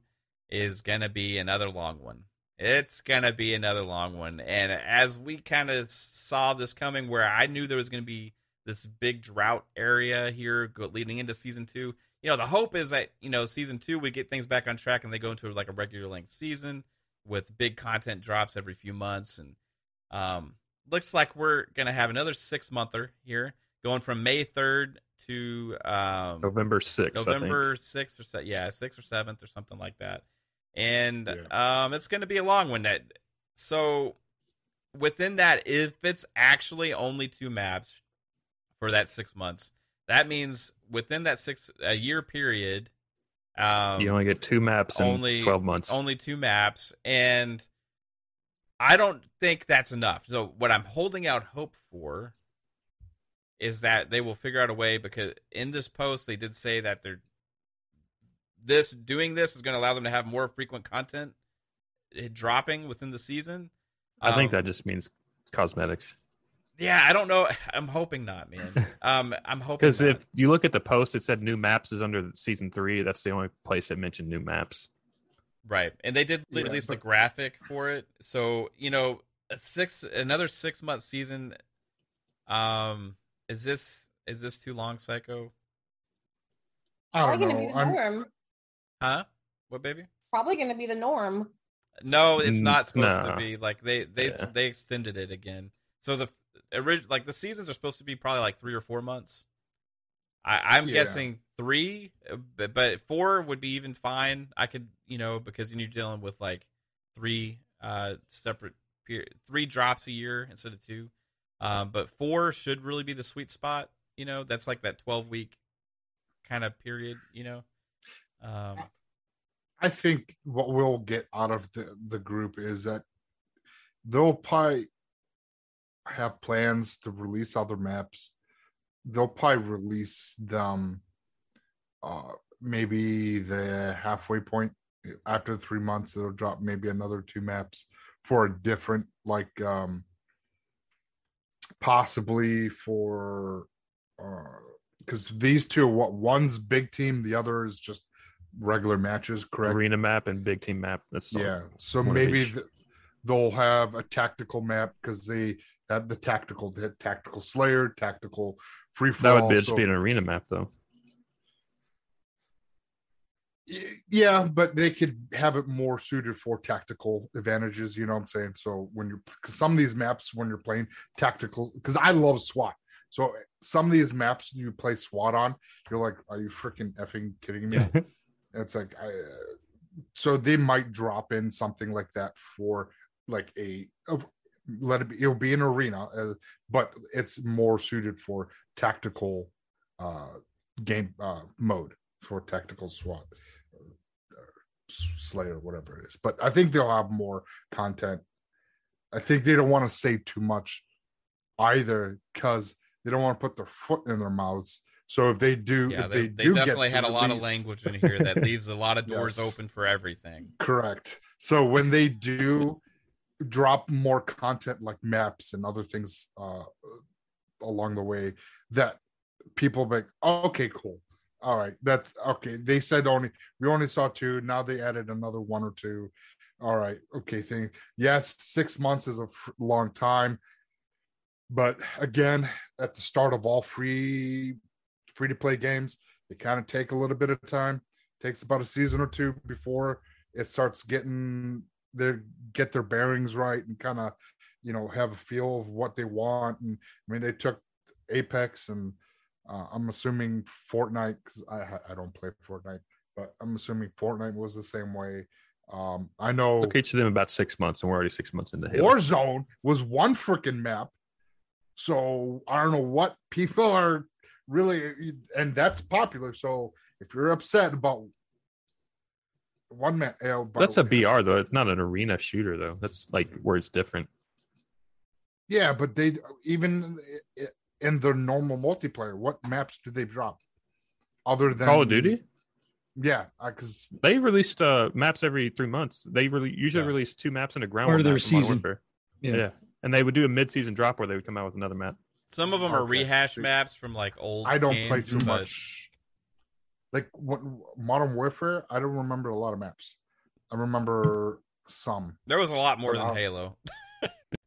is gonna be another long one. It's gonna be another long one, and as we kind of saw this coming, where I knew there was gonna be this big drought area here leading into season two. You know, the hope is that you know season two we get things back on track and they go into like a regular length season with big content drops every few months, and um, looks like we're gonna have another six monther here, going from May third to um, November sixth. November sixth or se- yeah, sixth or seventh or something like that. And um, it's going to be a long one. That so within that, if it's actually only two maps for that six months, that means within that six a year period, um, you only get two maps in twelve months. only two maps, and I don't think that's enough. So what I'm holding out hope for is that they will figure out a way because in this post they did say that they're this doing this is going to allow them to have more frequent content eh, dropping within the season. I think Um, that just means cosmetics. Yeah, I don't know. I'm hoping not, man. Um, I'm hoping Because if you look at the post, it said new maps is under season three. That's the only place it mentioned new maps. Right, and they did Yeah, release the graphic for it. So you know, a six another six month season. Um, is this is this too long, Psycho? I Probably don't gonna be know. I'm, norm. Huh? What baby? Probably gonna be the norm. No, it's not supposed no. to be. Like they they Yeah. they extended it again. So the original like the seasons are supposed to be probably like three or four months. I, I'm Yeah. guessing three, uh, but, but four would be even fine. I could you know because you're dealing with like three uh separate period, three drops a year instead of two. Um, but four should really be the sweet spot. You know, that's like that 12 week kind of period. You know. Um, I think what we'll get out of the the group is that they'll probably have plans to release other maps. They'll probably release them uh maybe the halfway point after three months they'll drop maybe another two maps for a different like um possibly for uh because these two what one's big team the other is just regular matches correct? Arena map and big team map. That's yeah so maybe th- they'll have a tactical map because they have the tactical the tactical slayer tactical free for that would be just be an arena map though. yeah but they could have it more suited for tactical advantages you know what i'm saying? So when you're some of these maps when you're playing tactical because i love swat. So some of these maps you play swat on you're like are you freaking effing kidding me it's like I, uh, so they might drop in something like that for like a let it be it'll be an arena uh, but it's more suited for tactical uh game uh mode for tactical swat slayer whatever it is. But i think they'll have more content. I think they don't want to say too much either because they don't want to put their foot in their mouths so if they do yeah, if they, they, do definitely had a lot of language in here that leaves a lot of doors Yes. open for everything. Correct. So when they do drop more content like maps and other things uh, along the way, that people be like, oh, okay, cool. All right, that's okay. They said only we only saw two. Now they added another one or two. All right, okay. Thing. Yes, six months is a f- long time, but again, at the start of all free free to play games, they kind of take a little bit of time. Takes about a season or two before it starts getting their get their bearings right and kind of you know have a feel of what they want and i mean they took apex and uh, i'm assuming fortnite because I, I don't play fortnite but i'm assuming fortnite was the same way um i know Took each of them about six months, and we're already six months into Halo. warzone was one freaking map so i don't know what people are really and that's popular so if you're upset about one map but- That's a BR though. It's not an arena shooter though. That's like where it's different. Yeah, but they even in their normal multiplayer, what maps do they drop? Other than Call of Duty. Yeah, because They released uh, maps every three months. They really usually Yeah. release two maps in a ground Part of their map for season. Yeah. Yeah. and they would do a mid-season drop where they would come out with another map. Some of them are Okay, rehash maps from like old. I don't play too but- much. like what Modern Warfare. I don't remember a lot of maps. I remember some. There was a lot more But than I'll- Halo.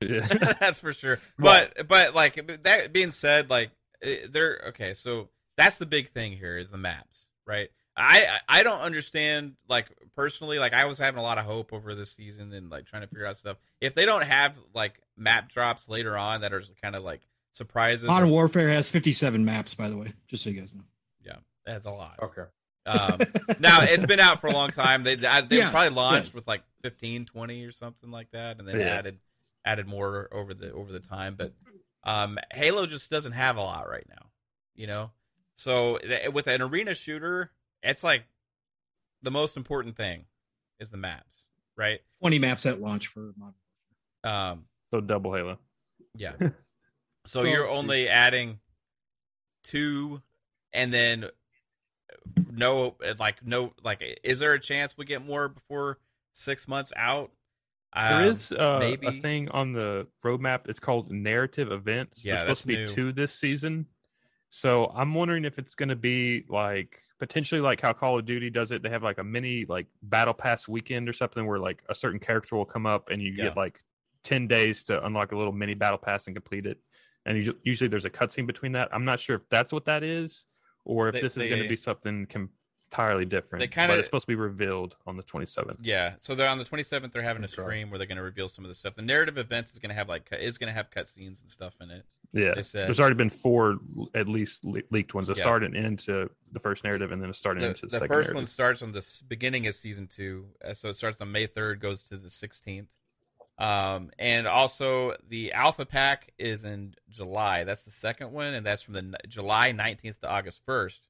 That's for sure. Well- But but like that being said, like eh, they're okay. So that's the big thing here is the maps, right? I I I don't understand like personally. Like I was having a lot of hope over this season and like trying to figure out stuff. If they don't have like map drops later on that are kind of like surprises, Modern or- Warfare has 57 maps, by the way, just so you guys know. yeah, that's a lot. Okay. Um, now it's been out for a long time. They I- they Yes, probably launched yes. with like 15, 20 or something like that, and then Yeah. added added more over the over the time. But um, Halo just doesn't have a lot right now, you know. So th- with an arena shooter, it's like the most important thing is the maps, right? 20 maps at launch for Modern Um, so double Halo. yeah. So So- you're only adding two, and then no, like no, like is there a chance we get more before six months out? There Um, is uh, maybe. a thing on the roadmap. It's called narrative events. Yeah, There's supposed to be new. two this season. So I'm wondering if it's going to be like potentially like how Call of Duty does it. They have like a mini like battle pass weekend or something where like a certain character will come up and you Yeah. get like ten days to unlock a little mini battle pass and complete it. And usually, usually there's a cutscene between that. I'm not sure if that's what that is or if They- this is going to be something entirely different. They kinda- it's supposed to be revealed on the 27th. Yeah, so they're on the 27th. They're having a stream where they're going to reveal some of the stuff. The narrative events is going to have like is going to have cutscenes and stuff in it. Yeah, said- there's already been four at least le- leaked ones. A Yeah. start and end to the first narrative, and then a start and The, end to the, the second first narrative. one starts on the beginning of season two, uh, so it starts on May 3rd, goes to the 16th. Um, and also the alpha pack is in July. That's the second one, and that's from the July 19th to August 1st,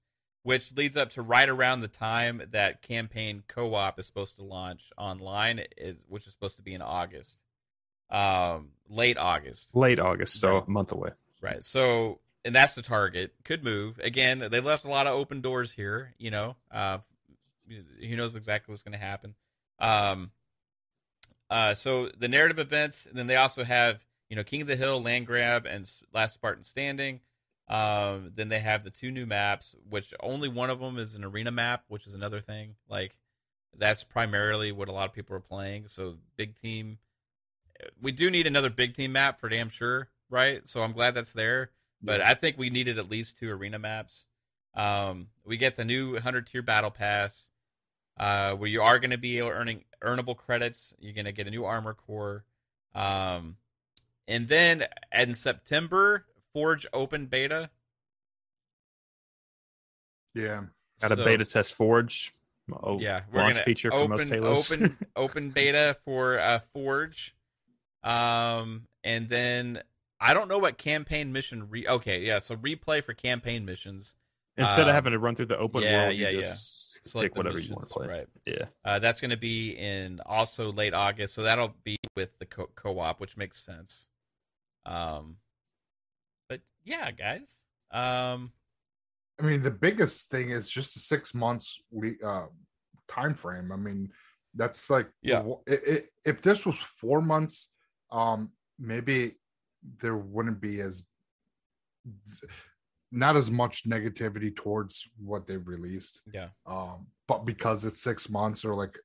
which leads up to right around the time that campaign co-op is supposed to launch online, is, which is supposed to be in August, um, late August. Late August, so Right. a month away. Right. So, and that's the target. Could move again. They left a lot of open doors here. You know, uh, who knows exactly what's going to happen. Um, uh, so the narrative events, and then they also have you know King of the Hill, Land Grab, and Last Spartan Standing. Um, then they have the two new maps, which only one of them is an arena map, which is another thing. Like that's primarily what a lot of people are playing. So big team, we do need another big team map for damn sure, right? So I'm glad that's there. But I think we needed at least two arena maps. Um, we get the new 100 tier battle pass, uh, where you are going to be earning earnable credits. You're going to get a new armor core. Um, and then in September, Forge open beta. Yeah. Got a So- beta test Forge. Oh, yeah, we're launch gonna feature for open most Halos. open open beta for uh, Forge, um, and then I don't know what campaign mission. Re- okay, yeah, so replay for campaign missions. Instead um, of having to run through the open yeah, world, yeah, you yeah. Just Select pick the whatever missions, you want to play. Right. Yeah, Uh, that's going to be in also late August, so that'll be with the co- co-op, which makes sense. Um, but yeah, guys. Um, I mean, the biggest thing is just a six months le- uh, time frame. I mean, that's like Yeah. It, it, if this was four months, um, maybe there wouldn't be as not as much negativity towards what they've released. yeah, Um, but because it's six months or like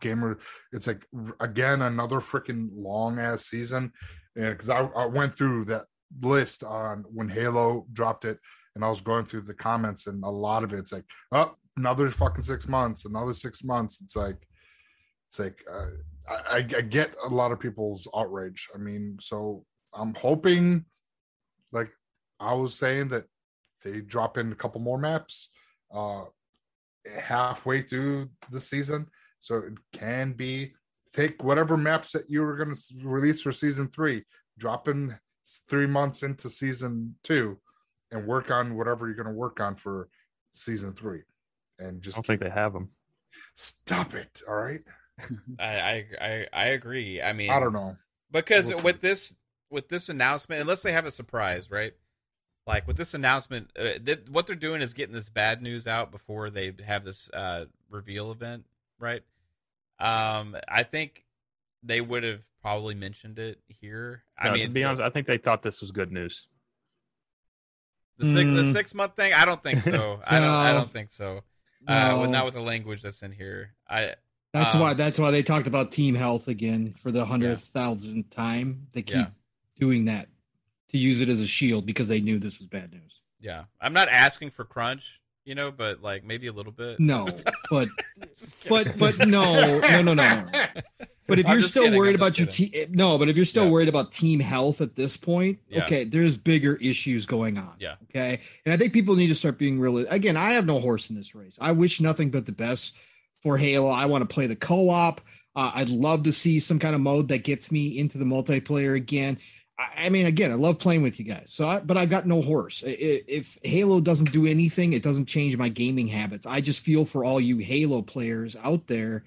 gamer, it's like again another freaking long ass season. And because I, I went through that list on when Halo dropped it, and I was going through the comments, and a lot of it's like, oh, another fucking six months, another six months. It's like, it's like uh, I, I get a lot of people's outrage. I mean, so I'm hoping, I was saying, that they drop in a couple more maps. Uh, halfway through the season so it can be take whatever maps that you were going to release for season three drop in three months into season two and work on whatever you're going to work on for season three and just I just don't think they have them. stop it all right I, I I I agree. I mean, i don't know because We'll see. with this with this announcement unless they have a surprise right like with this announcement uh, th- what they're doing is getting this bad news out before they have this uh reveal event right um i think they would have probably mentioned it here i mean to be so- honest, I think they thought this was good news. The six, the Mm. six month thing, I don't think so. I don't. I don't think so. Uh, with, No. not with the language that's in here. I That's Um, why. That's why they talked about team health again for the hundredth thousandth time. They keep Yeah. doing that to use it as a shield because they knew this was bad news. yeah. I'm not asking for crunch, you know, but like maybe a little bit. No, but but but no, no, no, no. But if I'm you're still kidding, worried about your team, no. But if you're still Yeah. worried about team health at this point, Yeah. okay, there's bigger issues going on. Yeah. Okay, and I think people need to start being real. Again, I have no horse in this race. I wish nothing but the best for Halo. I want to play the co-op. Uh, I'd love to see some kind of mode that gets me into the multiplayer again. I, I mean, again, I love playing with you guys. So, I, but I've got no horse. If Halo doesn't do anything, it doesn't change my gaming habits. I just feel for all you Halo players out there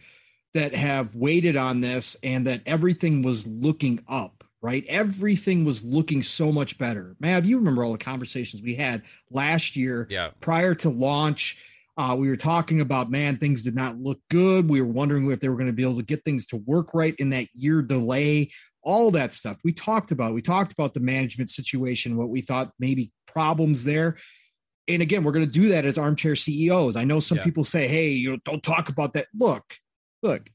that have waited on this and that everything was looking up, right? Everything was looking so much better. Mav, you remember all the conversations we had last year yeah. prior to launch. Uh, we were talking about, man, things did not look good. We were wondering if they were going to be able to get things to work right in that year delay, all that stuff. We talked about, we talked about the management situation, what we thought maybe problems there. And again, we're going to do that as armchair CEOs. I know some Yeah. people say, hey, you know, don't talk about that. Look, look,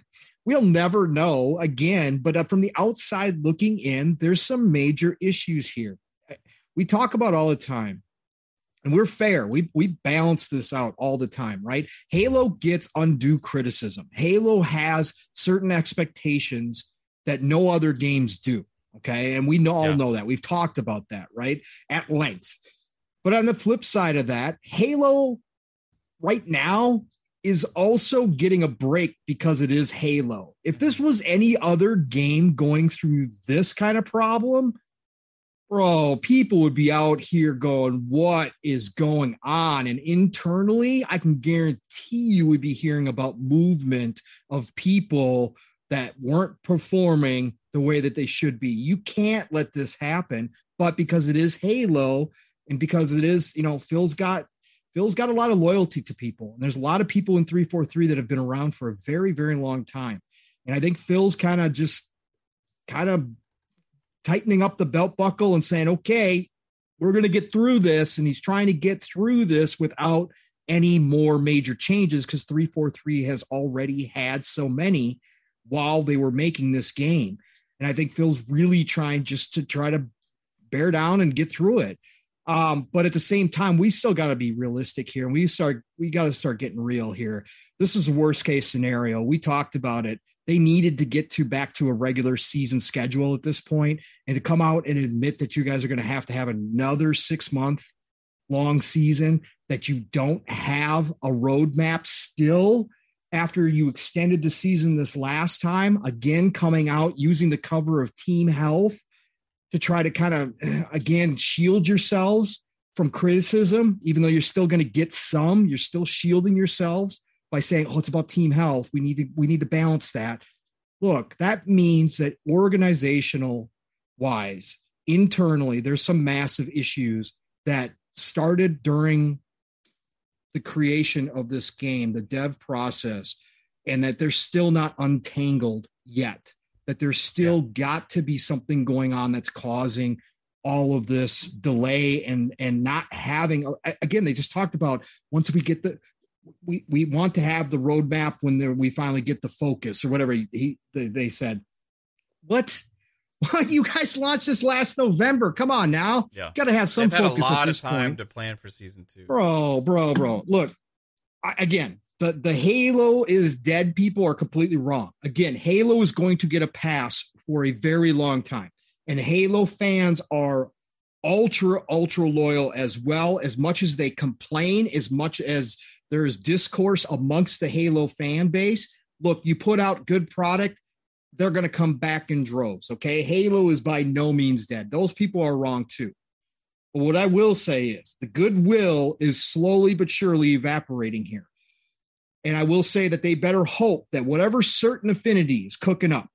we'll never know again, but uh, from the outside looking in, there's some major issues here. We talk about all the time and we're fair. We we balance this out all the time, right? Halo gets undue criticism. Halo has certain expectations that no other games do. Okay, and we all Yeah. know that. We've talked about that, right, at length. But on the flip side of that, Halo right now is also getting a break because it is Halo. If this was any other game going through this kind of problem, bro, people would be out here going, What is going on? And internally, I can guarantee you would be hearing about movement of people that weren't performing the way that they should be. You can't let this happen. But because it is Halo and because it is, you know, Phil's got Phil's got a lot of loyalty to people. And there's a lot of people in 343 that have been around for a very, very long time. And I think Phil's kind of just kind of tightening up the belt buckle and saying, okay, we're going to get through this. And he's trying to get through this without any more major changes because 343 has already had so many while they were making this game. And I think Phil's really trying just to try to bear down and get through it. Um, but at the same time, we still got to be realistic here. And we start, we got to start getting real here. This is a worst case scenario. We talked about it. They needed to get to back to a regular season schedule at this point and to come out and admit that you guys are going to have to have another six month long season, that you don't have a roadmap still after you extended the season this last time, again, coming out using the cover of team health to try to kind of again shield yourselves from criticism, even though you're still going to get some, you're still shielding yourselves by saying, "Oh, it's about team health. We need to we need to balance that." Look, that means that organizational wise, internally, there's some massive issues that started during the creation of this game, the dev process, and that they're still not untangled yet that there's still got to be something going on that's causing all of this delay and and not having again they just talked about once we get the we we want to have the roadmap when we finally get the focus or whatever he, he they, said. What you guys launched this last november. Come on now. Yeah. got to have some They've had a focus at lot this of time point to plan for season two. bro bro bro. Look I, again the the halo is dead. People are completely wrong. Again halo is going to get a pass for a very long time. And halo fans are ultra ultra loyal as well. As much as they complain as much as there's discourse amongst the halo fan base look you put out good product they're going to come back in droves okay halo is by no means dead those people are wrong too but what I will say is the goodwill is slowly but surely evaporating here. And I will say that they better hope that whatever certain affinity is cooking up,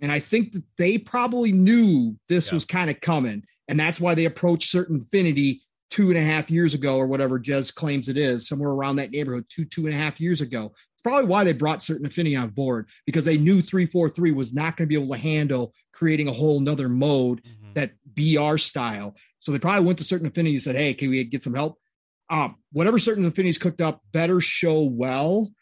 and I think that they probably knew this Yeah. was kind of coming, and that's why they approached certain affinity two and a half years ago, or whatever Jez claims it is, somewhere around that neighborhood, two, two and a half years ago. It's probably why they brought certain affinity on board because they knew 343 was not going to be able to handle creating a whole nother mode Mhm. that BR style. So they probably went to certain affinities and said, Hey, can we get some help? Um, whatever certain affinities cooked up better show well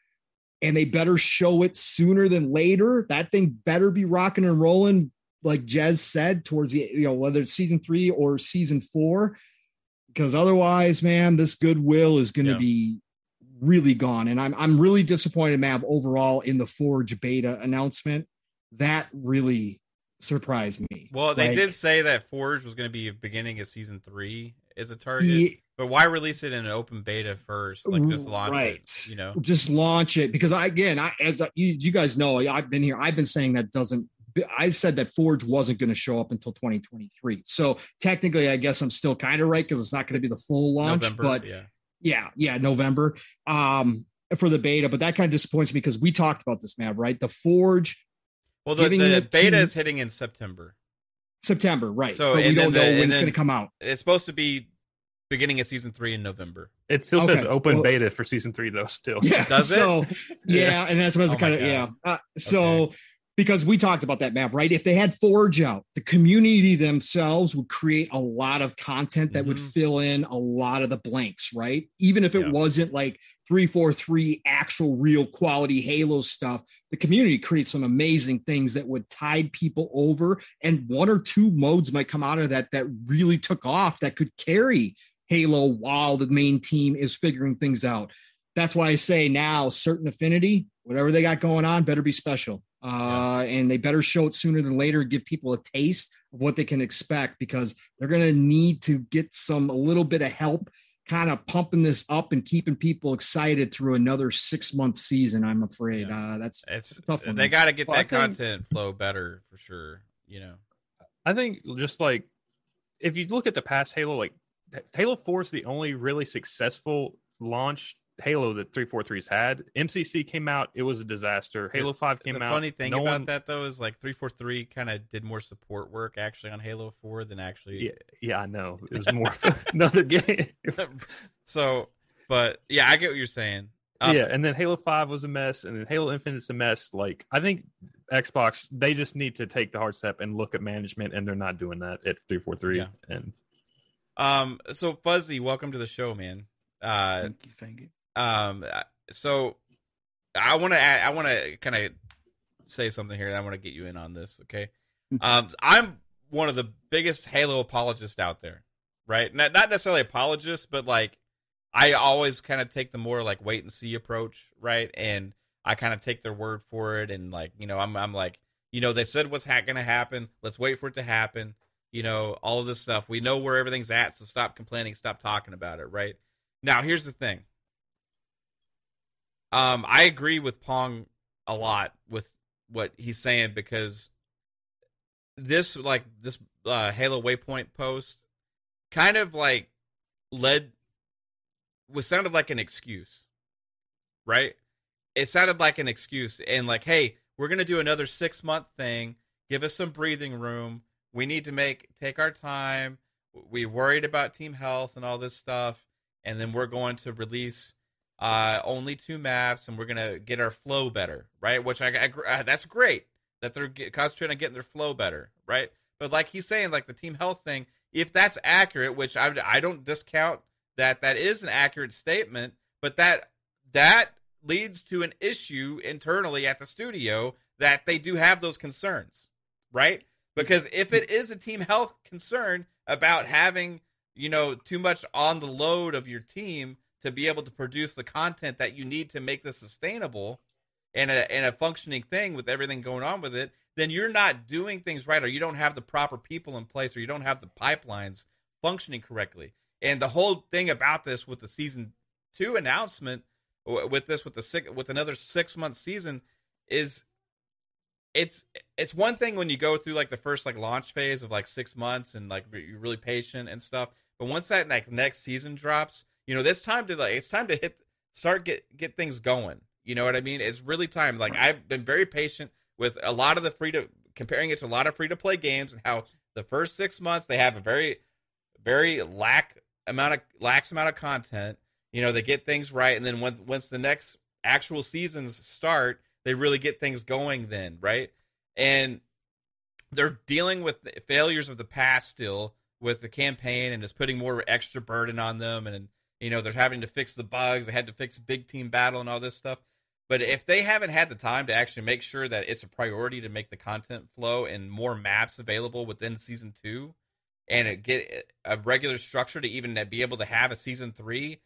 and they better show it sooner than later. That thing better be rocking and rolling, like Jez said, towards the you know whether it's season three or season four, because otherwise, man, this goodwill is going to Yeah. be really gone. And I'm I'm really disappointed, Mav, overall in the Forge beta announcement. That really surprised me. Well, they Like, did say that Forge was going to be beginning of season three as a target, ye- but why release it in an open beta first? Like just launch right. it, you know? just launch it because I again, I as I, you, you guys know, I've been here. I've been saying that doesn't. I said that Forge wasn't going to show up until 2023. So technically, I guess I'm still kind of right because it's not going to be the full launch. November, but yeah. yeah, yeah, November um, for the beta. But that kind of disappoints me because we talked about this, Mav. Right, the Forge Well, the, the beta to- is hitting in September. September, right? So, but we don't then know when it's going to come out. It's supposed to be beginning of season three in November. It still Okay, says open well- beta for season three though. Still, Yeah. Does it? So yeah, and that's what Oh it's my kind of God. yeah. Uh, so because we talked about that map, right? If they had Forge out, the community themselves would create a lot of content that would Mhm. fill in a lot of the blanks, right? Even if it Yeah. wasn't like three four three actual real quality Halo stuff, the community creates some amazing things that would tide people over, and one or two modes might come out of that that really took off that could carry Halo while the main team is figuring things out. That's why I say now certain affinity, whatever they got going on, better be special. Uh, and they better show it sooner than later, give people a taste of what they can expect because they're going to need to get some a little bit of help kind of pumping this up and keeping people excited through another six month season. I'm afraid Yeah. uh, that's It's a tough one. they got to get Well, that think- content flow better for sure. You know, I think just like if you look at the past Halo, like Halo Four is the only really successful launch Halo that 343's had. MCC came out, it was a disaster. Halo Five came the out. funny thing no about one- that though is like three four three kind of did more support work actually on Halo Four than actually. Yeah, yeah, I know. It was more another game. so, but yeah, I get what you're saying. Um, yeah, and then Halo Five was a mess, and then Halo Infinite's a mess. Like I think Xbox, they just need to take the hard step and look at management, and they're not doing that at three four three. Yeah. And Um. So Fuzzy, welcome to the show, man. Uh. Thank you, thank you. Um. So, I want to. I want to kind of say something here. I want to get you in on this. Okay. Um. I'm one of the biggest Halo apologists out there. Right. Not not necessarily apologists, but like I always kind of take the more like wait and see approach. Right. And I kind of take their word for it. And like you know, I'm I'm like you know they said what's ha- going to happen. Let's wait for it to happen. You know, all of this stuff. We know where everything's at, so stop complaining, stop talking about it, right? Now, here's the thing. Um, I agree with Pong a lot with what he's saying because this like this uh, Halo Waypoint post kind of like led was sounded like an excuse, right? It sounded like an excuse and like, hey, we're gonna do another six month thing. Give us some breathing room. We need to make take our time. We worried about team health and all this stuff, and then we're going to release uh, only two maps, and we're gonna get our flow better, right? Which I, I uh, that's great that they're concentrating on getting their flow better, right? But like he's saying, like the team health thing, if that's accurate, which I I don't discount that that is an accurate statement, but that that leads to an issue internally at the studio that they do have those concerns, right? Because if it is a team health concern about having, you know, too much on the load of your team to be able to produce the content that you need to make this sustainable and a and a functioning thing with everything going on with it, then you're not doing things right or you don't have the proper people in place or you don't have the pipelines functioning correctly. And the whole thing about this with the season 2 announcement with this with the six, with another 6 month season is it's it's one thing when you go through like the first like launch phase of like six months and like you're really patient and stuff. But once that like next season drops, you know, it's time to like it's time to hit start get get things going. You know what I mean? It's really time. Like I've been very patient with a lot of the free to comparing it to a lot of free to play games and how the first six months they have a very very lack amount of lax amount of content. You know, they get things right, and then once once the next actual seasons start, they really get things going. Then right, and they're dealing with the failures of the past still with the campaign and is putting more extra burden on them and you know they're having to fix the bugs. They had to fix big team battle and all this stuff. But if they haven't had the time to actually make sure that it's a priority to make the content flow and more maps available within season two and get a regular structure to even be able to have a season three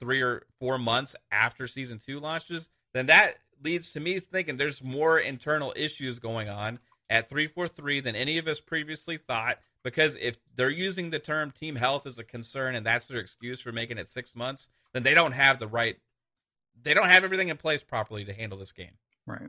three or four months after season two launches then that leads to me thinking there's more internal issues going on at 343 than any of us previously thought because if they're using the term team health as a concern and that's their excuse for making it six months, then they don't have the right, they don't have everything in place properly to handle this game. Right.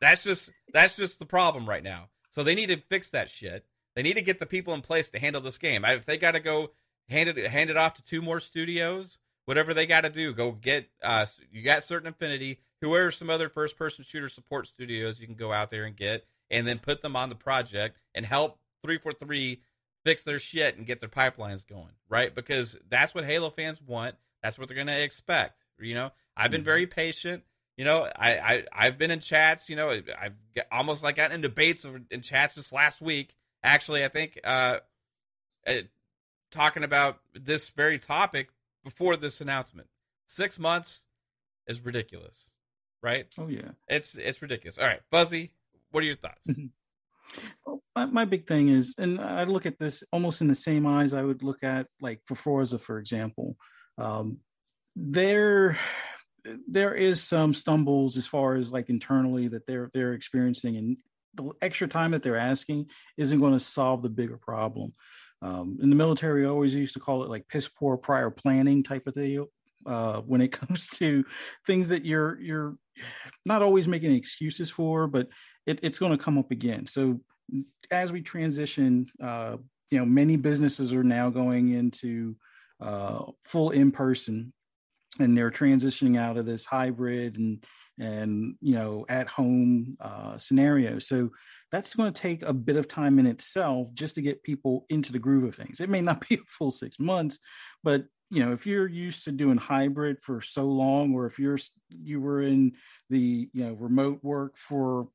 That's just that's just the problem right now. So they need to fix that shit. They need to get the people in place to handle this game. If they got to go hand it hand it off to two more studios, whatever they got to do, go get. Uh, you got certain Affinity. Whoever some other first person shooter support studios you can go out there and get, and then put them on the project and help 343 fix their shit and get their pipelines going, right? Because that's what Halo fans want. That's what they're going to expect. You know, I've been mm-hmm. very patient. You know, I, I I've been in chats. You know, I've almost like gotten in debates in chats just last week. Actually, I think uh, uh, talking about this very topic before this announcement. Six months is ridiculous, right? Oh yeah, it's it's ridiculous. All right, Fuzzy, what are your thoughts? Well, my, my big thing is, and I look at this almost in the same eyes I would look at like for Forza, for example. Um, there, there is some stumbles as far as like internally that they're they're experiencing, and the extra time that they're asking isn't going to solve the bigger problem. Um, in the military, I always used to call it like piss poor prior planning type of thing. Uh, when it comes to things that you're you're not always making excuses for, but it, it's going to come up again. So as we transition, uh, you know, many businesses are now going into uh, full in person, and they're transitioning out of this hybrid and and you know at home uh, scenario. So that's going to take a bit of time in itself just to get people into the groove of things. It may not be a full six months, but you know if you're used to doing hybrid for so long, or if you're you were in the you know remote work for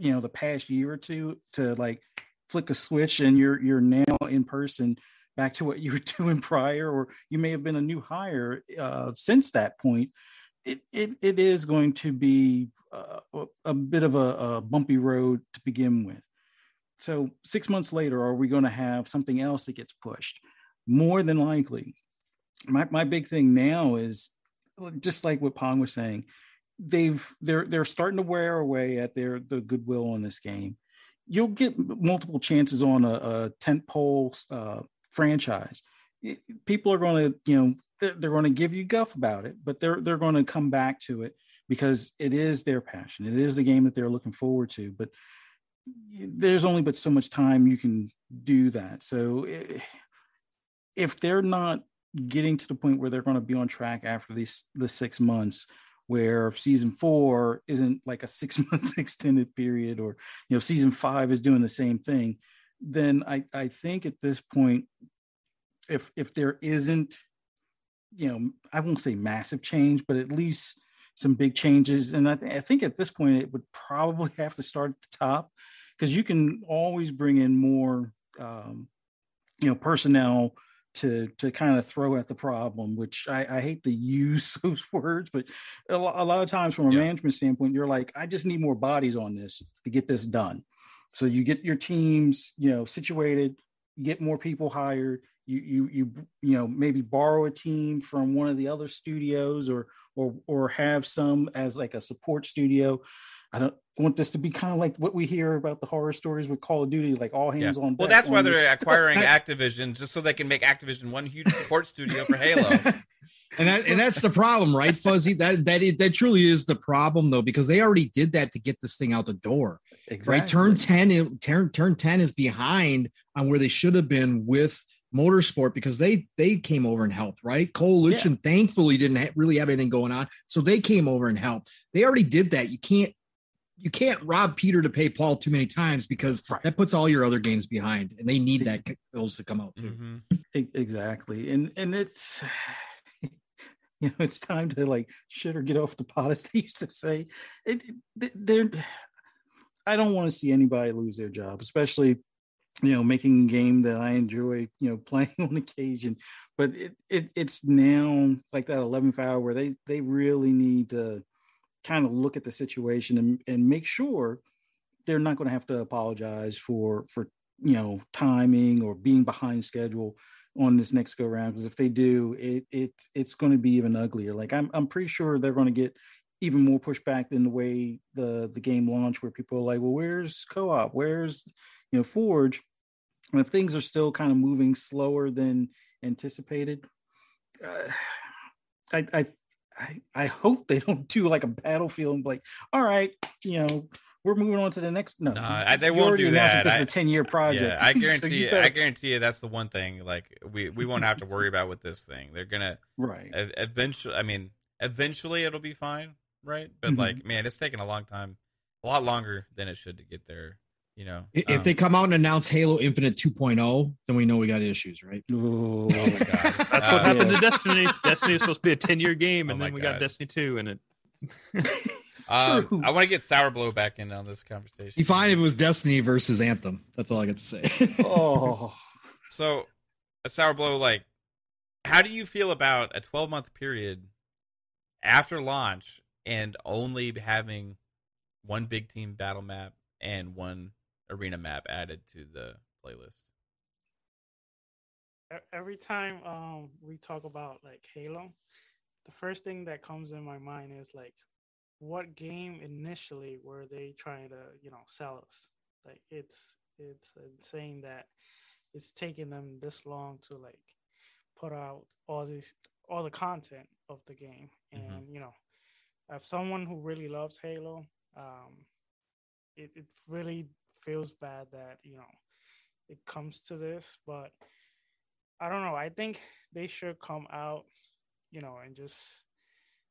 you know the past year or two to like flick a switch and you're you're now in person back to what you were doing prior or you may have been a new hire uh, since that point it, it, it is going to be uh, a bit of a, a, bumpy road to begin with. So six months later are we going to have something else that gets pushed? More than likely. My, my big thing now is just like what pong was saying they've they're they're starting to wear away at their the goodwill on this game. You'll get multiple chances on a, a tent pole uh, franchise. People are going to you know they're, they're going to give you guff about it, but they're they're going to come back to it because it is their passion. It is a game that they're looking forward to. But there's only but so much time you can do that. So if they're not getting to the point where they're going to be on track after these the six months where season four isn't like a six month extended period or you know season five is doing the same thing then i i think at this point if if there isn't you know i won't say massive change but at least some big changes. And i, th- I think at this point it would probably have to start at the top because you can always bring in more um, you know personnel to to kind of throw at the problem which I, I hate to use those words but a, lot of times from a yeah. management standpoint you're like i just need more bodies on this to get this done so you get your teams you know situated get more people hired you you you you know maybe borrow a team from one of the other studios or or or have some as like a support studio I don't want this to be kind of like what we hear about the horror stories with Call of Duty, like all hands yeah. on. Well, that's why they're acquiring Activision just so they can make Activision one huge support studio for Halo. and that and that's the problem, right, Fuzzy? That that is, that truly is the problem, though, because they already did that to get this thing out the door. Exactly. Right, turn ten, turn turn ten is behind on where they should have been with motorsport because they they came over and helped right coalition yeah. thankfully didn't ha- really have anything going on so they came over and helped they already did that you can't you can't rob Peter to pay Paul too many times because right. that puts all your other games behind, and they need that those to come out too. Mm-hmm. Exactly, and and it's you know it's time to like shit or get off the pot, as they used to say. It, they're I don't want to see anybody lose their job, especially you know making a game that I enjoy you know playing on occasion. But it, it it's now like that 11th hour where they they really need to kind of look at the situation and, and make sure they're not going to have to apologize for for you know timing or being behind schedule on this next go round because if they do it it it's going to be even uglier. Like i'm i'm pretty sure they're going to get even more pushback than the way the the game launched where people are like well where's co-op? Where's you know forge? And if things are still kind of moving slower than anticipated uh, I, I I, I hope they don't do like a battlefield and like, all right, you know, we're moving on to the next. No, no I, they won't do that. that this I, is a ten year project. Yeah, I guarantee so you. Better... I guarantee you that's the one thing. Like we we won't have to worry about with this thing. They're gonna right eventually. I mean, eventually it'll be fine, right? But mm-hmm. like, man, it's taking a long time, a lot longer than it should to get there. You know, if um, they come out and announce Halo Infinite 2.0, then we know we got issues, right? oh my god, that's uh, what happens yeah. in Destiny. Destiny is supposed to be a 10 year game, and oh then we god. got Destiny 2, and it. um, I want to get Sour Blow back in on this conversation. You find if it was Destiny versus Anthem. That's all I got to say. oh, so a Sour Blow, like, how do you feel about a 12 month period after launch and only having one big team battle map and one arena map added to the playlist. Every time um we talk about like Halo, the first thing that comes in my mind is like what game initially were they trying to, you know, sell us? Like it's it's insane that it's taking them this long to like put out all these all the content of the game. Mm-hmm. And, you know, as someone who really loves Halo, um, it, it really feels bad that you know it comes to this, but I don't know. I think they should come out, you know, and just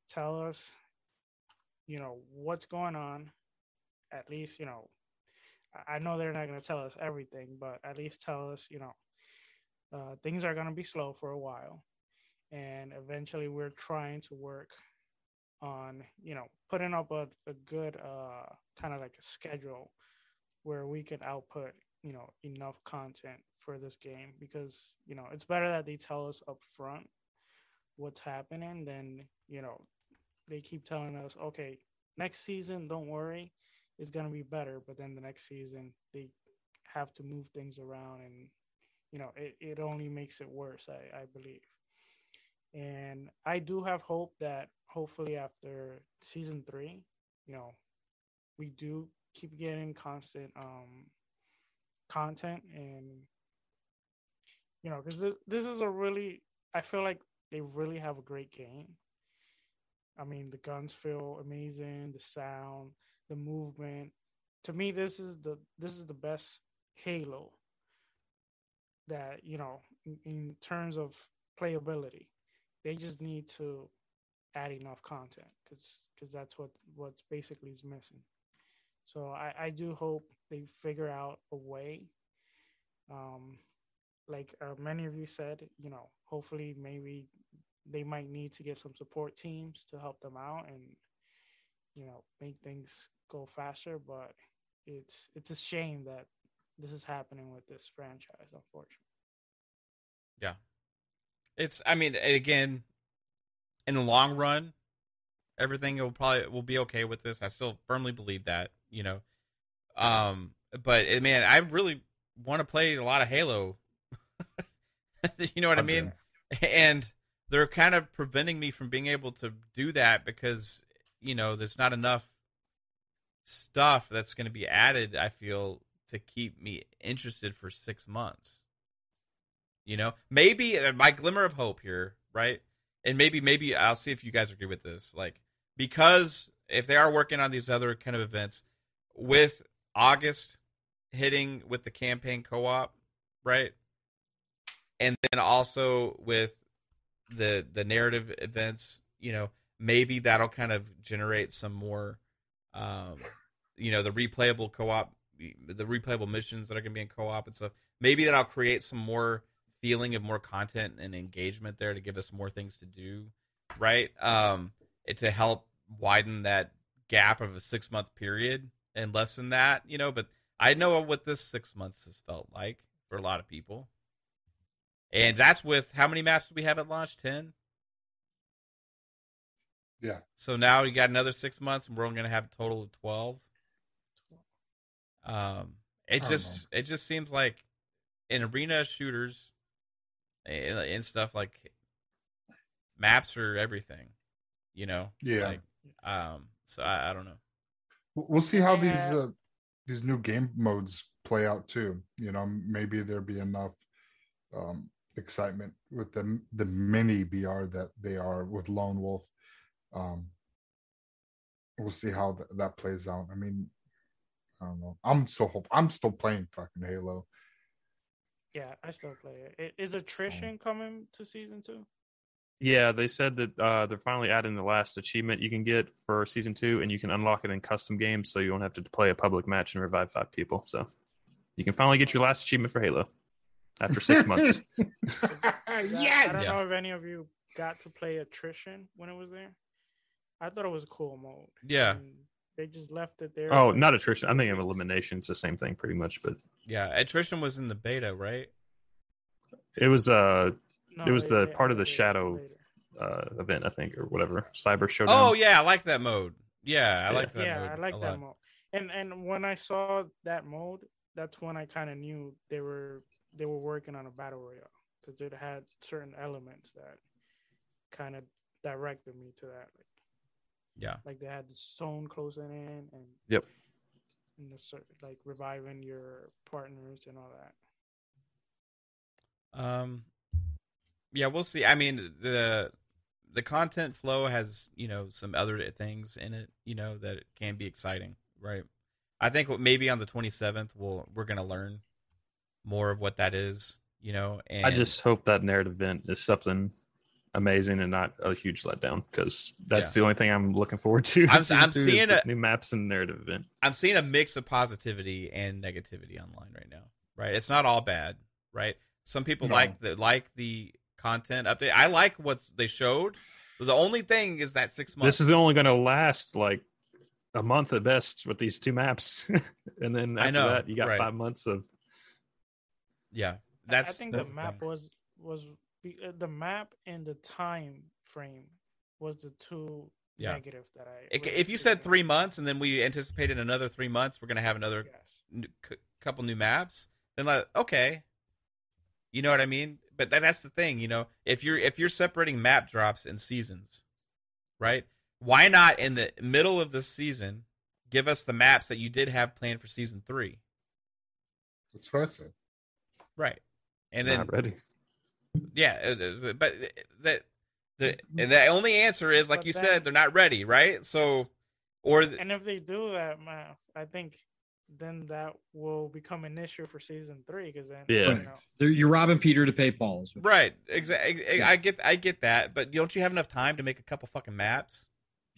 tell us, you know, what's going on. At least, you know, I know they're not going to tell us everything, but at least tell us, you know, uh, things are going to be slow for a while. And eventually we're trying to work on, you know, putting up a, a good uh, kind of like a schedule where we can output you know enough content for this game because you know it's better that they tell us up front what's happening than you know they keep telling us okay next season don't worry it's going to be better. But then the next season they have to move things around and you know it, it only makes it worse I, I believe. And i do have hope that hopefully after season three you know we do keep getting constant um content and you know because this this is a really I feel like they really have a great game. I mean, the guns feel amazing, the sound, the movement. To me, this is the this is the best Halo that you know in, in terms of playability. They just need to add enough content because because that's what what's basically is missing. So I, I do hope they figure out a way. Um, like uh, many of you said, you know, hopefully maybe they might need to get some support teams to help them out and you know make things go faster. But it's it's a shame that this is happening with this franchise, unfortunately. Yeah, it's. I mean, again, in the long run, everything will probably will be okay with this. I still firmly believe that you know. Um, but eh, man, I really want to play a lot of Halo. you know what I mean? And they're kind of preventing me from being able to do that because you know there's not enough stuff that's going to be added. I feel to keep me interested for six months. You know, maybe uh, my glimmer of hope here, right? And maybe, maybe I'll see if you guys agree with this. Like, because if they are working on these other kind of events, with August hitting with the campaign co-op, right? And then also with the the narrative events, you know, maybe that'll kind of generate some more um you know, the replayable co-op the replayable missions that are going to be in co-op and stuff. Maybe that'll create some more feeling of more content and engagement there to give us more things to do, right? Um it to help widen that gap of a 6 month period and less than that, you know. But I know what this six months has felt like for a lot of people, and that's with how many maps do we have at launch? Ten. Yeah. So now you got another six months, and we're only going to have a total of twelve. Um, it just it just seems like in arena shooters and, and stuff like maps are everything, you know. Yeah. Like, um. So I, I don't know. We'll see how these uh, these new game modes play out too. You know, maybe there'll be enough um, excitement with the the mini BR that they are with Lone Wolf. Um, we'll see how th- that plays out. I mean, I don't know. I'm still hope I'm still playing fucking Halo. Yeah, I still play it. Is attrition coming to season two? Yeah, they said that uh, they're finally adding the last achievement you can get for season two, and you can unlock it in custom games, so you won't have to play a public match and revive five people. So you can finally get your last achievement for Halo after six months. Yeah, I don't know if any of you got to play attrition when it was there. I thought it was a cool mode. Yeah. and they just left it there. Oh, not attrition. I'm thinking of elimination. It's the same thing, pretty much. But Yeah, attrition was in the beta, right? it was uh No, it was they- the they part of the added shadow later. uh event, I think, or whatever. Cyber Showdown. Oh yeah, I like that mode. Yeah, I Yeah. like that yeah, mode. I like that lot. mode. And and when I saw that mode, that's when I kind of knew they were they were working on a battle royale because it had certain elements that kind of directed me to that. Like, Yeah. like they had the zone closing in and Yep. and the cer- like reviving your partners and all that. Um, yeah, we'll see. I mean, the the content flow has you know some other things in it, you know, that it can be exciting, right? I think maybe on the twenty seventh we'll we're gonna learn more of what that is, you know. And I just hope that narrative event is something amazing and not a huge letdown because that's Yeah. the only thing I'm looking forward to. I'm- I'm seeing a- new maps and narrative event. I'm seeing a mix of positivity and negativity online right now. Right, it's not all bad. Right, some people No. like the like the content update. I like what they showed. The only thing is that six months. This is only going to last like a month at best with these two maps, and then I know, that you got right. five months of yeah. That's I think that's the the map thing. was was uh, the map and the time frame was the two Yeah. negative that I. If- really If you said three months and then we anticipated another three months, we're gonna have another Yes. n- c- couple new maps. Then like okay, you know what I mean. But that, that's the thing, you know. If you're if you're separating map drops and seasons, right? Why not in the middle of the season give us the maps that you did have planned for season three, That's what I said. right? And then not ready. yeah, uh, uh, but that the the only answer is like But you then- said they're not ready, right? So or And if they do that math, I think then that will become an issue for season three because then Yeah. you Right. know, They're- You're robbing Peter to pay Paul. Right. Exactly. I get. I get that. But don't you have enough time to make a couple fucking maps?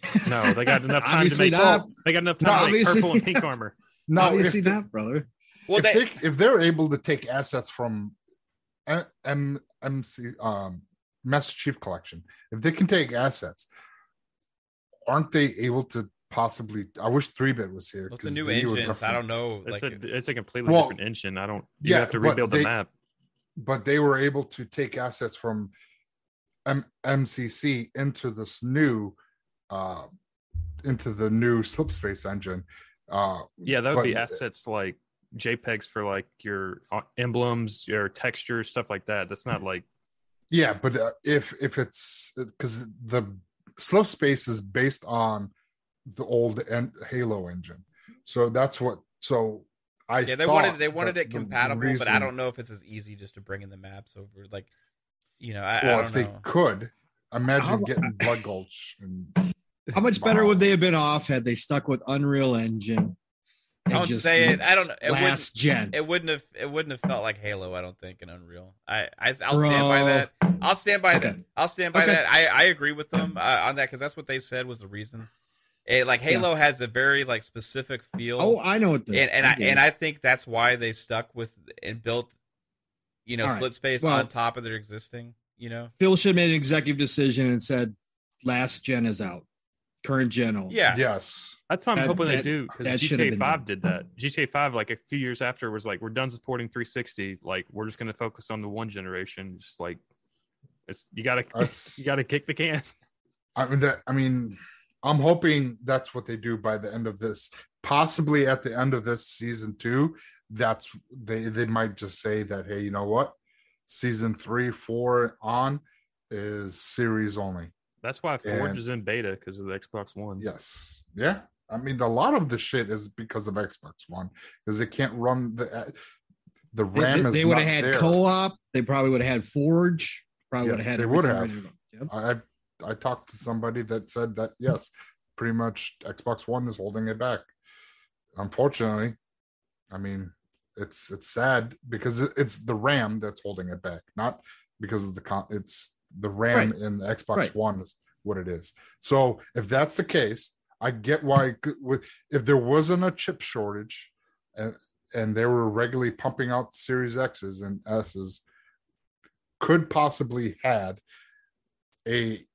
No, they got enough time to make. not. They got enough No, time to make obviously purple and pink armor. No, Obviously if, they- not, brother. Well, if, they, they, if they're able to take assets from M, M MC um Master Chief Collection, if they can take assets, aren't they able to possibly? I wish three bit was here. with the 'cause new they would engines, I don't know. It's Like, a it's a completely Well, different engine. I don't. You yeah, have to but rebuild they- the map. but they were able to take assets from M- MCC into this new uh into the new slipspace engine uh Yeah, that would be assets like JPEGs for like your uh, emblems, your textures, stuff like that. That's not like yeah but uh, if if it's because the slipspace is based on the old en- halo engine so that's what so i yeah, they wanted they wanted it the compatible, but I don't know if it's as easy just to bring in the maps over. Like, you know, I, I well don't if they could imagine How- getting blood gulch and How much better Wow. would they have been off had they stuck with Unreal Engine? and Don't just say it. I don't know. It Last gen. It wouldn't have. It wouldn't have felt like Halo. I don't think in Unreal. I. I will stand by that. I'll stand by Okay. that. I'll stand by Okay. that. I. I agree with them uh, on that because that's what they said was the reason. It, like Halo has a very like specific feel. Oh, I know what this. and and I, get and. I think that's why they stuck with and built, you know, All right. slipspace Well- on top of their existing. You know, Phil should have made an executive decision and said, "Last gen is out." current gen only. Yeah. Yes. That's what I'm That- hoping that- they do because that should have GTA Five did that. GTA Five, like a few years after, was like, we're done supporting 360. Like, we're just going to focus on the one generation. Just like, it's you got to you got to kick the can. I mean that I mean I'm hoping that's what they do by the end of this. Possibly at the end of this season two, that's they they might just say that hey, you know what? Season three, four on is series only. That's why Forge And- is in beta because of the Xbox One. Yes. Yeah. I mean a lot of the shit is because of Xbox One because they can't run the uh, the They, RAM is they would have had there. co-op. They probably would have had Forge. Probably would have had. they would have. ready to go. Yep. I I talked to somebody that said that yes, pretty much Xbox One is holding it back. Unfortunately, I mean it's it's sad because it's the RAM that's holding it back, not because of the con. It's the RAM in the Xbox Right. One is what it is. So if that's the case, I get why. if there wasn't a chip shortage, and and they were regularly pumping out Series X's and S's, could possibly had a,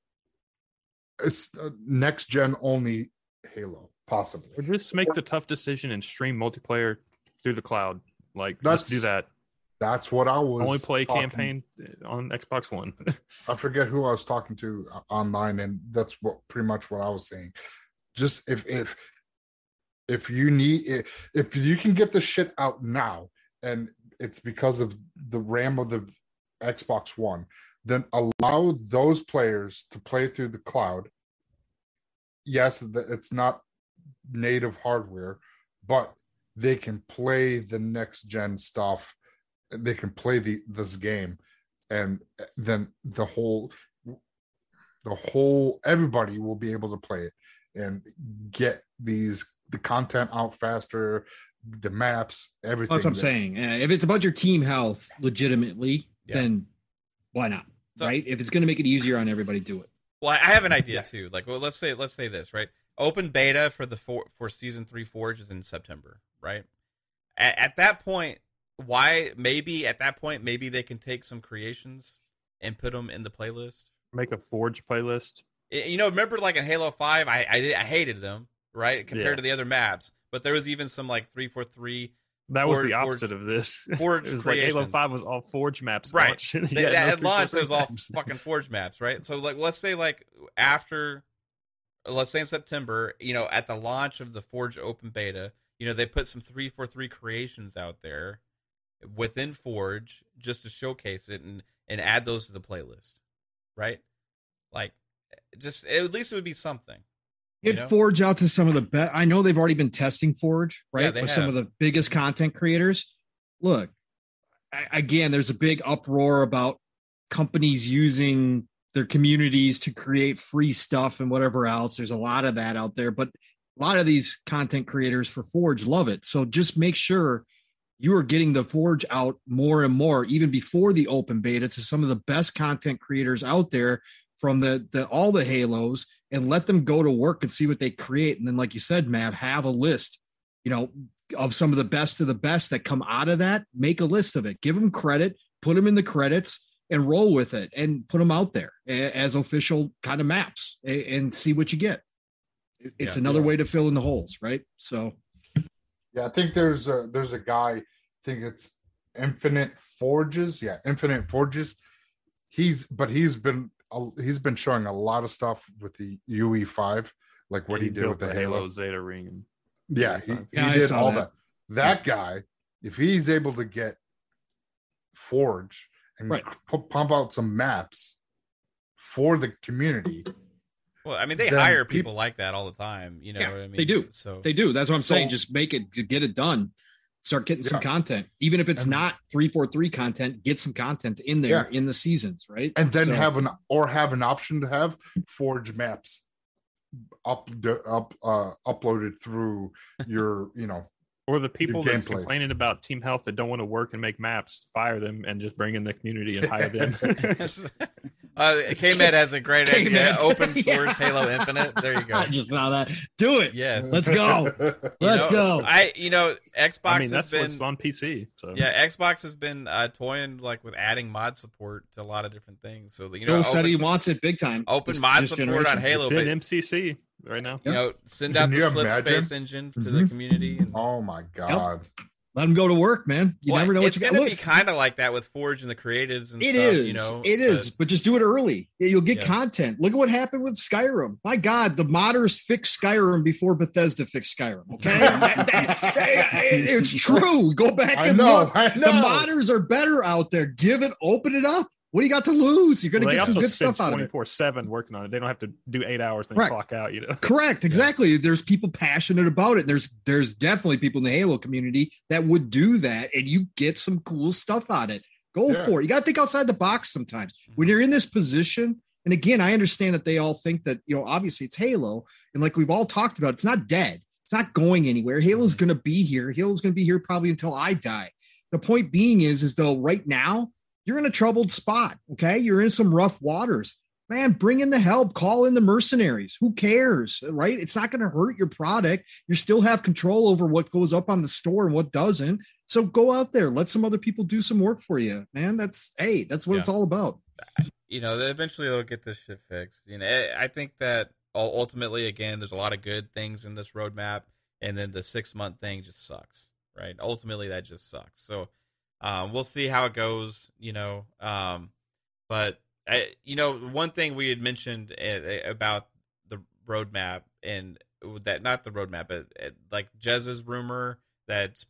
a s- a next gen only Halo, possibly. Or just make the tough decision and stream multiplayer through the cloud. Like, let's do that. That's what I was Only play talking- campaign uh, on Xbox One. I forget who I was talking to uh, online, and that's what pretty much what I was saying. Just if if if you need if you can get the shit out now, and it's because of the RAM of the Xbox One, then allow those players to play through the cloud. Yes, it's not native hardware, but they can play the next gen stuff. They can play the this game, and then the whole the whole everybody will be able to play it and get these the content out faster, the maps, everything. That's what I'm that- saying. If it's about your team health, legitimately, Yeah. then why not? So- right? If it's going to make it easier on everybody, do it. Well, I have an idea too. Like, well, let's say let's say this right. Open beta for the for, for season three Forge is in September, right? At, at that point, why maybe at that point maybe they can take some creations and put them in the playlist. make a Forge playlist. You know, remember like in Halo Five, I I, I hated them, right? Compared Yeah. to the other maps, but there was even some like three four three. That was Forge- the opposite Forge- of this. Forge it was like Halo. Five was all Forge maps. Right. They, no at launch, it was all fucking Forge maps, right? So, like, let's say, like, after, let's say in September, you know, at the launch of the Forge open beta, you know, they put some 343 creations out there within Forge just to showcase it and, and add those to the playlist, right? Like, just at least it would be something. You know? Forge out to some of the best. I know they've already been testing Forge, right? Yeah, With some of the biggest content creators. Look, I, again, there's a big uproar about companies using their communities to create free stuff and whatever else. There's a lot of that out there, but a lot of these content creators for Forge love it. So just make sure you are getting the Forge out more and more, even before the open beta, to some of the best content creators out there from the, the all the Halos, and let them go to work and see what they create. And then, like you said, Matt, have a list, you know, of some of the best of the best that come out of that. Make a list of it, give them credit, put them in the credits, and roll with it, and put them out there as official kind of maps, and see what you get. It's Yeah. another Yeah. way to fill in the holes, right? So Yeah, I think there's a there's a guy. I think it's Infinite Forges. Yeah, Infinite Forges. He's but he's been a- he's been showing a lot of stuff with the UE5, like what he, did with the Halo. Zeta ring. And Yeah, he, UE5. he Yeah, did all that. that. That guy, if he's able to get Forge and Right. pu- pump out some maps for the community, Well, I mean, they hire peop- people like that all the time. You know Yeah, what I mean? they do. So they do. That's what I'm saying. So- Just make it, get it done. Start getting some content, even if it's And- not three four three content. Get some content in there in the seasons, right? and then So- have an or have an option to have Forge maps up up uh uploaded through your you know or the people that's gameplay. complaining about team health that don't want to work and make maps, fire them and just bring in the community and hire them. uh, KMed has a great idea. K-Med. Open source Yeah. Halo Infinite. There you go. I just saw that. Do it. Yes. Let's go. Let's know, go. I you know Xbox I mean, has that's been what's on PC. So yeah Xbox has been uh, toying like with adding mod support to a lot of different things. So you know Bill open, said he wants it big time. open this- mod this support generation. on Halo, it's in MCC. Right now. You know, send Can out the you slip imagine? space engine to the Mhm. community. And, Oh my god. Let them go to work, man. You Well, never know what it's you got. gonna Look, be kind of like that with Forge and the creatives and It stuff. is. You know, it is. But, just do it early. You'll get Yeah. content. Look at what happened with Skyrim. My God, the modders fixed Skyrim before Bethesda fixed Skyrim. Okay, That- that- that- it's true. Go back I and know. look. I The modders are better out there. Give it. Open it up. What do you got to lose? You're going to Well, get some good stuff out of it. 24 7 working on it. They don't have to do eight hours Correct. clock out, you know. Correct. Exactly. There's people passionate about it. There's there's definitely people in the Halo community that would do that, and you get some cool stuff out of it. Go Yeah. for it. You got to think outside the box sometimes. When mm-hmm. you're in this position, and again, I understand that they all think that you know, obviously it's Halo, and like we've all talked about, it's not dead. It's not going anywhere. Halo's mm-hmm. going to be here. Halo's going to be here probably until I die. The point being is, is though right now you're in a troubled spot. Okay, you're in some rough waters man, bring in the help, call in the mercenaries. Who cares? Right? It's not going to hurt your product. You still have control over what goes up on the store and what doesn't. So go out there, let some other people do some work for you, man. That's hey, that's what Yeah. it's all about. you know, eventually they'll get this shit fixed. You know, I I think that ultimately, again, there's a lot of good things in this roadmap, and then the six month thing just sucks, right? Ultimately, that just sucks. So, um, we'll see how it goes. You know, um, but I, you know, one thing we had mentioned uh, about the roadmap and that not the roadmap, but uh, like Jez's rumor that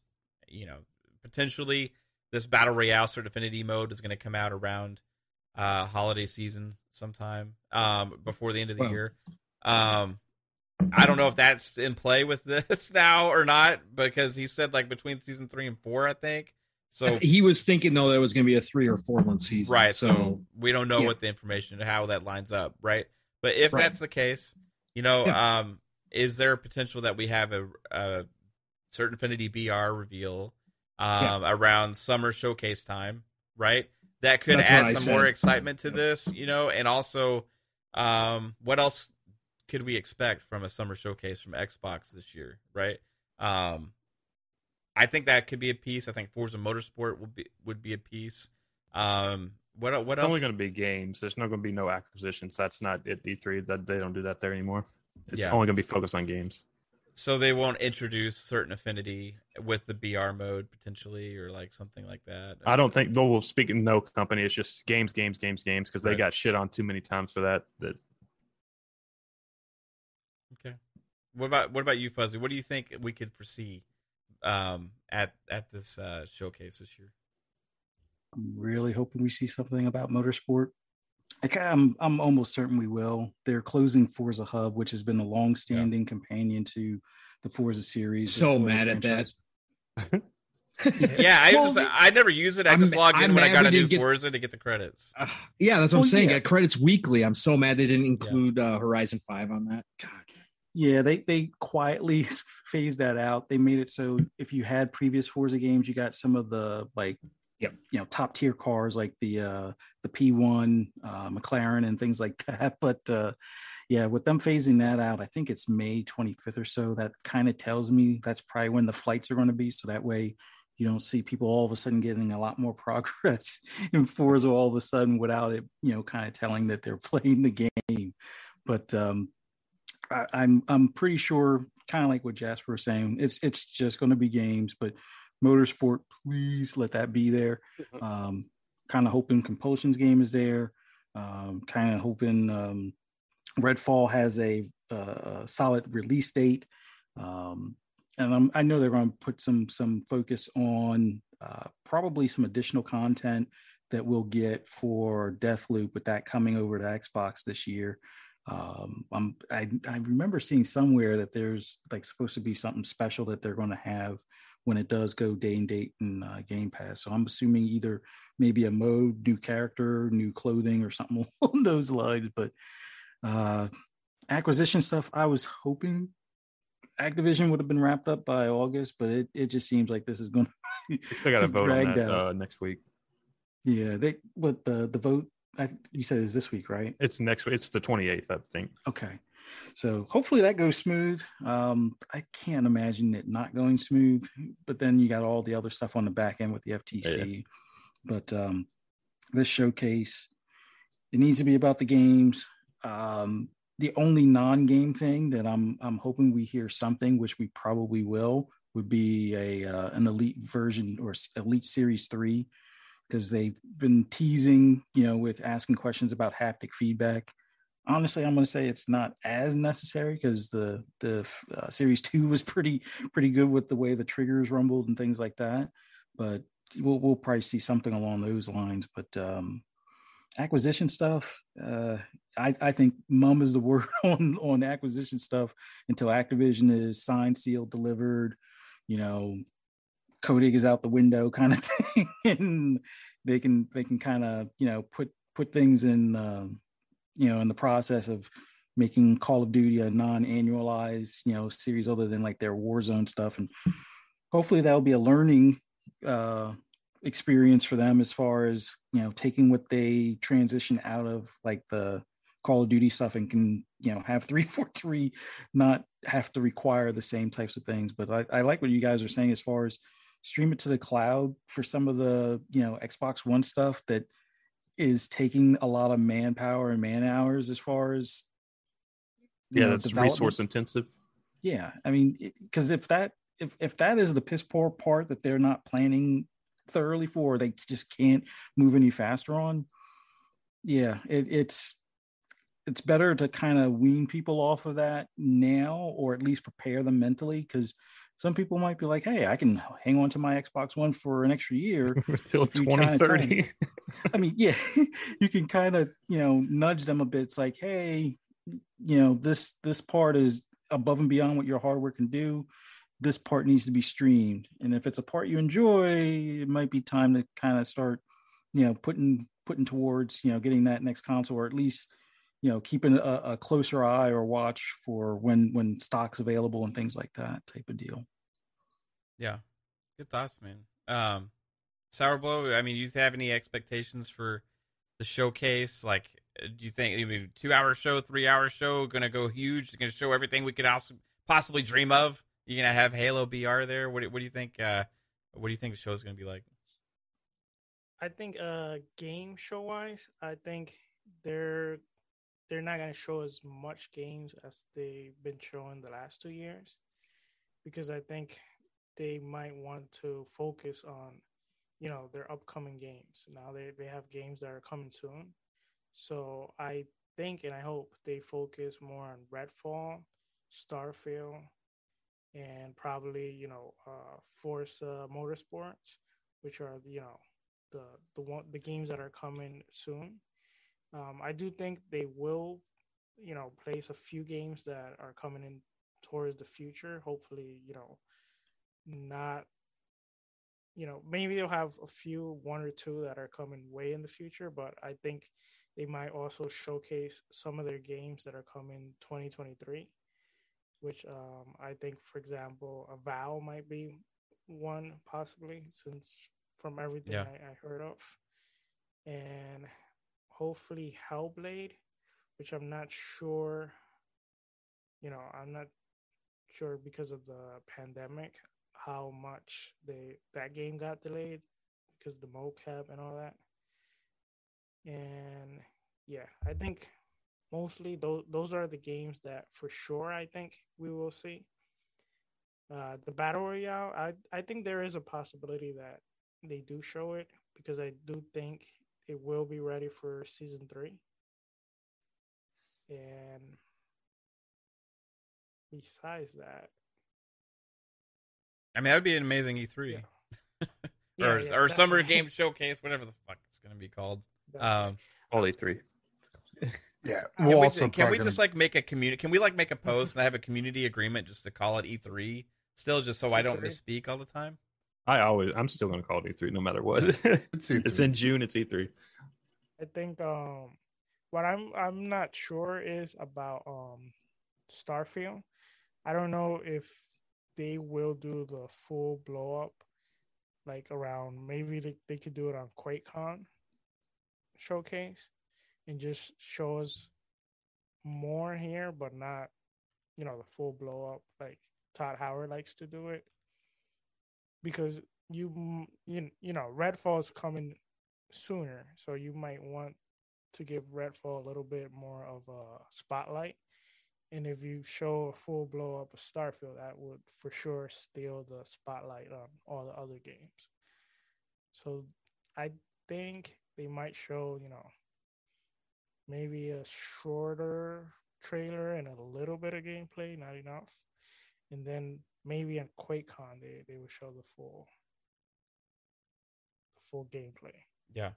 you know potentially this battle royale sort of affinity mode is going to come out around uh holiday season sometime um before the end of the Wow. year um i don't know if that's in play with this now or not because he said like between season three and four i think so he was thinking though that it was going to be a three or four month season. right. so, So we don't know yeah. what the information how that lines up right? But if Right. that's the case you know um is there a potential that we have a, a certain affinity br reveal um around summer showcase time right? That could That's add some more excitement to this you know? And also um what else could we expect from a summer showcase from xbox this year right? Um I think that could be a piece. I think Forza Motorsport would be would be a piece. Um, what what It's else? only going to be games. There's not going to be no acquisitions. That's not at E3. That they don't do that there anymore. It's Yeah. only going to be focused on games. so they won't introduce certain affinity with the BR mode potentially, or like something like that. I don't think they'll speak in no company. It's just games, games, games, games because they Right. got shit on too many times for that. That Okay. What about what about you, Fuzzy? What do you think we could foresee um, at at this uh, showcase this year? I'm really hoping we see something about motorsport. Like I'm, I'm almost certain we will. They're closing Forza Hub, which has been a long-standing companion to the Forza series. So Forza mad at that. Yeah, I Well, just I never use it. I I'm- just logged in I'm when I mad got a new get- Forza to get the credits. uh, yeah, that's what I'm saying. yeah. Got credits weekly. I'm so mad they didn't include uh, Horizon Five on that. God. Yeah, they they quietly phased that out. They made it so if you had previous Forza games, you got some of the like Yep. you know top tier cars like the uh the P1 uh McLaren and things like that. But uh yeah, with them phasing that out, I think it's May 25th or so. That kind of tells me that's probably when the flights are going to be. So that way you don't see people all of a sudden getting a lot more progress in Forza all of a sudden without it, you know, kind of telling that they're playing the game. But um I, I'm I'm pretty sure, kind of like what Jasper was saying, it's it's just going to be games, but motorsport, please let that be there. Um, kind of hoping Compulsion's game is there. Um, kind of hoping um, Redfall has a, uh, a solid release date. Um, and I'm, I know they're going to put some some focus on uh, probably some additional content that we'll get for Deathloop with that coming over to Xbox this year. Um, I'm, I I remember seeing somewhere that there's like supposed to be something special that they're going to have when it does go day and date in uh, Game Pass. So I'm assuming either maybe a mode, new character, new clothing, or something along those lines. But uh, acquisition stuff, I was hoping Activision would have been wrapped up by August, but it, it just seems like this is going to they got to vote on dragged that out. uh, next week. Yeah, they what the the vote I, you said is this week, right? It's next. week. It's the 28th, I think. Okay. So hopefully that goes smooth. Um, I can't imagine it not going smooth, but then you got all the other stuff on the back end with the FTC. But um, this showcase, it needs to be about the games. Um, the only non-game thing that I'm I'm hoping we hear something, which we probably will, would be a uh, an elite version or elite series three, because they've been teasing, you know, with asking questions about haptic feedback. Honestly, I'm going to say it's not as necessary because the the uh, series two was pretty pretty good with the way the triggers rumbled and things like that. But we'll we'll probably see something along those lines. But um, acquisition stuff, uh, I, I think mum is the word on on acquisition stuff until Activision is signed, sealed, delivered. You know, coding is out the window, kind of thing, and they can they can kind of you know put put things in uh, you know in the process of making Call of Duty a non-annualized you know series other than like their Warzone stuff, and hopefully that'll be a learning uh, experience for them as far as you know taking what they transition out of like the Call of Duty stuff and can you know have three four three not have to require the same types of things. But I, I like what you guys are saying as far as stream it to the cloud for some of the you know Xbox One stuff that is taking a lot of manpower and man hours as far as yeah know, that's resource intensive. Yeah i mean because if that if if that is the piss poor part that they're not planning thoroughly for they just can't move any faster on yeah it, it's it's better to kind of wean people off of that now or at least prepare them mentally because some people might be like hey i can hang on to my xbox one for an extra year until 2030 i mean yeah you can kind of you know nudge them a bit. It's like hey you know this this part is above and beyond what your hardware can do. This part needs to be streamed. And if it's a part you enjoy it might be time to kind of start you know putting putting towards you know getting that next console or at least you know keeping a, a closer eye or watch for when when stock's available and things like that type of deal yeah good thoughts man um sour blow i mean do you have any expectations for the showcase like do you think I mean, two hour show three hour show gonna go huge gonna show everything we could also possibly dream of you're gonna have Halo BR there. What do, what do you think? Uh, what do you think the show is gonna be like? I think uh, game show wise, I think they're they're not gonna show as much games as they've been showing the last two years, because I think they might want to focus on, you know, their upcoming games. Now they they have games that are coming soon, so I think and I hope they focus more on Redfall, Starfield, and probably you know uh, Forza Motorsports, which are you know the the one the games that are coming soon. Um, I do think they will, you know, place a few games that are coming in towards the future. Hopefully, you know, not, you know, maybe they'll have a few, one or two that are coming way in the future. But I think they might also showcase some of their games that are coming 2023 which um, I think, for example, Avowed might be one possibly, since from everything yeah. I, I heard of, and hopefully Hellblade, which I'm not sure. You know, I'm not sure because of the pandemic how much they that game got delayed because the mocap and all that. And yeah, I think mostly those those are the games that for sure I think we will see. Uh, the battle royale, I I think there is a possibility that they do show it because I do think it will be ready for season three. And besides that, I mean that would be an amazing E3. Yeah. or yeah, yeah, or summer game showcase, whatever the fuck it's gonna be called. Um, all E3. Yeah. We'll can we, can we just like make a community? Can we like make a post and I have a community agreement just to call it E3 still, just so I don't misspeak all the time? I always, I'm still going to call it E3 no matter what. it's, it's in June. It's E3. I think um, what I'm I'm not sure is about um, Starfield. I don't know if they will do the full blow up like around maybe they, they could do it on QuakeCon showcase and just show us more here, but not, you know, the full blow up like Todd Howard likes to do it. Because you you you know is coming sooner, so you might want to give Redfall a little bit more of a spotlight And if you show a full blow up of Starfield, that would for sure steal the spotlight on all the other games. So I think they might show, you know, maybe a shorter trailer and a little bit of gameplay, not enough. And then maybe on QuakeCon they, they would show the full the full gameplay. Yeah.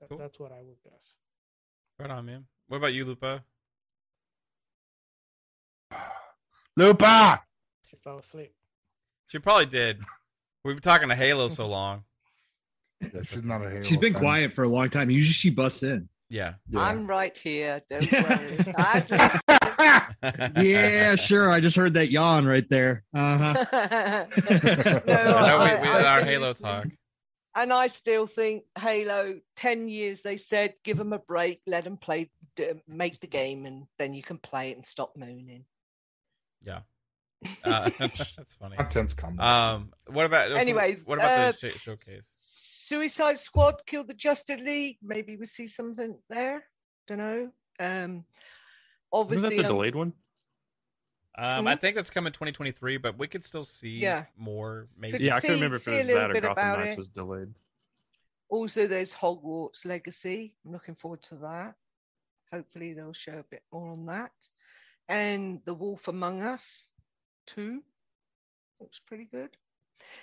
That, Cool. That's what I would guess. Right on, man. What about you, Lupa? Lupa. She fell asleep. She probably did. We've been talking to Halo so long. Yeah, she's not a Halo. She's been fan. quiet for a long time. Usually she busts in. Yeah. Yeah. I'm right here. Don't worry. I was listening. Yeah, sure. I just heard that yawn right there. Uh-huh. no, I know we, I- we I've did our been Halo talk. And I still think Halo, 10 years, they said, give them a break, let them play, make the game, and then you can play it and stop mooning. Yeah. Uh, that's funny. Content's coming. Um, what about Anyway, What about uh, the sh- showcase? Suicide Squad killed the Justice League. Maybe we see something there. Don't know. Um, Wasn't that the um, delayed one? Um, I think that's coming 2023, but we could still see Yeah. more. Maybe. Could Yeah, I see- couldn't remember if see it a was little that or bit Gotham about Knights it. was delayed. Also, there's Hogwarts Legacy. I'm looking forward to that. Hopefully, they'll show a bit more on that. And The Wolf Among Us 2 looks pretty good.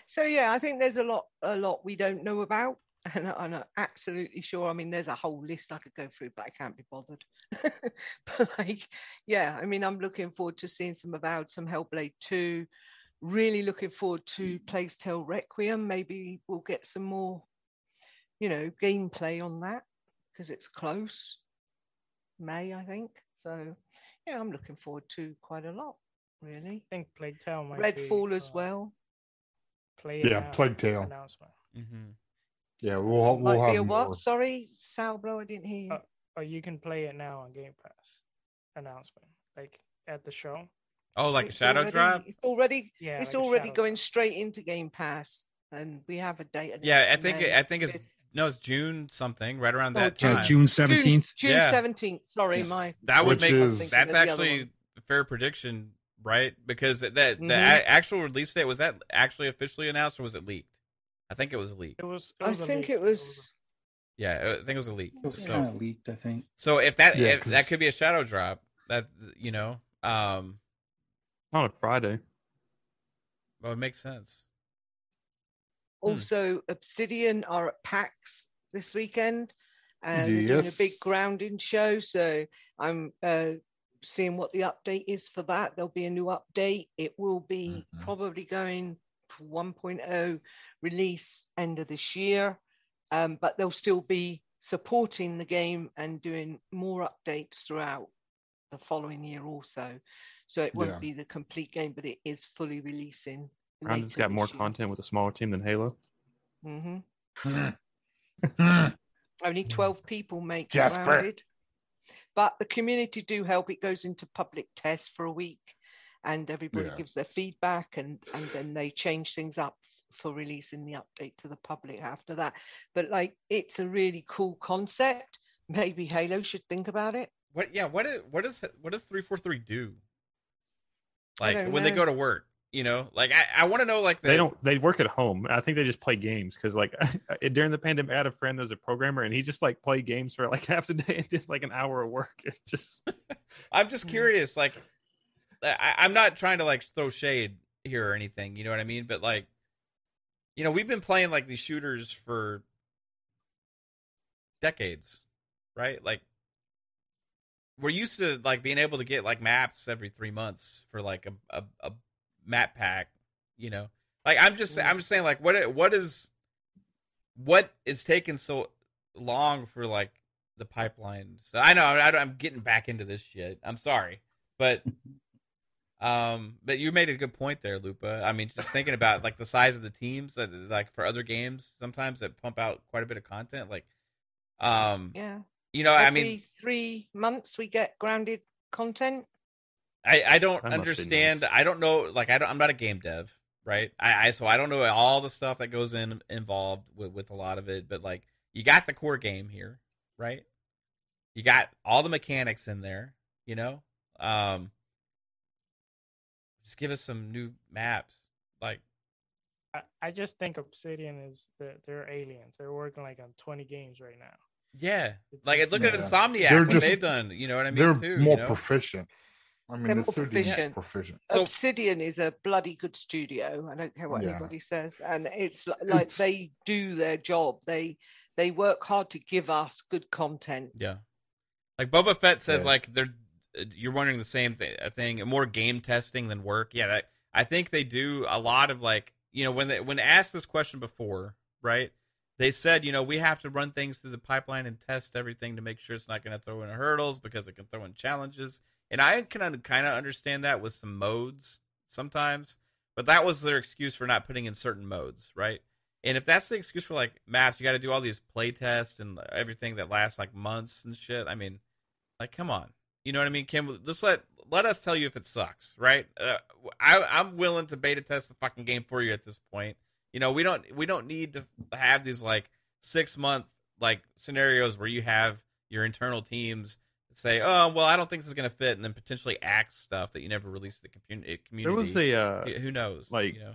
So yeah, I think there's a lot, a lot we don't know about, and I'm not absolutely sure. I mean, there's a whole list I could go through, but I can't be bothered. but like, yeah, I mean, I'm looking forward to seeing some Avowed, some Hellblade 2. Really looking forward to Plague's Tale Requiem. Maybe we'll get some more you know, gameplay on that because it's close. May, I think. So, yeah, I'm looking forward to quite a lot, really. I think Plague Tale might Redfall be, as uh, well. Play Yeah, Plague Tale. announcement. hmm yeah, we'll we'll Might have be a more. what? Sorry, Salbro, I didn't hear you. Uh, Or you can play it now on Game Pass announcement, like at the show. Oh, like a shadow already- drop? It's already, Yeah, it's like already going drop. straight into Game Pass, and we have a date. Yeah, I think May. I think it's It's no, it's June something, right around Oh, that Yeah, time. June 17th. June Yeah. seventeenth. Sorry, my That would Which make is- that's Thinking of the other actually a fair prediction, right? Because that the Mhm. a- actual release date was that actually officially announced or was it leaked? I think it was leaked. It was. It I was a think leak. it was. Yeah, I think it was a leak. It was So kind of leaked, I think. so if that Yeah, if, 'cause- that could be a shadow drop, that you know, um, On a Friday. well, it makes sense. Hmm. Also, Obsidian are at PAX this weekend, and they're doing a big Grounded show. So I'm uh, seeing what the update is for that. There'll be a new update. It will be Mhm. probably going to 1.0 release end of this year, um, but they'll still be supporting the game and doing more updates throughout the following year also. So it won't Yeah. be the complete game, but it is fully releasing. Grounded's later got more year. content with a smaller team than Halo. hmm Hmm. Only 12 people make Jasper. Grounded. But the community do help. It goes into public test for a week and everybody Yeah. gives their feedback and, and then they change things up for releasing the update to the public after that. But like it's a really cool concept. Maybe Halo should think about it. What? Yeah. What? Is, what does what does three four three do? Like don't when they go to work, you know, like I, I want to know like the, They don't. They work at home. I think they just play games because, like, during the pandemic, I had a friend that was a programmer, and he just like played games for like half the day and did like an hour of work. It's just I'm just curious. Like, I, I'm not trying to like throw shade here or anything. You know what I mean? But like, you know, we've been playing like these shooters for decades, right? Like, we're used to like being able to get like maps every three months for like a a, a map pack. You know, like I'm just mm-hmm. I'm just saying like what what is what is taking so long for like the pipeline. So I know I, I'm getting back into this shit. I'm sorry, but um, but you made a good point there, Lupa. I mean, just thinking about like the size of the teams that like for other games sometimes that pump out quite a bit of content. Like, um, Yeah. you know, I mean, three months we get grounded content. I I don't That understand. nice. I don't know. Like, I don't. I'm not a game dev, right? I, I so I don't know all the stuff that goes in involved with with a lot of it. But like, you got the core game here, right? You got all the mechanics in there, you know. Um, just give us some new maps. Like, I, I just think Obsidian is the, they're aliens. They're working like on 20 games right now. yeah, It's like just- look at Yeah. Insomniac They're what just- they've done. You know what I mean? They're too, more you know? proficient. I mean, They're the more is proficient. proficient. So- Obsidian is a bloody good studio. I don't care what Yeah. anybody says, and it's like It's- they do their job. They they work hard to give us good content. Yeah, like Boba Fett says, Yeah. like they're you're wondering the same thing. More game testing than work. Yeah, that I think they do a lot of like you know when they when asked this question before, right? They said you know we have to run things through the pipeline and test everything to make sure it's not going to throw in hurdles because it can throw in challenges. And I can kind of understand that with some modes sometimes, but that was their excuse for not putting in certain modes, right? And if that's the excuse for like maps, you got to do all these play tests and everything that lasts like months and shit. I mean, like, come on, you know what I mean? Kim, just let let us tell you if it sucks, right? Uh, I, I'm willing to beta test the fucking game for you at this point. You know, we don't we don't need to have these like six month like scenarios where you have your internal teams say, oh well, I don't think this is gonna fit, and then potentially axe stuff that you never released to the community. There was a uh, who knows, like- you know.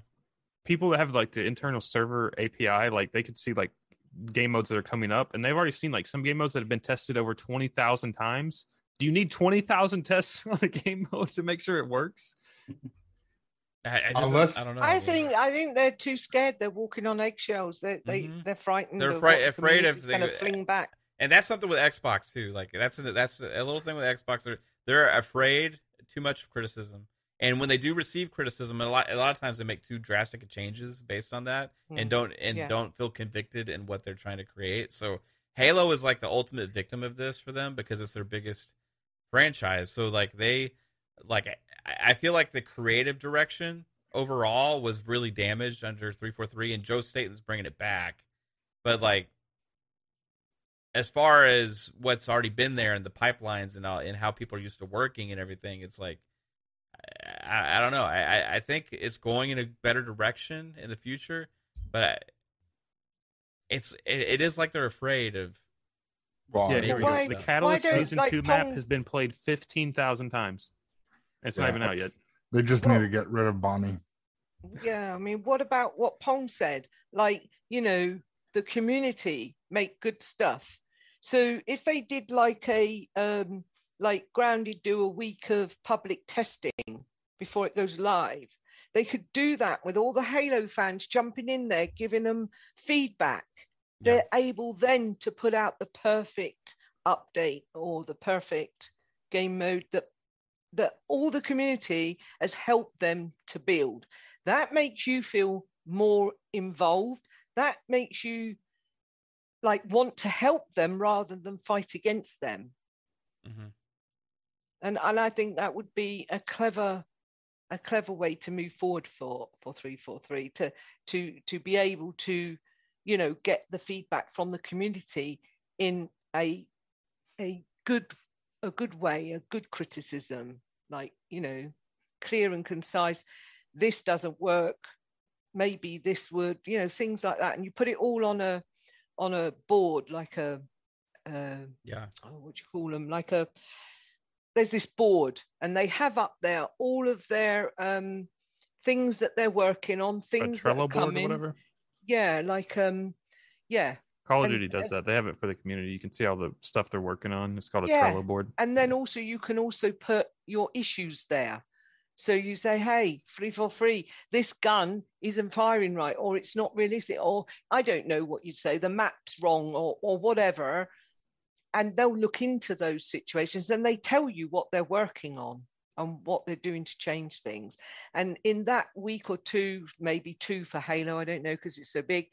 people that have like the internal server API, like they could see like game modes that are coming up, and they've already seen like some game modes that have been tested over twenty thousand times. Do you need twenty thousand tests on a game mode to make sure it works? I, I just, Unless- I don't know. I think I think they're too scared. They're walking on eggshells. They they Mhm. they're frightened. They're of afraid- what the afraid of community's gonna fling back. and that's something with Xbox too. Like that's a, that's a little thing with Xbox. They're they're afraid too much of criticism, and when they do receive criticism, a lot a lot of times they make too drastic changes based on that, and Mm. don't and Yeah. don't feel convicted in what they're trying to create. So Halo is like the ultimate victim of this for them because it's their biggest franchise. So like they like I, feel like the creative direction overall was really damaged under 343 and Joe Staten's bringing it back. But like as far as what's already been there and the pipelines and all, and how people are used to working and everything, it's like I, I don't know. I, I- I think it's going in a better direction in the future, but I, it's it, it is like they're afraid of Well, yeah, maybe here we go. the. Catalyst season like, two map Pong- has been played fifteen thousand times. It's not even out yet. they just Well- need to get rid of Bonnie. Yeah, I mean, what about what Pong said? Like, you know, the community make good stuff. So if they did like a um like Grounded do a week of public testing before it goes live, they could do that with all the Halo fans jumping in there, giving them feedback. Yeah. They're able then to put out the perfect update or the perfect game mode that that all the community has helped them to build. That makes you feel more involved. That makes you like want to help them rather than fight against them. Mhm. And and I think that would be a clever a clever way to move forward for for 343 to to to be able to you know get the feedback from the community in a a good a good way a good criticism like you know clear and concise this doesn't work maybe this would you know things like that. And you put it all on a on a board like a uh, yeah. oh, what do you call them like a there's this board and they have up there all of their um things that they're working on things that board or whatever. Yeah like um yeah Call of And- Duty does that. They have it for the community. You can see all the stuff they're working on. It's called a Yeah. Trello board. and then also you can also put your issues there so you say hey free for free this gun isn't firing right or it's not realistic or i don't know what you'd say the map's wrong or or whatever and they'll look into those situations and they tell you what they're working on and what they're doing to change things and in that week or two maybe two for halo i don't know because it's so big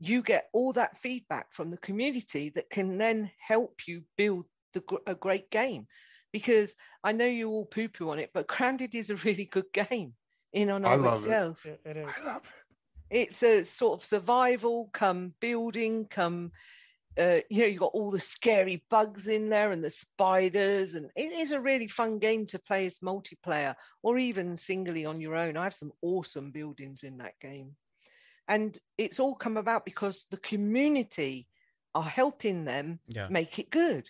you get all that feedback from the community that can then help you build the, a great game because I know you all poo poo on it, but Grounded is a really good game in and I of love it. itself. It, it is. I love it. It's a sort of survival, come building, come, uh, you know, you got all the scary bugs in there and the spiders, and it is a really fun game to play as multiplayer or even singly on your own. I have some awesome buildings in that game. And it's all come about because the community are helping them yeah make it good.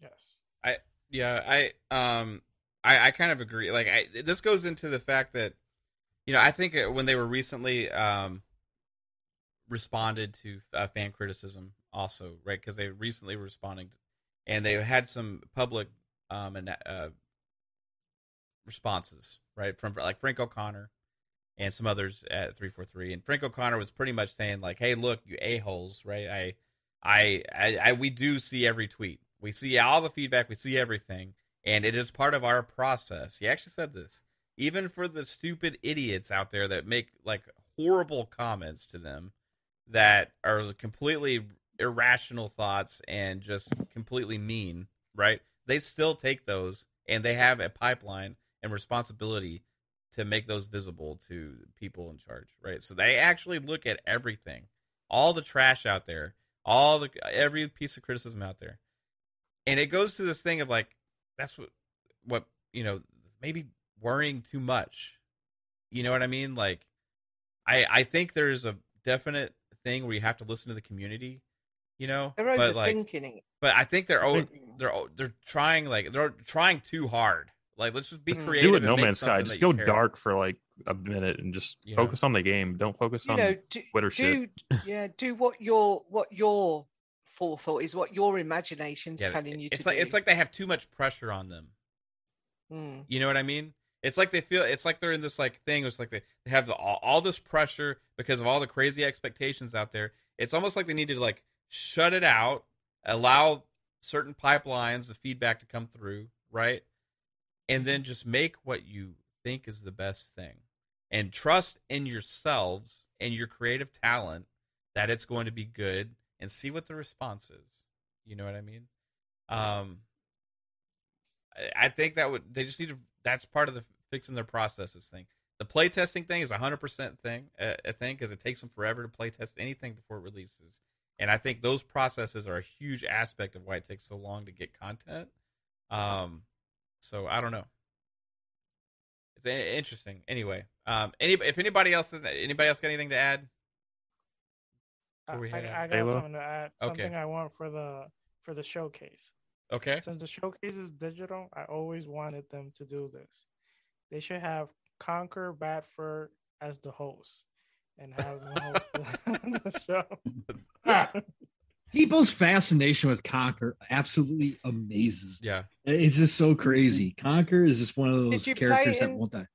Yes. I, yeah, I um I I kind of agree. Like I this goes into the fact that you know, I think uh, when they were recently um responded to uh, fan criticism also, right? Cuz they recently responding and they had some public um and uh responses, right? From like Frank O'Connor and some others at 343 and Frank O'Connor was pretty much saying like, "Hey, look, you a-holes, right? I I, I, I we do see every tweet. We see all the feedback. We see everything, and it is part of our process. He actually said this. Even for the stupid idiots out there that make like horrible comments to them, that are completely irrational thoughts and just completely mean, right? They still take those and they have a pipeline and responsibility to make those visible to people in charge, right? So they actually look at everything, all the trash out there, all the every piece of criticism out there, and it goes to this thing of like that's what what you know maybe worrying too much. You know what I mean? Like, I I think there's a definite thing where you have to listen to the community. You know, They're but like, overthinking but I think they're So- they're they're trying like they're trying too hard. Like, let's just be Mm. creative. Do it No make Man's Sky. Just go care. dark for like a minute and just You know? focus on the game. Don't focus you on know, do, Twitter shit. do yeah, do what your what your forethought is, what your imagination's Yeah, telling you it's to like do. it's like they have too much pressure on them. Mm. You know what I mean? It's like they feel it's like they're in this like thing. It's like they, they have the, all, all this pressure because of all the crazy expectations out there. It's almost like they need to like shut it out, allow certain pipelines the feedback to come through, right? And then just make what you think is the best thing, and trust in yourselves and your creative talent that it's going to be good, and see what the response is. You know what I mean? Um, I- I think that would they just need to. That's part of the fixing their processes thing. The playtesting thing is a hundred percent thing. Uh, I think because it takes them forever to playtest anything before it releases, and I think those processes are a huge aspect of why it takes so long to get content. Um, so I don't know. It's interesting. Anyway, um, any if anybody else anybody else got anything to add? I, we I. I got Halo? something to add. Okay. Something I want for the for the showcase. Okay. Since the showcase is digital, I always wanted them to do this. They should have Conker Batford as the host and have him host the, the show. People's fascination with Conker absolutely amazes. me. Yeah. It's just so crazy. Conker is just one of those you play characters that in- won't die.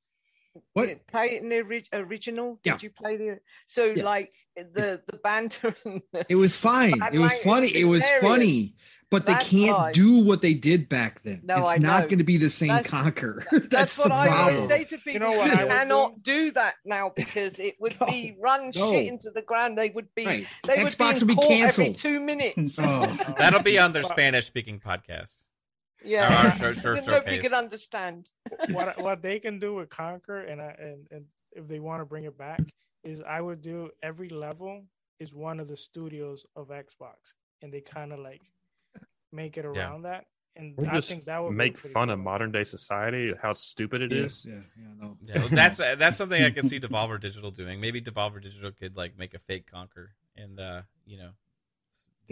What? Did play it in the ori- original? Yeah. Did you play the so Yeah. like the the banter? The, It was fine. It was funny. It was funny, but they That's can't why. do what they did back then. No, it's I not going to be the same That's- Conker. That's, That's, what the I problem. always say to people. You, know what I would cannot do? that now because it would No, be run no. shit into the ground. They would be Right. they Xbox would would be, canceled in every two minutes. Oh. That'll be on their Spanish speaking podcast. Yeah, Our show- show- Then nobody showcase. can understand. what what they can do with Conker and I, and and if they want to bring it back is I would do every level is one of the studios of Xbox and they kind of like make it Yeah. around that and Or I just think that would make pretty fun of modern day society, how stupid it is. Yes, yeah, yeah, no. Yeah, that's uh, that's something I can see Devolver Digital doing. Maybe Devolver Digital could like make a fake Conker and uh, you know,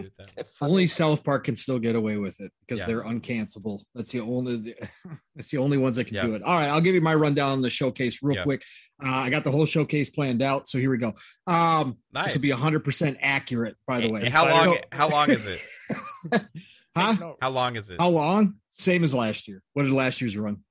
do it that way. Only South Park can still get away with it because Yeah. they're uncancelable. That's the only. That's the only ones that can Yeah. do it. All right, I'll give you my rundown on the showcase real Yeah. quick. Uh, I got the whole showcase planned out, so here we go. Um, Nice. This will be hundred percent accurate, by the And- way. and how By long? way- How long is it? huh? How long is it? How long? Same as last year. What did last year's run?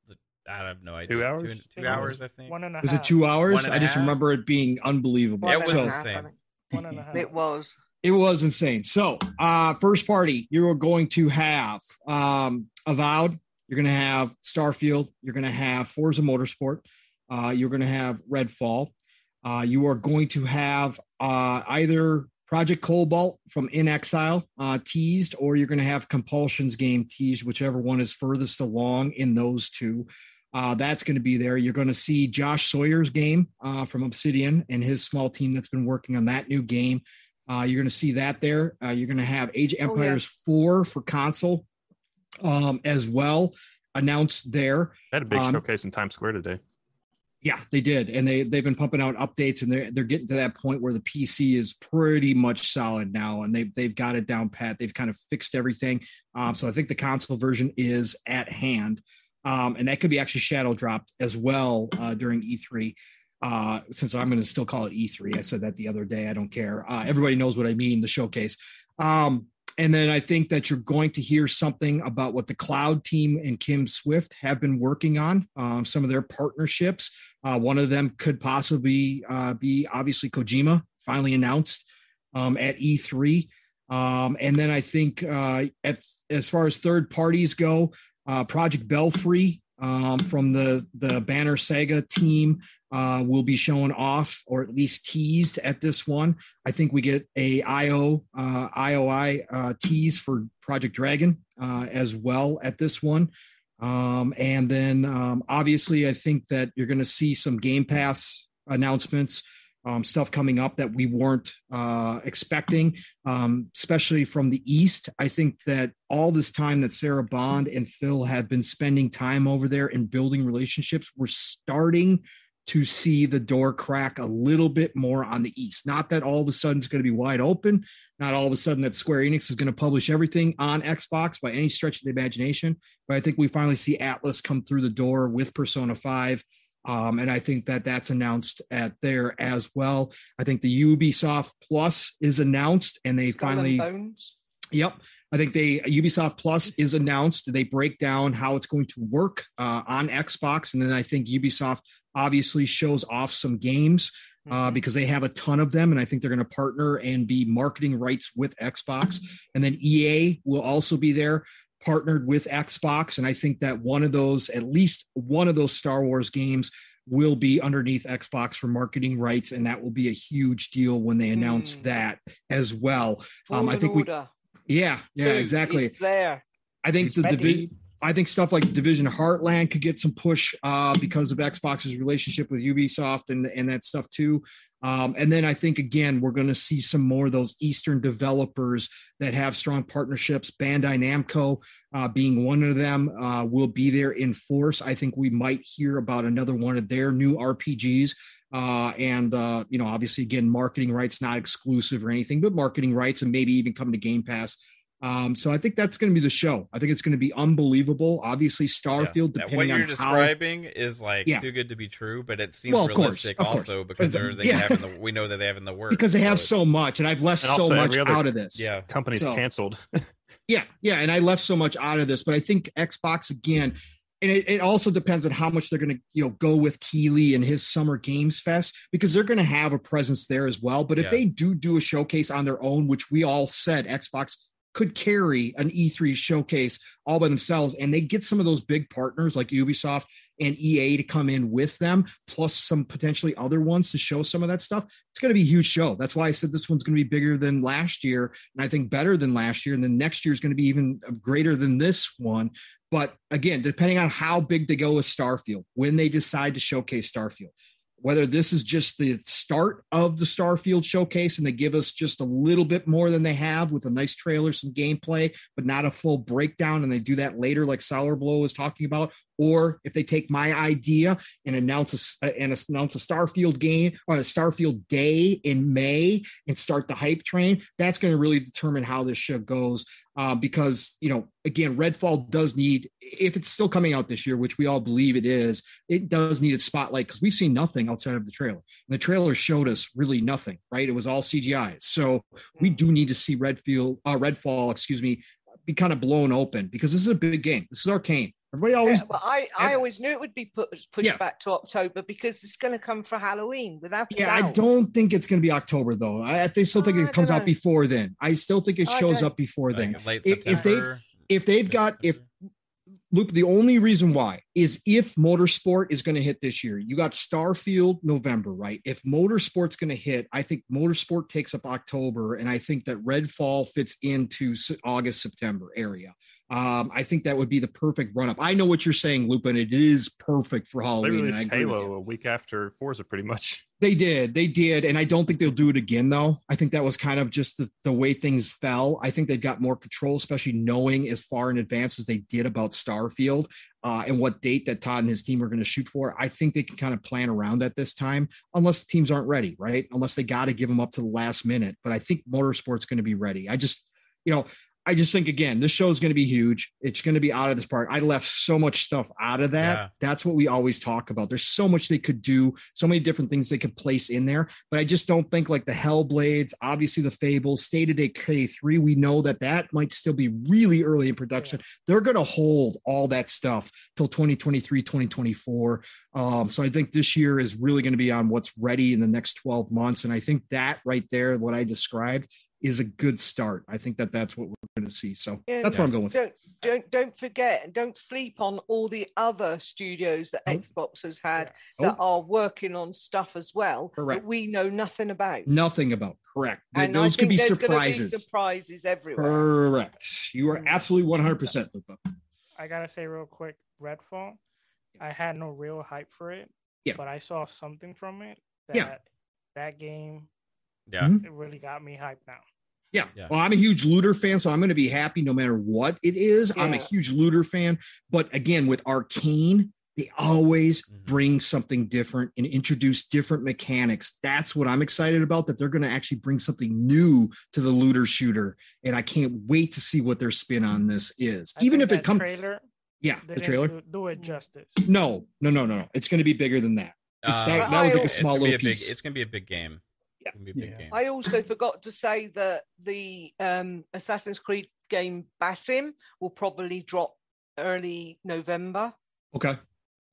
I have no idea. Two hours? Two, two Two hours, hours. I think. one and a half. Was it two hours? One and a I just half? remember it being unbelievable. It was so, insane. One and a half. It was. It was insane. So, uh, first party, you are going to have um, Avowed. You're going to have Starfield. You're going to have Forza Motorsport. Uh, you're going to have Redfall. Uh, you are going to have uh, either Project Cobalt from inXile uh, teased, or you're going to have Compulsion's game teased, whichever one is furthest along in those two. Uh, that's going to be there. You're going to see Josh Sawyer's game uh, from Obsidian and his small team that's been working on that new game. Uh, you're going to see that there. Uh, you're going to have Age of Oh, yeah. Empires 4 for console um, as well announced there. They had a big Um, showcase in Times Square today. Yeah, they did, and they they've been pumping out updates, and they're they're getting to that point where the PC is pretty much solid now, and they've they've got it down pat. They've kind of fixed everything. Um, so I think the console version is at hand, um, and that could be actually shadow dropped as well uh, during E3. Uh, since I'm going to still call it E3, I said that the other day. I don't care. Uh, everybody knows what I mean. The showcase. Um, and then I think that you're going to hear something about what the cloud team and Kim Swift have been working on, um, some of their partnerships. Uh, one of them could possibly uh, be obviously Kojima, finally announced um, at E3. Um, and then I think uh, at, as far as third parties go, uh, Project Belfry um, from the the Banner Saga team uh, will be shown off or at least teased at this one. I think we get a IO uh, IOI uh, tease for Project Dragon uh, as well at this one. Um, and then um, obviously, I think that you're going to see some Game Pass announcements um, stuff coming up that we weren't uh, expecting, um, especially from the East. I think that all this time that Sarah Bond and Phil have been spending time over there and building relationships, we're starting to see the door crack a little bit more on the East. Not that all of a sudden it's going to be wide open. Not all of a sudden that Square Enix is going to publish everything on Xbox by any stretch of the imagination. But I think we finally see Atlus come through the door with Persona 5 um, and I think that that's announced at there as well. I think the Ubisoft Plus is announced, and they Skull finally. And Yep, I think they Ubisoft Plus is announced. They break down how it's going to work uh, on Xbox, and then I think Ubisoft obviously shows off some games uh, mm-hmm. because they have a ton of them, and I think they're going to partner and be marketing rights with Xbox. And then EA will also be there partnered with Xbox. And I think that one of those, at least one of those Star Wars games, will be underneath Xbox for marketing rights. And that will be a huge deal when they announce mm. that as well. Um, I think we, yeah, yeah, exactly. there. I think the division. I think stuff like Division Heartland could get some push uh, because of Xbox's relationship with Ubisoft and, and that stuff too. Um, and then I think again we're going to see some more of those Eastern developers that have strong partnerships. Bandai Namco uh, being one of them uh, will be there in force. I think we might hear about another one of their new RPGs. Uh, and uh, you know, obviously, again, marketing rights not exclusive or anything, but marketing rights and maybe even coming to Game Pass um, so I think that's going to be the show. I think it's going to be unbelievable. Obviously, Starfield. Yeah. What you're describing how, is like yeah. too good to be true, but it seems well, realistic course, also because they're they yeah. have the, we know that they have in the work because they have so, so much, and I've left and so much out of this. Yeah, company's so, canceled. yeah, yeah, and I left so much out of this, but I think Xbox again. And it, it also depends on how much they're going to, you know, go with Keighley and his Summer Games Fest because they're going to have a presence there as well. But if they do do a showcase on their own, which we all said Xbox could carry an E3 showcase all by themselves. And they get some of those big partners like Ubisoft and EA to come in with them, plus some potentially other ones to show some of that stuff. It's going to be a huge show. That's why I said this one's going to be bigger than last year. And I think better than last year. And then next year is going to be even uh, greater than this one. But again, depending on how big they go with Starfield, when they decide to showcase Starfield whether this is just the start of the Starfield showcase and they give us just a little bit more than they have with a nice trailer, some gameplay, but not a full breakdown, and they do that later, like Solar Blow was talking about, or if they take my idea and announce a, uh, and announce a Starfield game or a Starfield day in May and start the hype train, that's going to really determine how this show goes. Uh, because you know, again, Redfall does need, if it's still coming out this year, which we all believe it is, it does need its spotlight because we've seen nothing outside of the trailer. And the trailer showed us really nothing, right? It was all CGI. So we do need to see Redfield, uh, Redfall, excuse me, be kind of blown open because this is a big game. This is Arkane. Everybody always. Yeah, but I, I always knew it would be put, pushed yeah. back to October because it's going to come for Halloween without. Yeah, doubt. I don't think it's going to be October though. I, I still think it comes out before then. I still think it shows up before then. Like if, if they if they've got if Luke, the only reason why is if motorsport is going to hit this year. You got Starfield November, right? If motorsport's going to hit, I think motorsport takes up October, and I think that Redfall fits into August, September area. Um, I think that would be the perfect run up. I know what you're saying, Lupin. It is perfect for Halloween. They released Halo a week after Forza, pretty much. They did, they did, and I don't think they'll do it again. Though I think that was kind of just the, the way things fell. I think they've got more control, especially knowing as far in advance as they did about Starfield. uh, and what date that Todd and his team are going to shoot for. I think they can kind of plan around at this time, unless the teams aren't ready, right? Unless they got to give them up to the last minute. But I think motorsport's going to be ready. I just, you know, I just think again, this show is going to be huge. It's going to be out of this park. I left so much stuff out of that. Yeah. That's what we always talk about. There's so much they could do, so many different things they could place in there. But I just don't think like the Hellblades, obviously the Fables, State of Decay 3. We know that that might still be really early in production. They're going to hold all that stuff till 2023, 2024. Um, so I think this year is really going to be on what's ready in the next 12 months. And I think that right there, what I described, is a good start. I think that that's what we're going to see. So Yeah, that's what I'm going with. Don't don't don't forget, don't sleep on all the other studios that Oh. Xbox has had Oh. that are working on stuff as well Correct. that we know nothing about. Nothing about correct. Th- And Those could be there's gonna surprises. surprises everywhere. Correct. You are mm. absolutely 100% Lupa. I gotta say real quick, Redfall. I had no real hype for it. Yeah. But I saw something from it that Yeah. that game Yeah. Mhm. it really got me hyped now. Yeah. Yeah. Well, I'm a huge looter fan, so I'm going to be happy no matter what it is. I'm a huge looter fan. But again, with Arkane, they always Mhm. bring something different and introduce different mechanics. That's what I'm excited about, that they're going to actually bring something new to the looter shooter. And I can't wait to see what their spin on this is. I Even if it that comes, trailer, yeah, the trailer. do, do it justice. No, no, no, no, no. It's going to be bigger than that. Uh, that, that was like a It's it's small little a big. piece. It's gonna be a big game. Yeah. It's gonna be a big Yeah. game. I also forgot to say that the um, Assassin's Creed game Basim will probably drop early November Okay.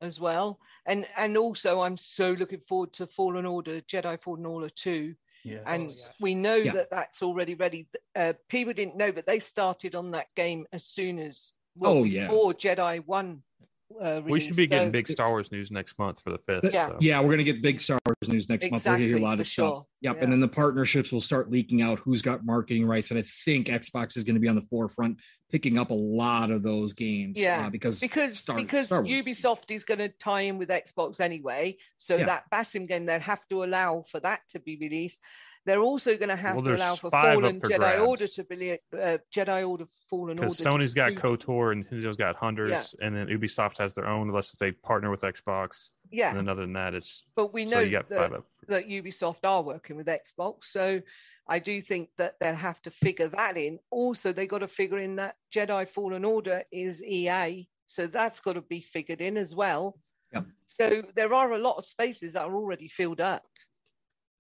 as well. And and also I'm so looking forward to Fallen Order, Jedi Fallen Order 2. Yes. And yes. we know Yeah. that that's already ready. Uh, people didn't know, but they started on that game as soon as well Oh, yeah. Jedi 1 uh, We should release. be getting big Star Wars news next month for the fifth. Yeah. so. Yeah, we're gonna get big Star Wars news next month. We're gonna hear a lot for of stuff. Yep, Yeah. and then the partnerships will start leaking out who's got marketing rights, and I think Xbox is going to be on the forefront, picking up a lot of those games. Yeah, uh, because because Star- because Star Ubisoft is going to tie in with Xbox anyway, so Yeah. that Basim game they'll have to allow for that to be released. They're also going to have Well, to allow for five up Fallen for Jedi grabs. Order to be uh, Jedi Order Fallen Order. Because to Sony's got include- KOTOR and Nintendo's got Hunters, Yeah. and then Ubisoft has their own, unless they partner with Xbox. yeah, And then other than that, it's but we so know you got that, five up. that Ubisoft are working with Xbox, so I do think that they'll have to figure that in. Also, they got to figure in that Jedi Fallen Order is EA, so that's got to be figured in as well. Yep. So there are a lot of spaces that are already filled up.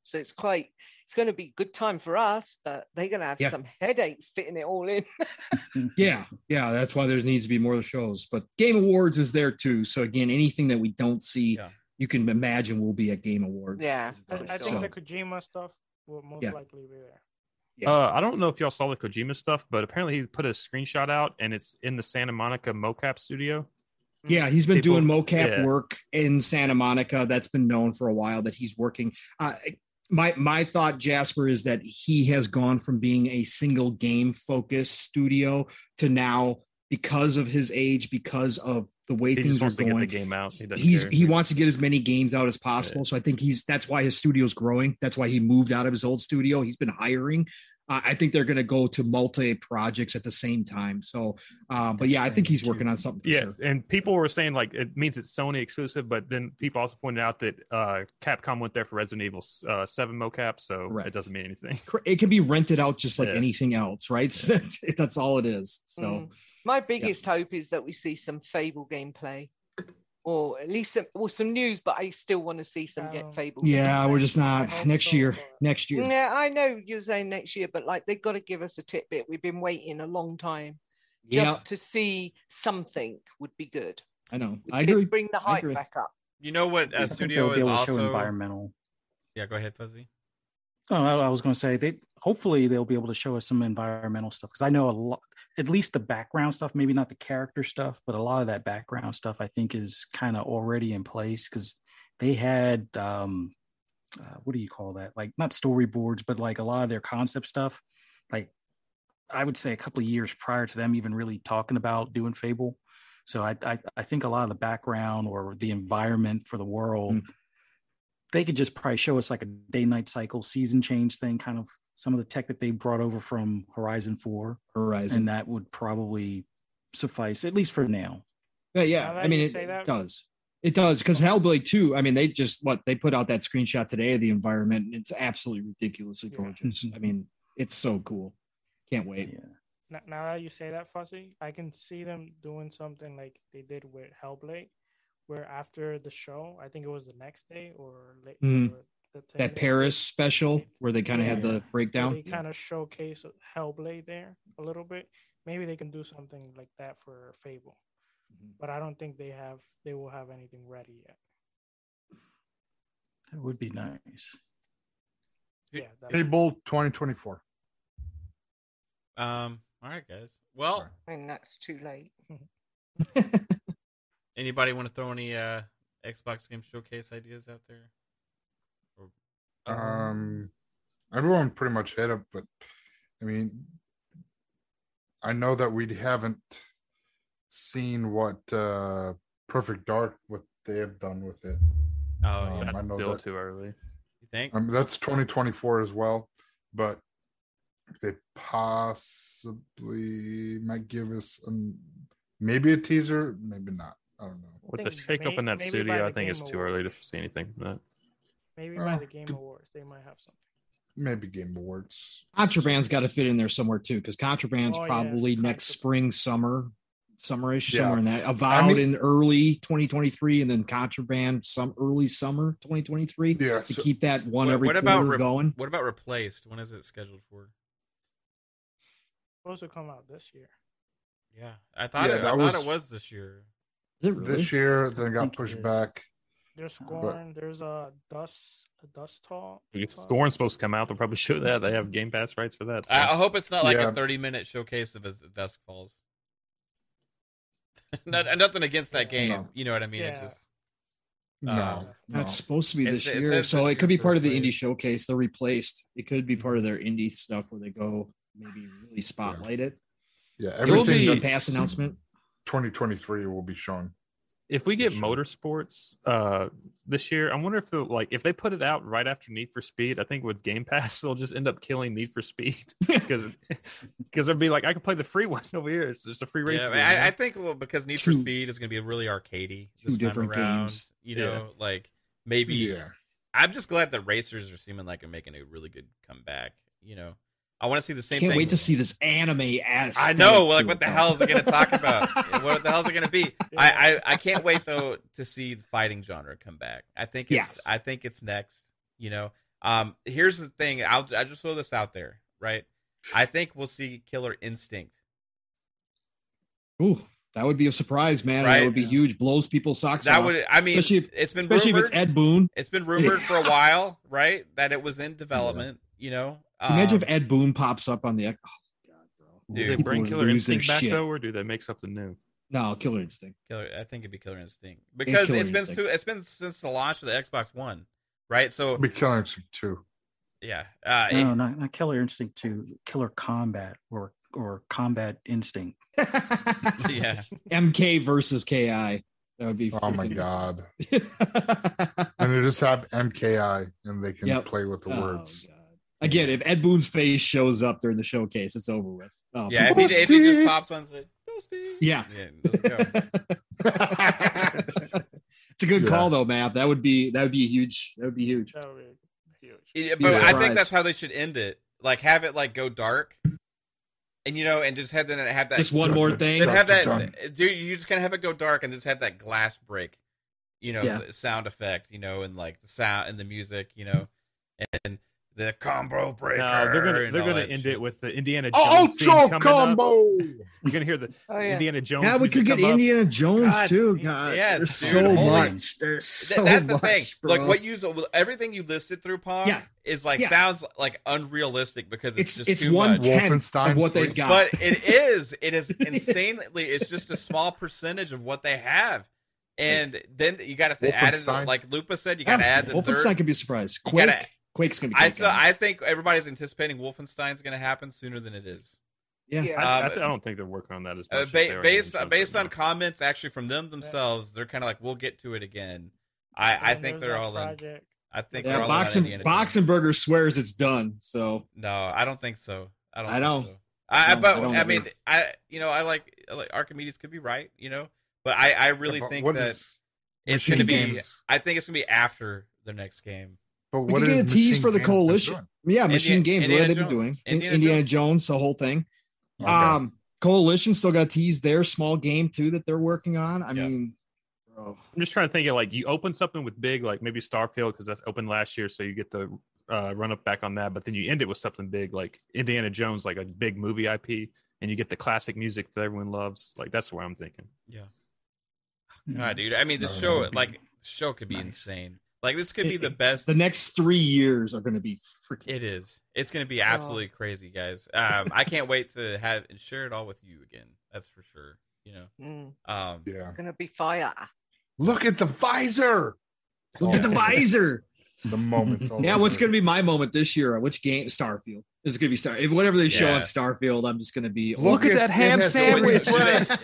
So it's quite it's going to be good time for us, but they're going to have Yeah. some headaches fitting it all in. yeah, yeah, that's why there needs to be more shows. But Game Awards is there too. So again, anything that we don't see, Yeah. you can imagine will be at Game Awards. Yeah, I, I think So- the Kojima stuff will most Yeah. likely be there. Yeah. Uh, I don't know if y'all saw the Kojima stuff, but apparently he put a screenshot out, and it's in the Santa Monica mocap studio. Yeah, he's been People- doing mocap yeah. work in Santa Monica. That's been known for a while that he's working. Uh, my my thought, Jasper, is that he has gone from being a single game focused studio to now, because of his age, because of the way He things are get the going, game out. He he's care. he wants to get as many games out as possible. So I think he's that's why his studio's growing. That's why he moved out of his old studio. He's been hiring. Uh, I think they're going to go to multi projects at the same time. So, uh, but yeah, I think he's working on something for yeah, sure. and people were saying like it means it's Sony exclusive, but then people also pointed out that uh, Capcom went there for Resident Evil uh, Seven mocap, so Correct. it doesn't mean anything. It can be rented out just like Yeah. anything else, right? that's all it is. So. Mm. My biggest hope is that we see some Fable gameplay, or at least some, or some news. But I still want to see some get Fable. Yeah, gameplay. we're just not next year. Next year. Yeah, I know you're saying next year, but like they've got to give us a tidbit. We've been waiting a long time. Just Yeah, to see something would be good. I know. Would I agree. Bring the hype back up. You know what I uh, studio is able to show also. environmental. Yeah, go ahead, Fuzzy. Oh, I I was going to say they hopefully they'll be able to show us some environmental stuff because I know a lot, at least the background stuff, maybe not the character stuff, but a lot of that background stuff I think is kind of already in place because they had um, uh, what do you call that? Like not storyboards, but like a lot of their concept stuff. Like I would say a couple of years prior to them even really talking about doing Fable. So I I, I think a lot of the background or the environment for the world they could just probably show us like a day night cycle season change thing kind of some of the tech that they brought over from horizon 4 Horizon. and that would probably suffice at least for now But yeah, I mean it, it that- does. It does because Hellblade 2, I mean, they just what they put out that screenshot today of the environment, and it's absolutely ridiculously Yeah. gorgeous. I mean, it's so cool. Can't wait. Yeah. N- Now that you say that, Fuzzy, I can see them doing something like they did with Hellblade, where after the show, I think it was the next day or late. Mhm. or the same That Paris special where they kind of had the breakdown. They kind of showcase Hellblade there a little bit. Maybe they can do something like that for Fable, Mhm. but I don't think they have. They will have anything ready yet. That would be nice. Yeah, that, Fable 2024. Um. All right, guys. Well, I mean, that's too late. anybody want to throw any uh Xbox Game Showcase ideas out there? Or, Um, everyone pretty much hit it, but I mean, I know that we haven't seen what uh Perfect Dark what they have done with it. oh, Um, yeah. I That's know still that- too early. You think? Um, that's 2024 as well, but they possibly might give us um, maybe a teaser, maybe not. I don't know. With the think shakeup in that maybe studio, I think it's too early to Awards. see anything from that. Maybe by the Game Awards they might have something. Maybe Game Awards. Contraband's got to fit in there somewhere too, because Contraband's Oh, yes, probably next spring, summer, summerish, Yeah. somewhere in that. Avowed mean- in early 2023, and then Contraband some early summer 2023 Yeah, to so- keep that one What- every what about rep- going. What about replaced? When is it scheduled for? Supposed to come out this year. Yeah, I thought Yeah, it, I thought was- it was this year. Is it really? This year, then I got think it pushed back. There's Scorn. There's a dust. A dust tall. If Scorn's supposed to come out, they'll probably show that. They have Game Pass rights for that. so- I, I hope it's not like Yeah. a thirty-minute showcase of as the dusk falls. not, nothing against that game. No. You know what I mean? It Yeah. just No, Uh, no. That's supposed to be this it year, says so this it could be part of the indie showcase. They're replaced. It could be part of their indie stuff where they go maybe really spotlight it. yeah. will Everything be- The that's pass announcement. 2023 will be shown. If we get Sure. motorsports uh this year, I wonder if the like if they put it out right after Need for Speed, I think with Game Pass they'll just end up killing Need for Speed because because they'll be like I can play the free one over here. It's just a free race. yeah. game, I, know? I think well, because Need for Speed is going to be really arcadey this time different around. games. You Yeah. know, like maybe Yeah. I'm just glad that racers are seeming like they're making a really good comeback. You know, I want to see the same Can't thing. wait to see this anime ass. I know, like, what the hell is it going to talk about? what the hell is it going to be? I, I I can't wait though to see the fighting genre come back. I think it's Yes. I think it's next. You know, um, here's the thing. I'll I just throw this out there, right? I think we'll see Killer Instinct. Ooh, that would be a surprise, man. Right. That would be huge. Blows people's socks That off. would I mean, Especially if- it's been especially rumored. if it's Ed Boon. it's been rumored for a while, right? That it was in development. You know, Imagine Um, if Ed Boon pops up on the. Oh, God, bro. do they dude, bring Killer Instinct back shit. though, or do they make something new? No, Killer Instinct. Killer. I think it'd be Killer Instinct because Killer it's been Instinct. too, it's been since the launch of the Xbox One, right? So It'll be Killing Instinct 2. yeah, uh, No, not, not Killer Instinct 2, Killer Combat or or Combat Instinct. yeah. MK versus KI. That would be. Oh my god. And they just have MKI and they can Yep. play with the Oh, words. God. Again, if Ed Boon's face shows up during the showcase, it's over with. Oh, Yeah, if he, if he just pops on and says, Yeah. yeah it's a good Yeah. call though, Matt. That would be that would be huge. That would be huge. That would be huge. Yeah, Be but I think that's how they should end it. Like have it like go dark, and you know, and just have then have that Just one more thing. Then have that, Done. dude. You just kind of have it go dark and just have that glass break, you know, Yeah. sound effect, you know, and like the sound and the music, you know, and the combo breaker. No, they're gonna they're gonna end shit. it with the Indiana oh, Jones theme Ultra up. combo. You're gonna hear the Oh yeah. Indiana Jones. Yeah, we could get come up. Indiana Jones God, too. y- God, yes, there's dude, so holy- much. There's Th- so that's the thing. bro. Like what you everything you listed through Palm Yeah. is like Yeah. sounds like unrealistic because it's, it's just it's too one much. tenth Wolfenstein of what they've got. but it is it is insanely it's just a small percentage of what they have and then you got to add in like lupa said you got to Yeah, add the Wolfenstein third could be a surprise. You Quake, gotta- Quake's gonna be. I, Quake, so, guys. I think everybody's anticipating wolfenstein's going to happen sooner than it is yeah. Yeah. I, I, Um, I don't think they're working on that as much. uh, as ba- they based Indiana based on now. comments actually from them themselves they're kind of like we'll get to it again i i think they're that all in i think Yeah, they're all in on Boxing Boxenberger swears it's done. So no i don't think so i don't I think know. so I, I No, but I I, mean either. i you know i like, like archimedes could be right you know But I, I really But think what that is it's going to be. Games? I think it's going to be after the next game. But We what could get a tease for the Games coalition. doing? Yeah, Machine Indiana- Games. what have they been Indiana doing? Jones. Indiana Indiana Jones. Jones, the whole thing. Okay. Um, Coalition still got teased their small game too that they're working on. I Yeah. mean, bro, I'm just trying to think of like you open something with big, like maybe Starfield because that's open last year, so you get the uh, run up back on that. But then you end it with something big like Indiana Jones, like a big movie IP, and you get the classic music that everyone loves. Like that's what I'm thinking. Yeah. Hmm. God, dude. I mean, the show, like, show could be nice. insane. Like, this could be It- the best. the next three years are going to be freaking. It is. It's going to be absolutely crazy, guys. Um, I can't wait to have and share it all with you again. That's for sure. You know. Mm, Um, Yeah. gonna be fire. Look at the visor. Look at the Oh, visor. The moments. all Yeah, what's going to be my moment this year? Which game? Starfield. It's going to be Star. If whatever they show Yeah. on Starfield, I'm just going to be. Look at at that ham sandwich. Do they- breasts.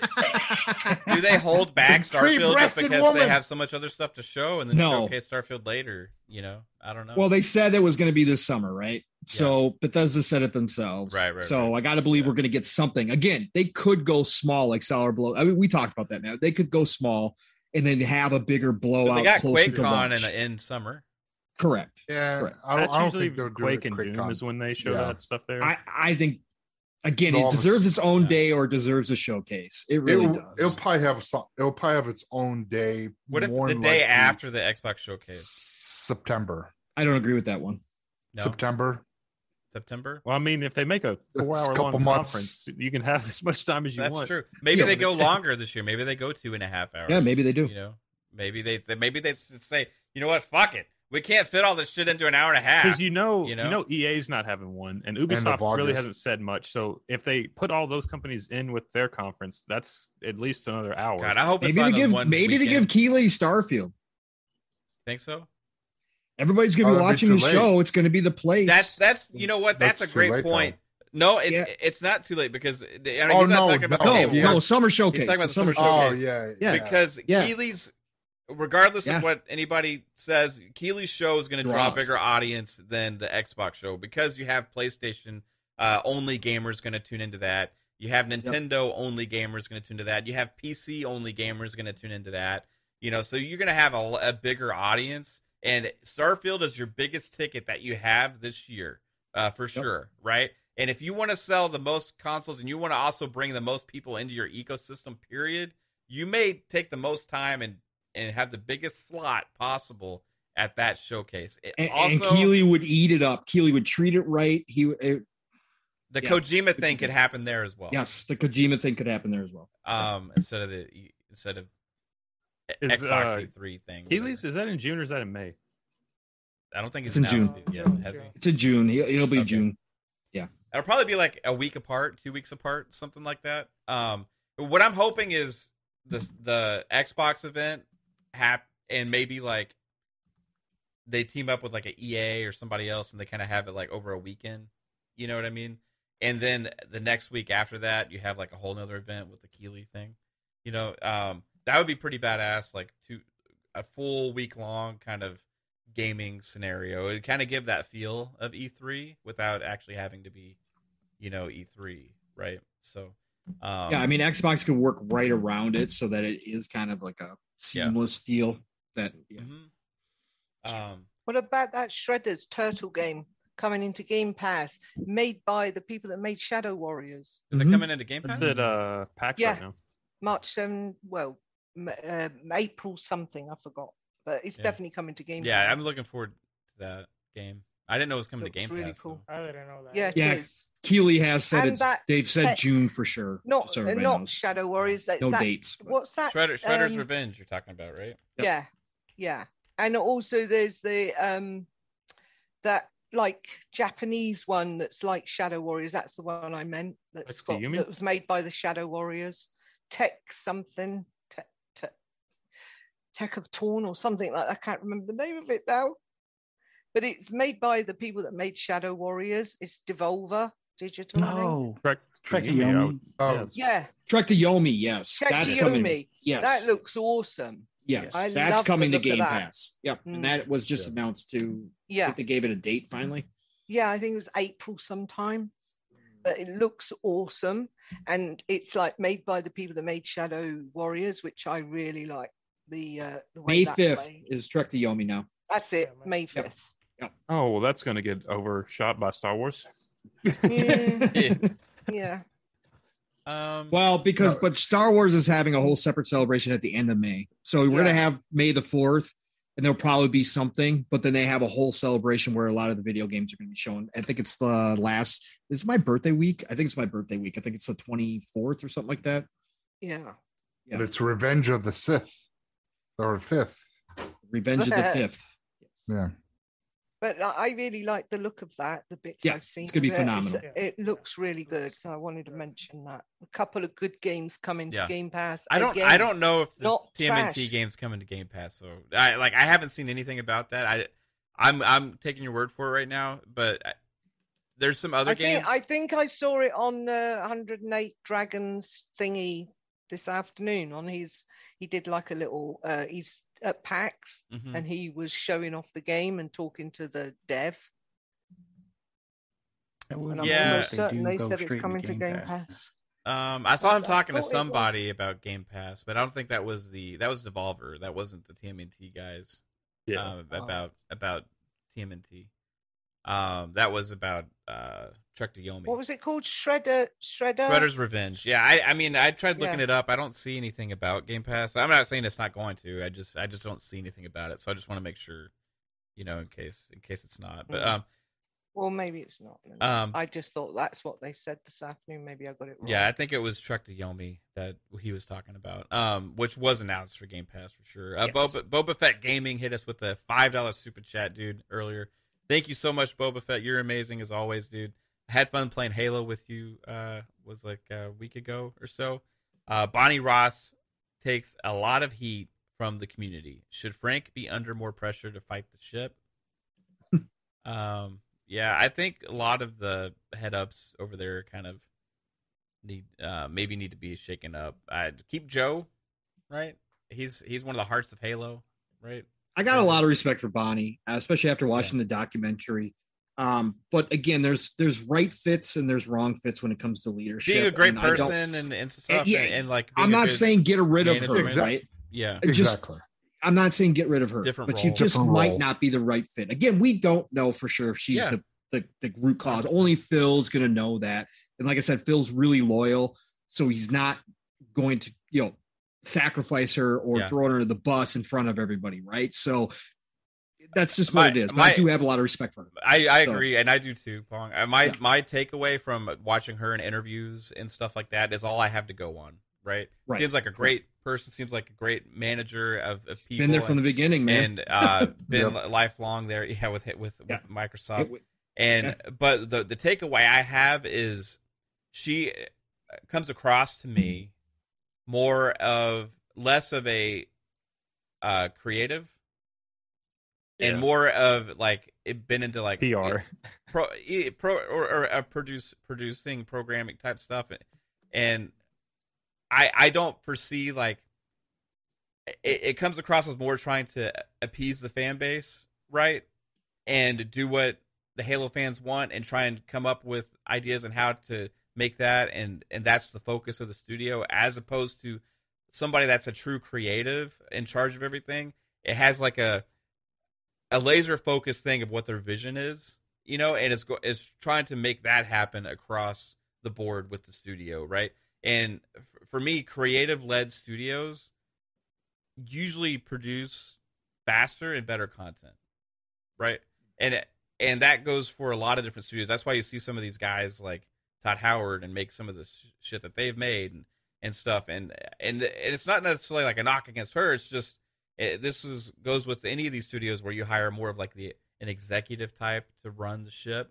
do they hold back Starfield just because woman. they have so much other stuff to show and then No. showcase Starfield later? You know, I don't know. Well, they said it was going to be this summer, right? So Bethesda said it themselves. Right, right, So right. I got to believe Yeah. we're going to get something. Again, they could go small like Sour Blow. I mean, we talked about that now. They could go small and then have a bigger But blowout. they got closer to QuakeCon in, in summer. Correct. Yeah, Correct. I don't, I don't think they'll Quake it and Doom con. is when they show Yeah. that stuff there. I, I think, again, All it deserves its own yeah. day or deserves a showcase. It really it'll, does. it'll probably have some. It'll probably have its own day. What if the day likely after the Xbox showcase? September? I don't agree with that one. No, September. September. well, I mean, if they make a four-hour-long months. conference, you can have as much time as you That's want. That's true. Maybe Yeah, they go it- longer this year. Maybe they go two and a half hours. Yeah, maybe they do. You know, maybe they maybe they say, you know what, fuck it, we can't fit all this shit into an hour and a half. Because you know, You you know? know, EA's not having one, and of Ubisoft really hasn't said much. So if they put all those companies in with their conference, that's at least another hour. God, I hope Maybe on they give one maybe they give Keighley Starfield. Think so? Everybody's gonna Oh, be that'd be watching the lay. show. It's gonna be the place. That's that's you know what? That's, That's a great late, point. No, it's Yeah. it's not too late because I mean, Oh, he's not no, talking about no, the no, game no summer showcase. He's talking about the summer summer Oh showcase. yeah, Yeah. because Yeah. Keighley's, regardless Yeah. of what anybody says, Keighley's show is going to draw a bigger audience than the Xbox show because you have PlayStation uh, only gamers going to tune into that. You have Nintendo only gamers going to tune into that. You have PC only gamers going to tune into that. You know, so you're going to have a, a bigger audience, and Starfield is your biggest ticket that you have this year, uh, for sure, right? And if you want to sell the most consoles and you want to also bring the most people into your ecosystem, period, you may take the most time and and have the biggest slot possible at that showcase. It and, also, and Keighley would eat it up. Keighley would treat it right. He it, the yeah. Kojima thing could happen there as well. yes, the Kojima thing could happen there as well. Um, instead of the instead of Is, Xbox uh, E3 thing. Keighley's is that in June or is that in May? I don't think it's, It's in June. yet, has? It's in June. He, it'll be Okay. June. Yeah, it'll probably be like a week apart, two weeks apart, something like that. Um, what I'm hoping is the the Xbox event hap and maybe like they team up with like a EA or somebody else, and they kind of have it like over a weekend. You know what I mean? And then the next week after that, you have like a whole nother event with the Keighley thing. You know, um, that would be pretty badass. Like two, a full week long kind of gaming scenario. It kind of give that feel of E3 without actually having to be, you know, E3, right? So, um, yeah, I mean Xbox could work right around it so that it is kind of like a seamless deal. That yeah. mhm. um, What about that Shredder's Turtle game coming into Game Pass, made by the people that made Shadow Warriors? is Mhm. it coming into Game Pass? is it uh, PAX Yeah. right now. March 7, well, m- uh, April something, I forgot. But it's Yeah. definitely coming to Game Pass. Yeah, Pass. I'm looking forward to that game. I didn't know it was coming Looks to Game really Pass. cool. though. I didn't know that. Yeah, it Yeah. is. Keighley has said And it's. that They've said tech- June for sure. Not, so not knows. Shadow Warriors. That's no that, dates. but- What's that? Shredder, Shredder's um, Revenge. You're talking about, right? Yep. Yeah, yeah. And also there's the um that like Japanese one that's like Shadow Warriors. That's the one I meant. That's Like got Fuyumi? that was made by the Shadow Warriors. Tech something. Tech tech, tech of Torn or something like. I can't remember the name of it now. But it's made by the people that made Shadow Warriors. It's Devolver Digital. I think. No, Trek Trekiyomi. Oh, Yeah. Yeah, Trek to Yomi, yes, that's coming. Yomi. Yes, That looks awesome. yes, I that's love coming to Game. Pass. Yep, Mm. and that was just Yeah. announced to. Yeah, they gave it a date finally. yeah. I think it was April sometime. but it looks awesome, and it's like made by the people that made Shadow Warriors, which I really like. The, uh, the way May fifth is Trek to Yomi now. That's it, Yeah, May Yep. fifth. Oh well, that's going to get overshot by Star Wars. Yeah, yeah. Um, Well, because No. but Star Wars is having a whole separate celebration at the end of May. So we're gonna have May the fourth, and there'll probably be something, but then they have a whole celebration where a lot of the video games are gonna be shown. I think it's the last this is my birthday week. I think it's my birthday week. I think it's the 24th or something like that. Yeah. Yeah. But it's Revenge of the Sith or fifth. Revenge of the Fifth. Yeah. But I I really like the look of that, the bits Yeah, I've seen. it's gonna be of it. It's- phenomenal. It looks really good. So I wanted to mention that. A couple of good games coming to Yeah. Game Pass. I don't. Again, I don't know if the not TMNT trash. game's coming to Game Pass. So I like. I haven't seen anything about that. I. I'm. I'm taking your word for it right now. But I, there's some other I games. think, I think I saw it on uh, 108 Dragons thingy this afternoon. On his, he did like a little. Uh, he's at PAX Mhm. and he was showing off the game and talking to the dev. I And I'm Yeah. almost they certain do they said it's straight to coming to Game Pass. Pass. Um, I saw him talking to thought it was- somebody about Game Pass, but I don't think that was the that was Devolver. That wasn't the TMNT guys. Yeah. um, Oh. about about TMNT. Um, that was about uh Trek to Yomi. What was it called? Shredder. Shredder. Shredder's Revenge. Yeah, I I mean I tried looking Yeah. it up. I don't see anything about Game Pass. I'm not saying it's not going to. I just I just don't see anything about it. So I just want to make sure, you know, in case in case it's not. But Mm. um Well, maybe it's not. then. Um, I just thought that's what they said this afternoon. Maybe I got it wrong. yeah, I think it was Trek to Yomi that he was talking about. Um, which was announced for Game Pass for sure. Uh, Yes. Boba, Boba Fett Gaming hit us with a five dollar super chat, dude, earlier. Thank you so much, Boba Fett. You're amazing as always, dude. Had fun playing Halo with you. Uh, was like a week ago or so. Uh, Bonnie Ross takes a lot of heat from the community. Should Frank be under more pressure to fight the ship? um, yeah, I think a lot of the head ups over there kind of need uh, maybe need to be shaken up. I'd keep Joe, right? He's he's one of the hearts of Halo, right? I got a lot of respect for Bonnie, uh, especially after watching the documentary. Um, but again, there's there's right fits and there's wrong fits when it comes to leadership. Being a great and person and, and stuff, yeah, and, and like being I'm not saying get rid of her, management. right? yeah, Just- Exactly. I'm not saying get rid of her, Different but you just Different might role. not be the right fit. Again, we don't know for sure if she's Yeah. the, the the root cause. Only Phil's gonna know that. And like I said, Phil's really loyal, so he's not going to you know sacrifice her or Yeah. throw her under the bus in front of everybody, right? So that's just My- what it is. But my- I do have a lot of respect for her. I, I So- agree, and I do too, Pong. Uh, My Yeah. my takeaway from watching her in interviews and stuff like that is all I have to go on. Right? Right. Seems like a great person. Seems like a great manager of, of people. Been there from and, the beginning, man. and uh, been Yep. lifelong there. Yeah, with with Yeah. with Microsoft. It- And but the the takeaway I have is she uh, comes across to me more of less of a uh creative and more of like it been into like PR. pro, pro or, or produce producing programming type stuff and i i don't foresee like it, it comes across as more trying to appease the fan base right and do what the halo fans want and try and come up with ideas on how to make that and and that's the focus of the studio as opposed to somebody that's a true creative in charge of everything it has like a a laser focused thing of what their vision is, you know, and it's it's trying to make that happen across the board with the studio, right? And for me, creative led studios usually produce faster and better content, right? And and that goes for a lot of different studios. That's why you see some of these guys like Todd Howard and make some of the sh- shit that they've made and, and stuff. And, and and it's not necessarily like a knock against her. It's just it, this is goes with any of these studios where you hire more of like the an executive type to run the ship.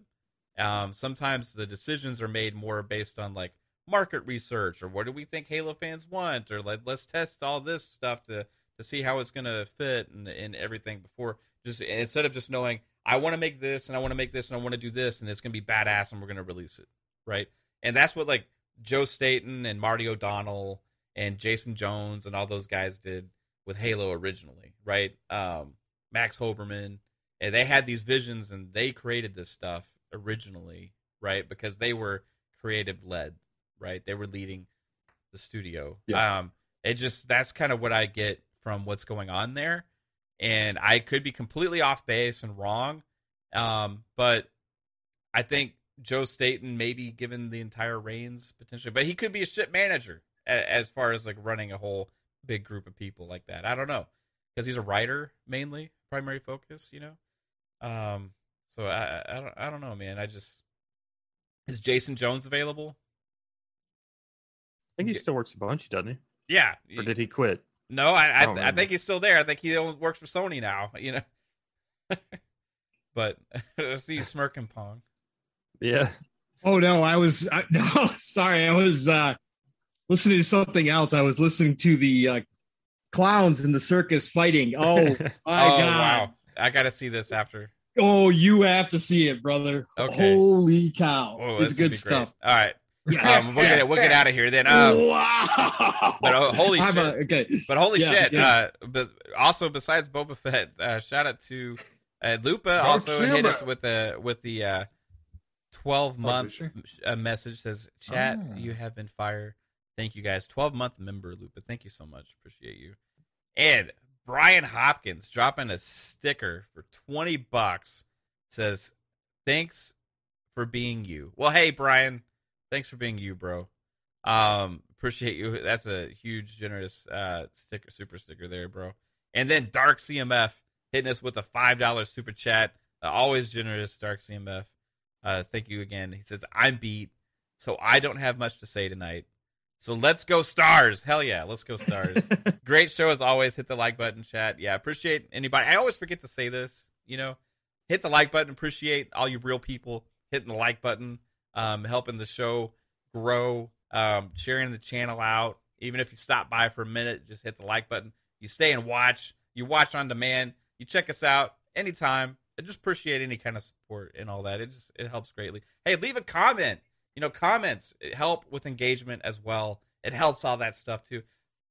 Um, sometimes the decisions are made more based on like market research or what do we think Halo fans want or like let's test all this stuff to to see how it's gonna fit and and everything before just instead of just knowing I want to make this and I want to make this and I want to do this and it's gonna be badass and we're gonna release it right and that's what like Joe Staten and Marty O'Donnell and Jason Jones and all those guys did with Halo originally, right? Um, Max Hoberman, and they had these visions and they created this stuff originally, right? Because they were creative led, right? They were leading the studio. Yeah. Um, it just that's kind of what I get from what's going on there, and I could be completely off base and wrong, um, but I think Joe Staten maybe given the entire reins potentially, but he could be a ship manager as far as like running a whole big group of people like that. I don't know because he's a writer mainly, primary focus, you know. Um, so I, I don't I don't know, man. I just is Jason Jones available? I think he still works a bunch, doesn't he? Yeah. Or did he quit? No, I I, I I think he's still there. I think he only works for Sony now. You know. but I see you smirking, Pong. Yeah. Oh no, I was I, no sorry, I was uh listening to something else. I was listening to the uh clowns in the circus fighting. Oh my oh god. wow! I got to see this after. Oh, you have to see it, brother. Okay. Holy cow. Oh, it's good stuff. Great. All right, Yeah. um, we'll get we'll get out of here then. Um, wow. but, uh, holy I'm shit. a- okay. But holy Yeah, shit! yeah. Uh, but also besides Boba Fett, uh, shout out to uh, Lupa. Dark also hit us with the with the uh, twelve month did uh, message. Says chat, Oh. you have been fired. Thank you guys. Twelve month member Lupa. Thank you so much. Appreciate you. And Brian Hopkins dropping a sticker for twenty bucks. Says thanks for being you. Well, hey Brian, thanks for being you, bro. Um, appreciate you. That's a huge, generous uh sticker, super sticker there, bro. And then Dark CMF hitting us with a five dollar super chat. Uh, always generous, Dark CMF. Uh, thank you again. He says I'm beat, so I don't have much to say tonight. So let's go stars. Hell yeah, let's go stars. Great show as always. Hit the like button, chat. Yeah, appreciate anybody. I always forget to say this. You know, hit the like button. Appreciate all you real people hitting the like button, um, helping the show grow, um, sharing the channel out. Even if you stop by for a minute, just hit the like button. You stay and watch. You watch on demand. You check us out anytime. I just appreciate any kind of support and all that. It just it helps greatly. Hey, leave a comment. You know, comments help with engagement as well. It helps all that stuff too.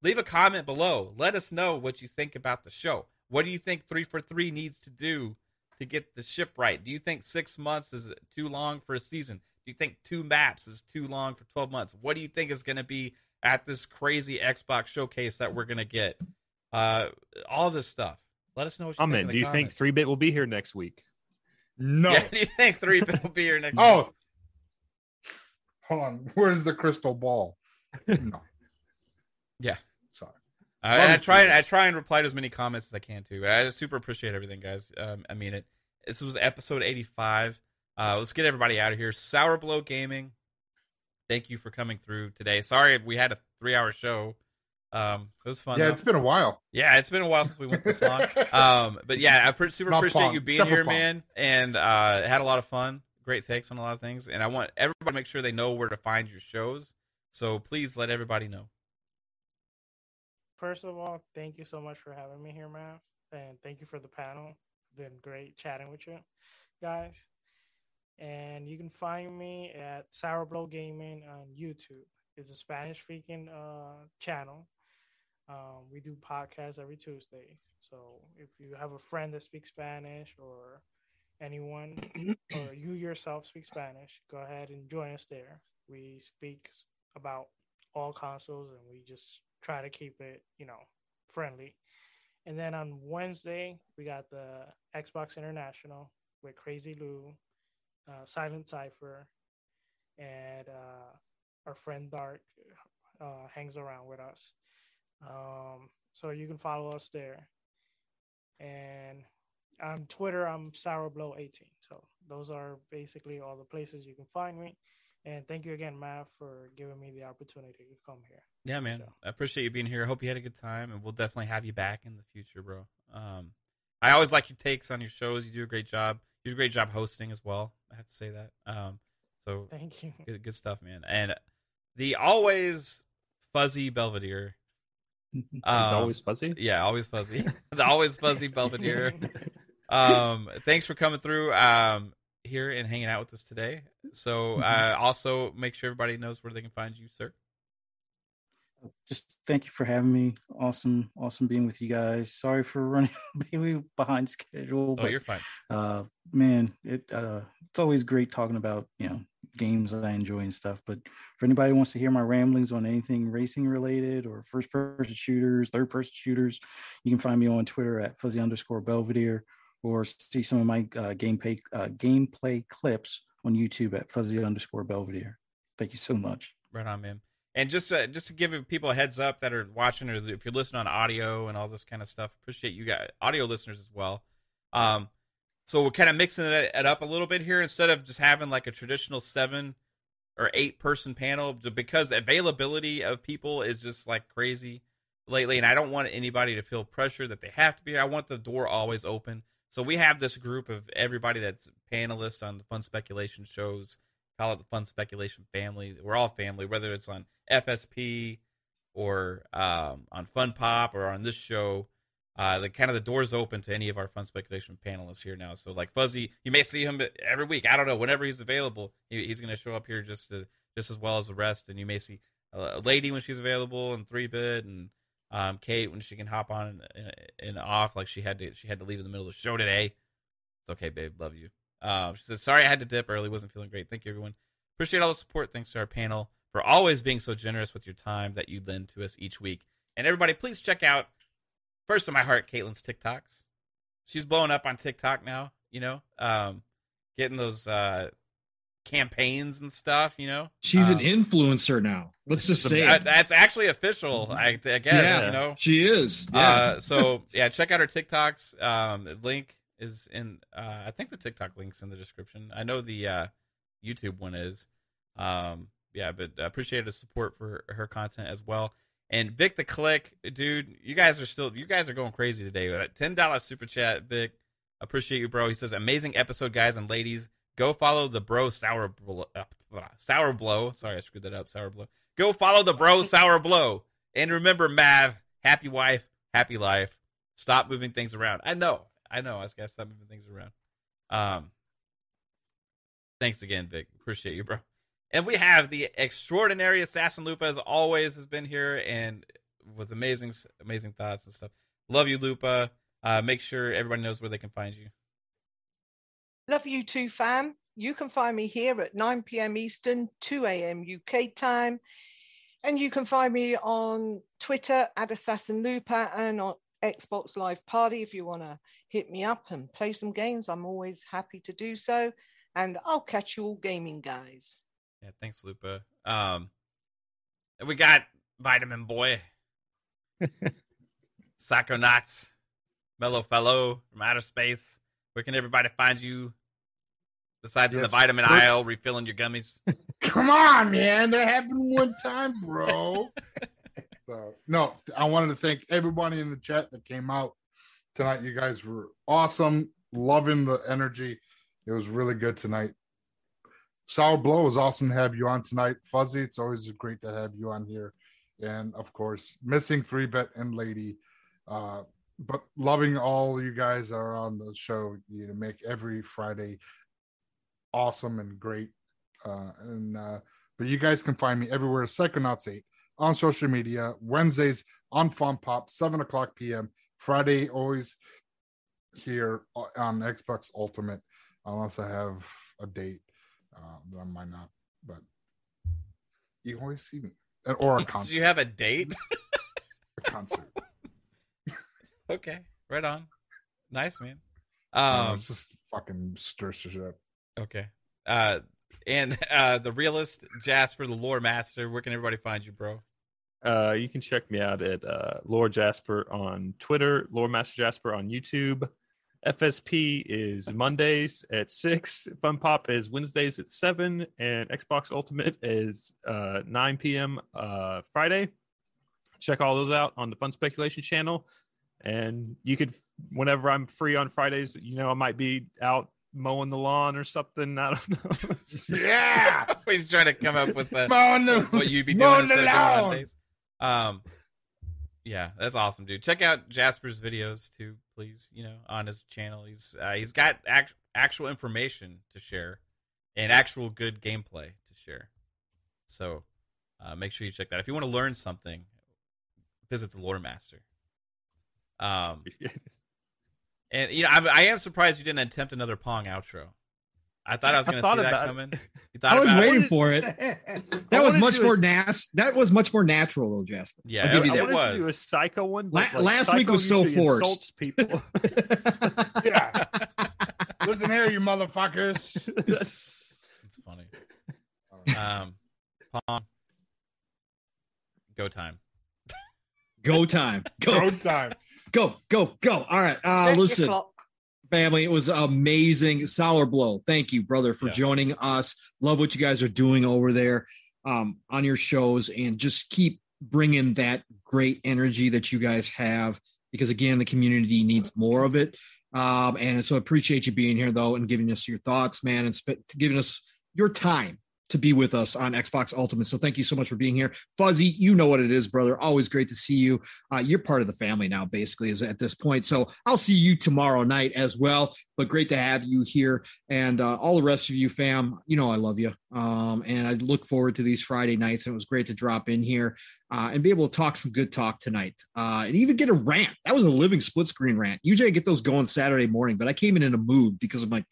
Leave a comment below. Let us know what you think about the show. What do you think three for three needs to do to get the ship right? Do you think six months is too long for a season? Do you think two maps is too long for 12 months? What do you think is going to be at this crazy Xbox showcase that we're going to get? Uh, all this stuff. Let us know what you I'm think. in. in the Do you think three bit will be here next week? No. Yeah, do you think three bit will be here next? week? Oh, hold on. Where's the crystal ball? No. Yeah. Sorry. Uh, and I try and. I try and reply to as many comments as I can too. I just super appreciate everything, guys. Um, I mean it. This was episode eighty five. Uh, let's get everybody out of here. Sour Blow Gaming. Thank you for coming through today. Sorry we had a three hour show. Um, it was fun. Yeah, though. it's been a while. Yeah, it's been a while since we went this long. Um, but yeah, I super Not appreciate you being except here, man, and uh, had a lot of fun. Great takes on a lot of things, and I want everybody to make sure they know where to find your shows. So please let everybody know. First of all, thank you so much for having me here, Matt. And thank you for the panel. Been great chatting with you guys. And you can find me at Sour Blow Gaming on YouTube. It's a Spanish speaking uh, channel. Um, we do podcasts every Tuesday. So if you have a friend that speaks Spanish or anyone or you yourself speak Spanish, go ahead and join us there. We speak about all consoles and we just try to keep it, you know, friendly. And then on Wednesday, we got the Xbox International with Crazy Lou, uh, Silent Cipher, and uh, our friend Dark uh, hangs around with us. Um, so you can follow us there. And on Twitter, I'm SourBlow18. So those are basically all the places you can find me. And thank you again, Matt, for giving me the opportunity to come here. Yeah, man. So- I appreciate you being here. I hope you had a good time, and we'll definitely have you back in the future, bro. Um, I always like your takes on your shows. You do a great job. You do a great job hosting as well. I have to say that. Um, so Thank you. good, good stuff, man. And the always fuzzy Belvedere. Um, always fuzzy. Yeah, always fuzzy. the always fuzzy Belvedere. um, thanks for coming through um, here and hanging out with us today. So, uh, also make sure everybody knows where they can find you, sir. Just thank you for having me. Awesome, awesome being with you guys. Sorry for running maybe behind schedule, Oh, but you're fine. uh, man, it uh, it's always great talking about you know games that I enjoy and stuff. But for anybody who wants to hear my ramblings on anything racing related or first person shooters, third person shooters, you can find me on Twitter at fuzzy underscore Belvedere or see some of my uh, gameplay uh, gameplay clips on YouTube at fuzzy underscore Belvedere. Thank you so much. Right on, man. And just uh, just to give people a heads up that are watching, or if you're listening on audio and all this kind of stuff, appreciate you guys, audio listeners as well. Um, so we're kind of mixing it, it up a little bit here instead of just having like a traditional seven or eight person panel, because availability of people is just like crazy lately, and I don't want anybody to feel pressure that they have to be. I want the door always open. So we have this group of everybody that's panelists on the fun speculation shows. Call it the fun speculation family. We're all family, whether it's on FSP or um, on Fun Pop or on this show. Uh, the kind of the doors open to any of our fun speculation panelists here now. So like Fuzzy, you may see him every week. I don't know whenever he's available. He, he's going to show up here just to, just as well as the rest. And you may see a lady when she's available and three bit and um, Kate when she can hop on and, and, off like she had to she had to leave in the middle of the show today. It's okay, babe. Love you. Um, she said, "Sorry, I had to dip early. Wasn't feeling great. Thank you, everyone. Appreciate all the support. Thanks to our panel for always being so generous with your time that you lend to us each week. And everybody, please check out first of my heart, Caitlin's TikToks. She's blowing up on TikTok now. You know, um, getting those uh, campaigns and stuff. You know, she's um, an influencer now. Let's just say uh, that's actually official. I, I guess yeah, you know she is. Yeah. Uh, so yeah, check out her TikToks. Um, link is in. Uh, I think the TikTok link's in the description. I know the uh, YouTube one is. Um, yeah, but I appreciate the support for her content as well. And Vic the Click, dude, you guys are still you guys are going crazy today. With ten dollars super chat, Vic. Appreciate you, bro. He says, "Amazing episode, guys and ladies. Go follow the bro sour blow, uh, sour blow. Sorry, I screwed that up. Sour blow. Go follow the bro sour blow. And remember, Mav, happy wife, happy life. Stop moving things around. I know, I know. I was gonna stop moving things around. Um, thanks again, Vic. Appreciate you, bro. And we have the extraordinary assassin Lupa, as always, has been here and with amazing, amazing thoughts and stuff. Love you, Lupa. Uh, make sure everybody knows where they can find you. Love you too, fam. You can find me here at 9 p.m. Eastern, 2 a.m. UK time. And you can find me on Twitter at Assassin Lupa and on Xbox Live Party if you want to hit me up and play some games. I'm always happy to do so. And I'll catch you all gaming, guys. Yeah, thanks, Lupa. Um, we got Vitamin Boy, Psychonauts, Mellow Fellow from outer space. Where can everybody find you Besides yes. the vitamin First, aisle, refilling your gummies. Come on, man. That happened one time, bro. so, no, I wanted to thank everybody in the chat that came out tonight. You guys were awesome. Loving the energy. It was really good tonight. Sour Blow is awesome to have you on tonight. Fuzzy, it's always great to have you on here. And of course, missing three bet and lady. Uh, but loving all you guys are on the show. You know, make every Friday awesome and great. Uh, and uh, but you guys can find me everywhere. Psychonauts eight on social media. Wednesdays on Fun Pop, seven o'clock p.m. Friday always here on Xbox Ultimate, unless I have a date uh, that I might not. But you always see me or a concert. Do you have a date? a concert. okay, right on. Nice man. Um, no, just fucking stir shit up. Okay. Uh, and uh, the realist Jasper, the lore master. Where can everybody find you, bro? Uh, you can check me out at uh, Lore Jasper on Twitter, Lore Master Jasper on YouTube. FSP is Mondays at six. Fun Pop is Wednesdays at seven, and Xbox Ultimate is uh, nine p.m. Uh, Friday. Check all those out on the Fun Speculation channel, and you could whenever I'm free on Fridays. You know, I might be out mowing the lawn or something. I don't know. yeah, he's trying to come up with the, mowing the, what you'd be doing the lawn. Days. Um, yeah, that's awesome, dude. Check out Jasper's videos too, please. You know, on his channel, he's uh, he's got act- actual information to share and actual good gameplay to share. So uh, make sure you check that. If you want to learn something, visit the Lore Master. Um, And you know, I, I am surprised you didn't attempt another Pong outro. I thought I was going to see that it. coming. You thought I was waiting it? for it. That was much more a- nas. That was much more natural, though, Jasper. Yeah, I'll give you I that. it wanted to do a psycho one. La- but, like, last week was so forced. insults people. Yeah. Listen here, you motherfuckers. It's funny. Um, Pong. Go time. Go time. Go, Road time. Go, go, go. All right. Uh, listen, family, it was amazing. Sour blow. Thank you, brother, for Yeah. joining us. Love what you guys are doing over there um, on your shows, and just keep bringing that great energy that you guys have. Because again, the community needs more of it. Um, and so I appreciate you being here, though, and giving us your thoughts, man, and sp- giving us your time to be with us on Xbox Ultimate. So thank you so much for being here. Fuzzy, you know what it is, brother. Always great to see you. Uh, you're part of the family now, basically, is at this point. So I'll see you tomorrow night as well. But great to have you here. And uh, all the rest of you, fam, you know I love you. Um, and I look forward to these Friday nights. And it was great to drop in here uh, and be able to talk some good talk tonight uh, and even get a rant. That was a living split screen rant. Usually I get those going Saturday morning, but I came in in a mood because I'm my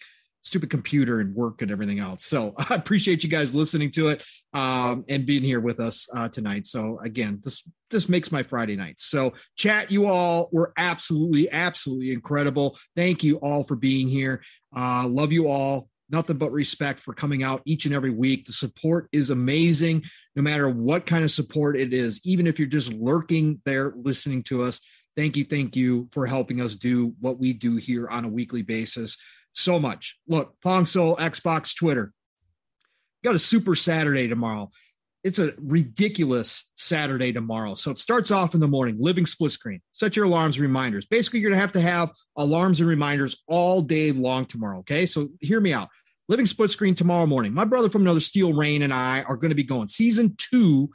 stupid computer and work and everything else. So I appreciate you guys listening to it um, and being here with us uh, tonight. So again, this this makes my Friday nights. So chat, you all were absolutely, absolutely incredible. Thank you all for being here. Uh, love you all. Nothing but respect for coming out each and every week. The support is amazing, no matter what kind of support it is. Even if you're just lurking there listening to us, thank you, thank you for helping us do what we do here on a weekly basis so much. Look, Pong Soul, Xbox, Twitter. Got a super Saturday tomorrow. It's a ridiculous Saturday tomorrow. So it starts off in the morning, living split screen. Set your alarms, reminders. Basically, you're going to have to have alarms and reminders all day long tomorrow. Okay. So hear me out. Living split screen tomorrow morning. My brother from another Steel Rain and I are going to be going. Season two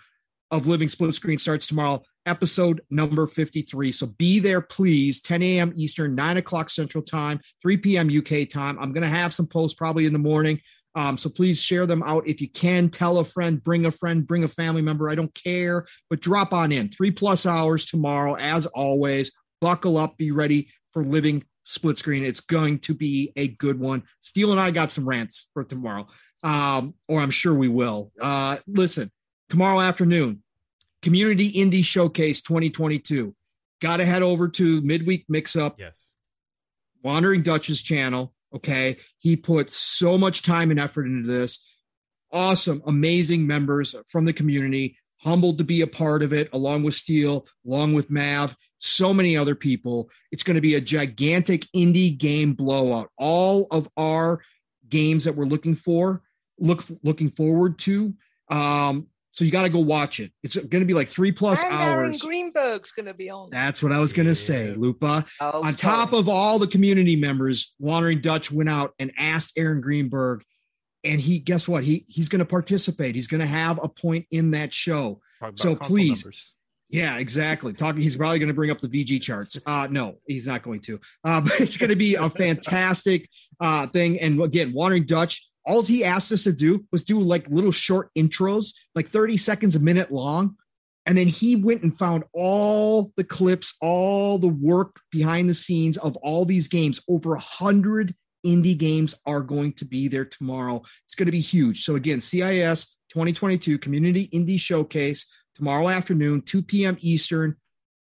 of Living Split Screen starts tomorrow, episode number 53. So be there, please. 10 a.m. Eastern, 9 o'clock Central Time, 3 p.m. UK time. I'm going to have some posts probably in the morning. Um, so please share them out if you can. Tell a friend, bring a friend, bring a family member. I don't care, but drop on in. Three plus hours tomorrow, as always. Buckle up, be ready for Living Split Screen. It's going to be a good one. Steele and I got some rants for tomorrow, um, or I'm sure we will. Uh, listen, tomorrow afternoon, Community Indie Showcase 2022. Got to head over to Midweek Mix Up, Yes. Wandering Dutch's channel. Okay. He put so much time and effort into this. Awesome, amazing members from the community. Humbled to be a part of it, along with Steele, along with Mav, so many other people. It's going to be a gigantic indie game blowout. All of our games that we're looking for, look looking forward to. Um, so you got to go watch it. It's going to be like three plus and Aaron hours. Greenberg's going to be on. That's what I was going to say, Lupa. Oh, On sorry. top of all the community members, Wandering Dutch went out and asked Aaron Greenberg, and he guess what? He he's going to participate. He's going to have a point in that show. So please, numbers. Yeah, exactly. Talking, he's probably going to bring up the VG Charts. Uh, no, he's not going to. Uh, but it's going to be a fantastic uh, thing. And again, Wandering Dutch, all he asked us to do was do like little short intros, like 30 seconds a minute long. And then he went and found all the clips, all the work behind the scenes of all these games. Over a hundred indie games are going to be there tomorrow. It's going to be huge. So again, CIS 2022 Community Indie Showcase tomorrow afternoon, 2 p.m. Eastern,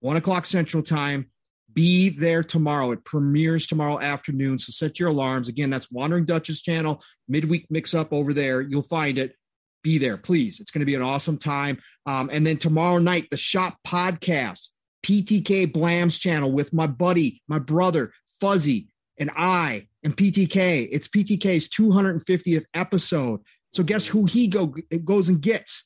1 o'clock Central Time. Be there tomorrow. It premieres tomorrow afternoon. So set your alarms. Again, that's Wandering Dutch's channel, midweek mix up over there. You'll find it. Be there, please. It's going to be an awesome time. Um, and then tomorrow night, the Shop Podcast, PTK Blam's channel with my buddy, my brother, Fuzzy, and I, and PTK. It's PTK's 250th episode. So guess who he go goes and gets?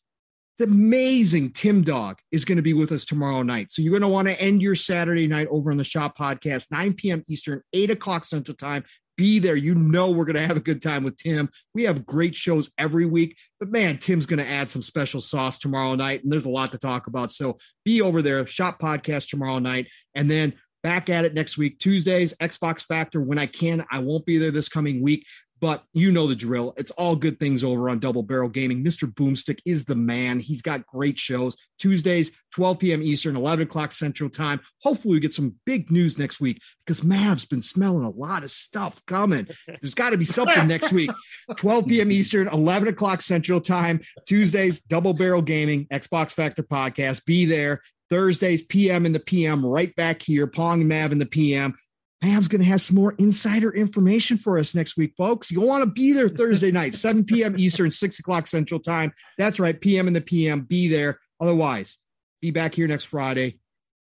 The amazing Tim Dog is going to be with us tomorrow night. So you're going to want to end your Saturday night over on the Shop Podcast, 9 p.m. Eastern, 8 o'clock Central Time. Be there. You know we're going to have a good time with Tim. We have great shows every week, but man, Tim's going to add some special sauce tomorrow night, and there's a lot to talk about. So be over there, Shop Podcast tomorrow night, and then back at it next week, Tuesdays, Xbox Factor when I can. I won't be there this coming week. But you know the drill. It's all good things over on Double Barrel Gaming. Mr. Boomstick is the man. He's got great shows. Tuesdays, 12 p.m. Eastern, 11 o'clock Central Time. Hopefully, we get some big news next week because Mav's been smelling a lot of stuff coming. There's got to be something next week. 12 p.m. Eastern, 11 o'clock Central Time. Tuesdays, Double Barrel Gaming, Xbox Factor Podcast. Be there. Thursdays, PM in the PM, right back here. Pong and Mav in the PM. Mav's going to have some more insider information for us next week, folks. You'll want to be there Thursday night, 7 p.m. Eastern, 6 o'clock Central Time. That's right, PM in the PM. Be there. Otherwise, be back here next Friday.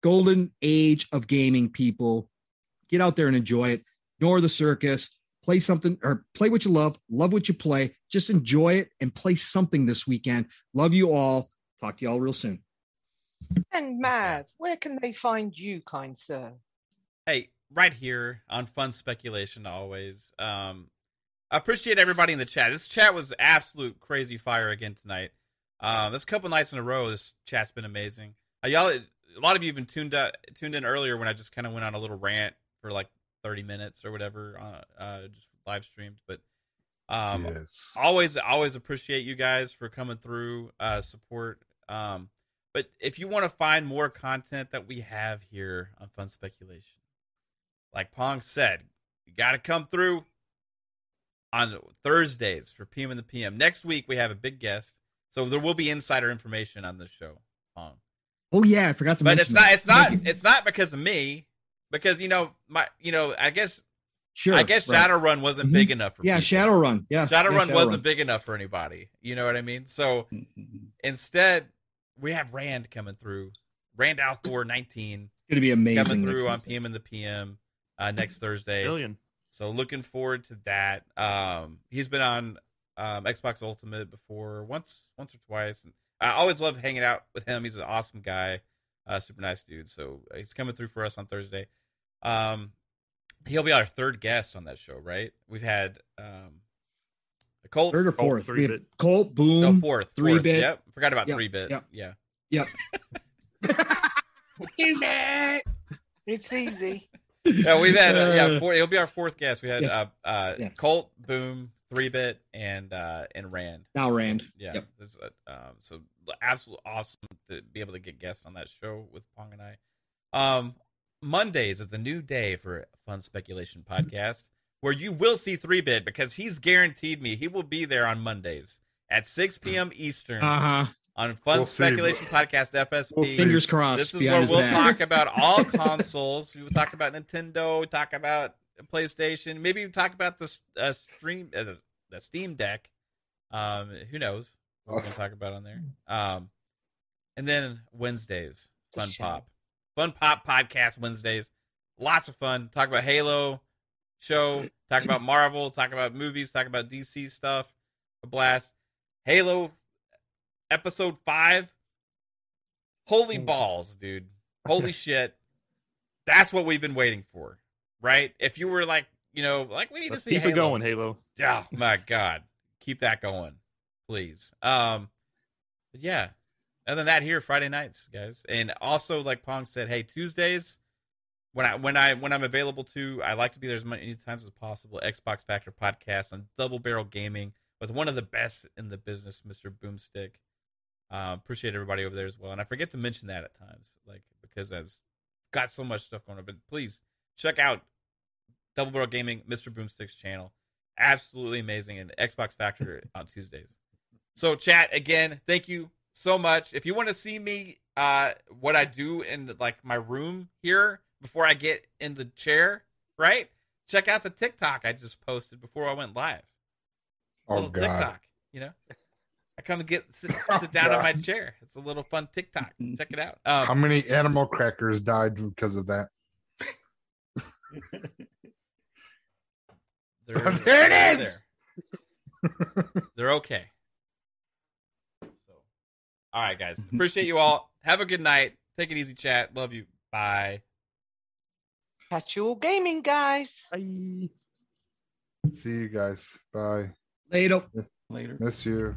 Golden age of gaming, people. Get out there and enjoy it. Ignore the circus. Play something or play what you love. Love what you play. Just enjoy it and play something this weekend. Love you all. Talk to you all real soon. And Mav, where can they find you, kind sir? Hey, right here on Fun Speculation always. Um, I appreciate everybody in the chat. This chat was absolute crazy fire again tonight. Um, this couple nights in a row, this chat's been amazing. Uh, y'all, a lot of you even tuned out, tuned in earlier when I just kind of went on a little rant for like thirty minutes or whatever, uh, uh just live streamed. But um, yes. always, always appreciate you guys for coming through, uh, support. Um, but if you want to find more content that we have here on Fun Speculation, like Pong said, you got to come through on Thursdays for PM and the PM. Next week we have a big guest, so there will be insider information on this show. Pong. Oh yeah, I forgot to But mention. it's not. that. It's not. It's not because of me. Because you know my. You know I guess. Sure. I guess right. Shadowrun wasn't Mhm. big enough for. Yeah, people. Shadowrun. Yeah, Shadowrun yeah, wasn't big enough for anybody. You know what I mean? So Mm-hmm. instead, we have Rand coming through. Rand al Thor, nineteen, It's gonna be amazing. coming through on PM and the PM uh, next Thursday. Billion. So looking forward to that. Um, he's been on um, Xbox Ultimate before, once, once or twice. And I always love hanging out with him. He's an awesome guy, uh, super nice dude. So uh, he's coming through for us on Thursday. Um, he'll be our third guest on that show, right? We've had um, Colt, Third or fourth. three We had bit. Colt, Boom, no fourth, three fourth. bit. Yep, forgot about Yep, three bit. yep. Yeah, Yep. It's easy. yeah, we've had uh, yeah. Uh, Four, he'll be our fourth guest. We had yeah. uh, uh, Yeah. Colt, Boom, three bit, and uh, and Rand. now Rand. Yeah. Yep. A, um, so absolutely awesome to be able to get guests on that show with Pong and I. Um, Mondays is the new day for Fun Speculation Podcast, where you will see three bit because he's guaranteed me he will be there on Mondays at 6 p.m. Eastern Uh huh. On Fun We'll see. Speculation Podcast FSP. We'll. Fingers crossed. This is where we'll back. talk about all consoles. We will talk about Nintendo. Talk about PlayStation. Maybe we talk about the uh, stream, uh, the, the Steam Deck. Um, who knows? What we're gonna talk about on there. Um, and then Wednesdays, Fun Show. Pop, Fun Pop podcast Wednesdays. Lots of fun. Talk about Halo show. Talk about Marvel. Talk about movies. Talk about DC stuff. A blast. Halo episode five. Holy balls, dude. Holy shit. That's what we've been waiting for, right? If you were like, you know, like we need Let's to see keep Halo. it going, Halo. Oh my god. Keep that going, please. Um but yeah. Other than that, here Friday nights, guys. And also, like Pong said, hey, Tuesdays, when I when I when I'm available to, I like to be there as many times as possible. Xbox Factor podcast on Double Barrel Gaming with one of the best in the business, Mr. Boomstick. Uh, appreciate everybody over there as well. And I forget to mention that at times, like because I've got so much stuff going on. But please check out Double Barrel Gaming, Mr. Boomstick's channel. Absolutely amazing. And Xbox Factor on Tuesdays. So, chat again. Thank you so much. If you want to see me, uh, what I do in the, like my room here before I get in the chair, right? Check out the TikTok I just posted before I went live. Oh God. TikTok, you know. I come and get sit, Oh, sit down on my chair. It's a little fun TikTok. Check it out. How Um, many animal crackers died because of that? they're, There it they're there. They're okay. So, all right, guys. Appreciate you all. Have a good night. Take it easy, chat. Love you. Bye. Catch you all gaming, guys. Bye. See you guys. Bye. Later. Later. Miss you.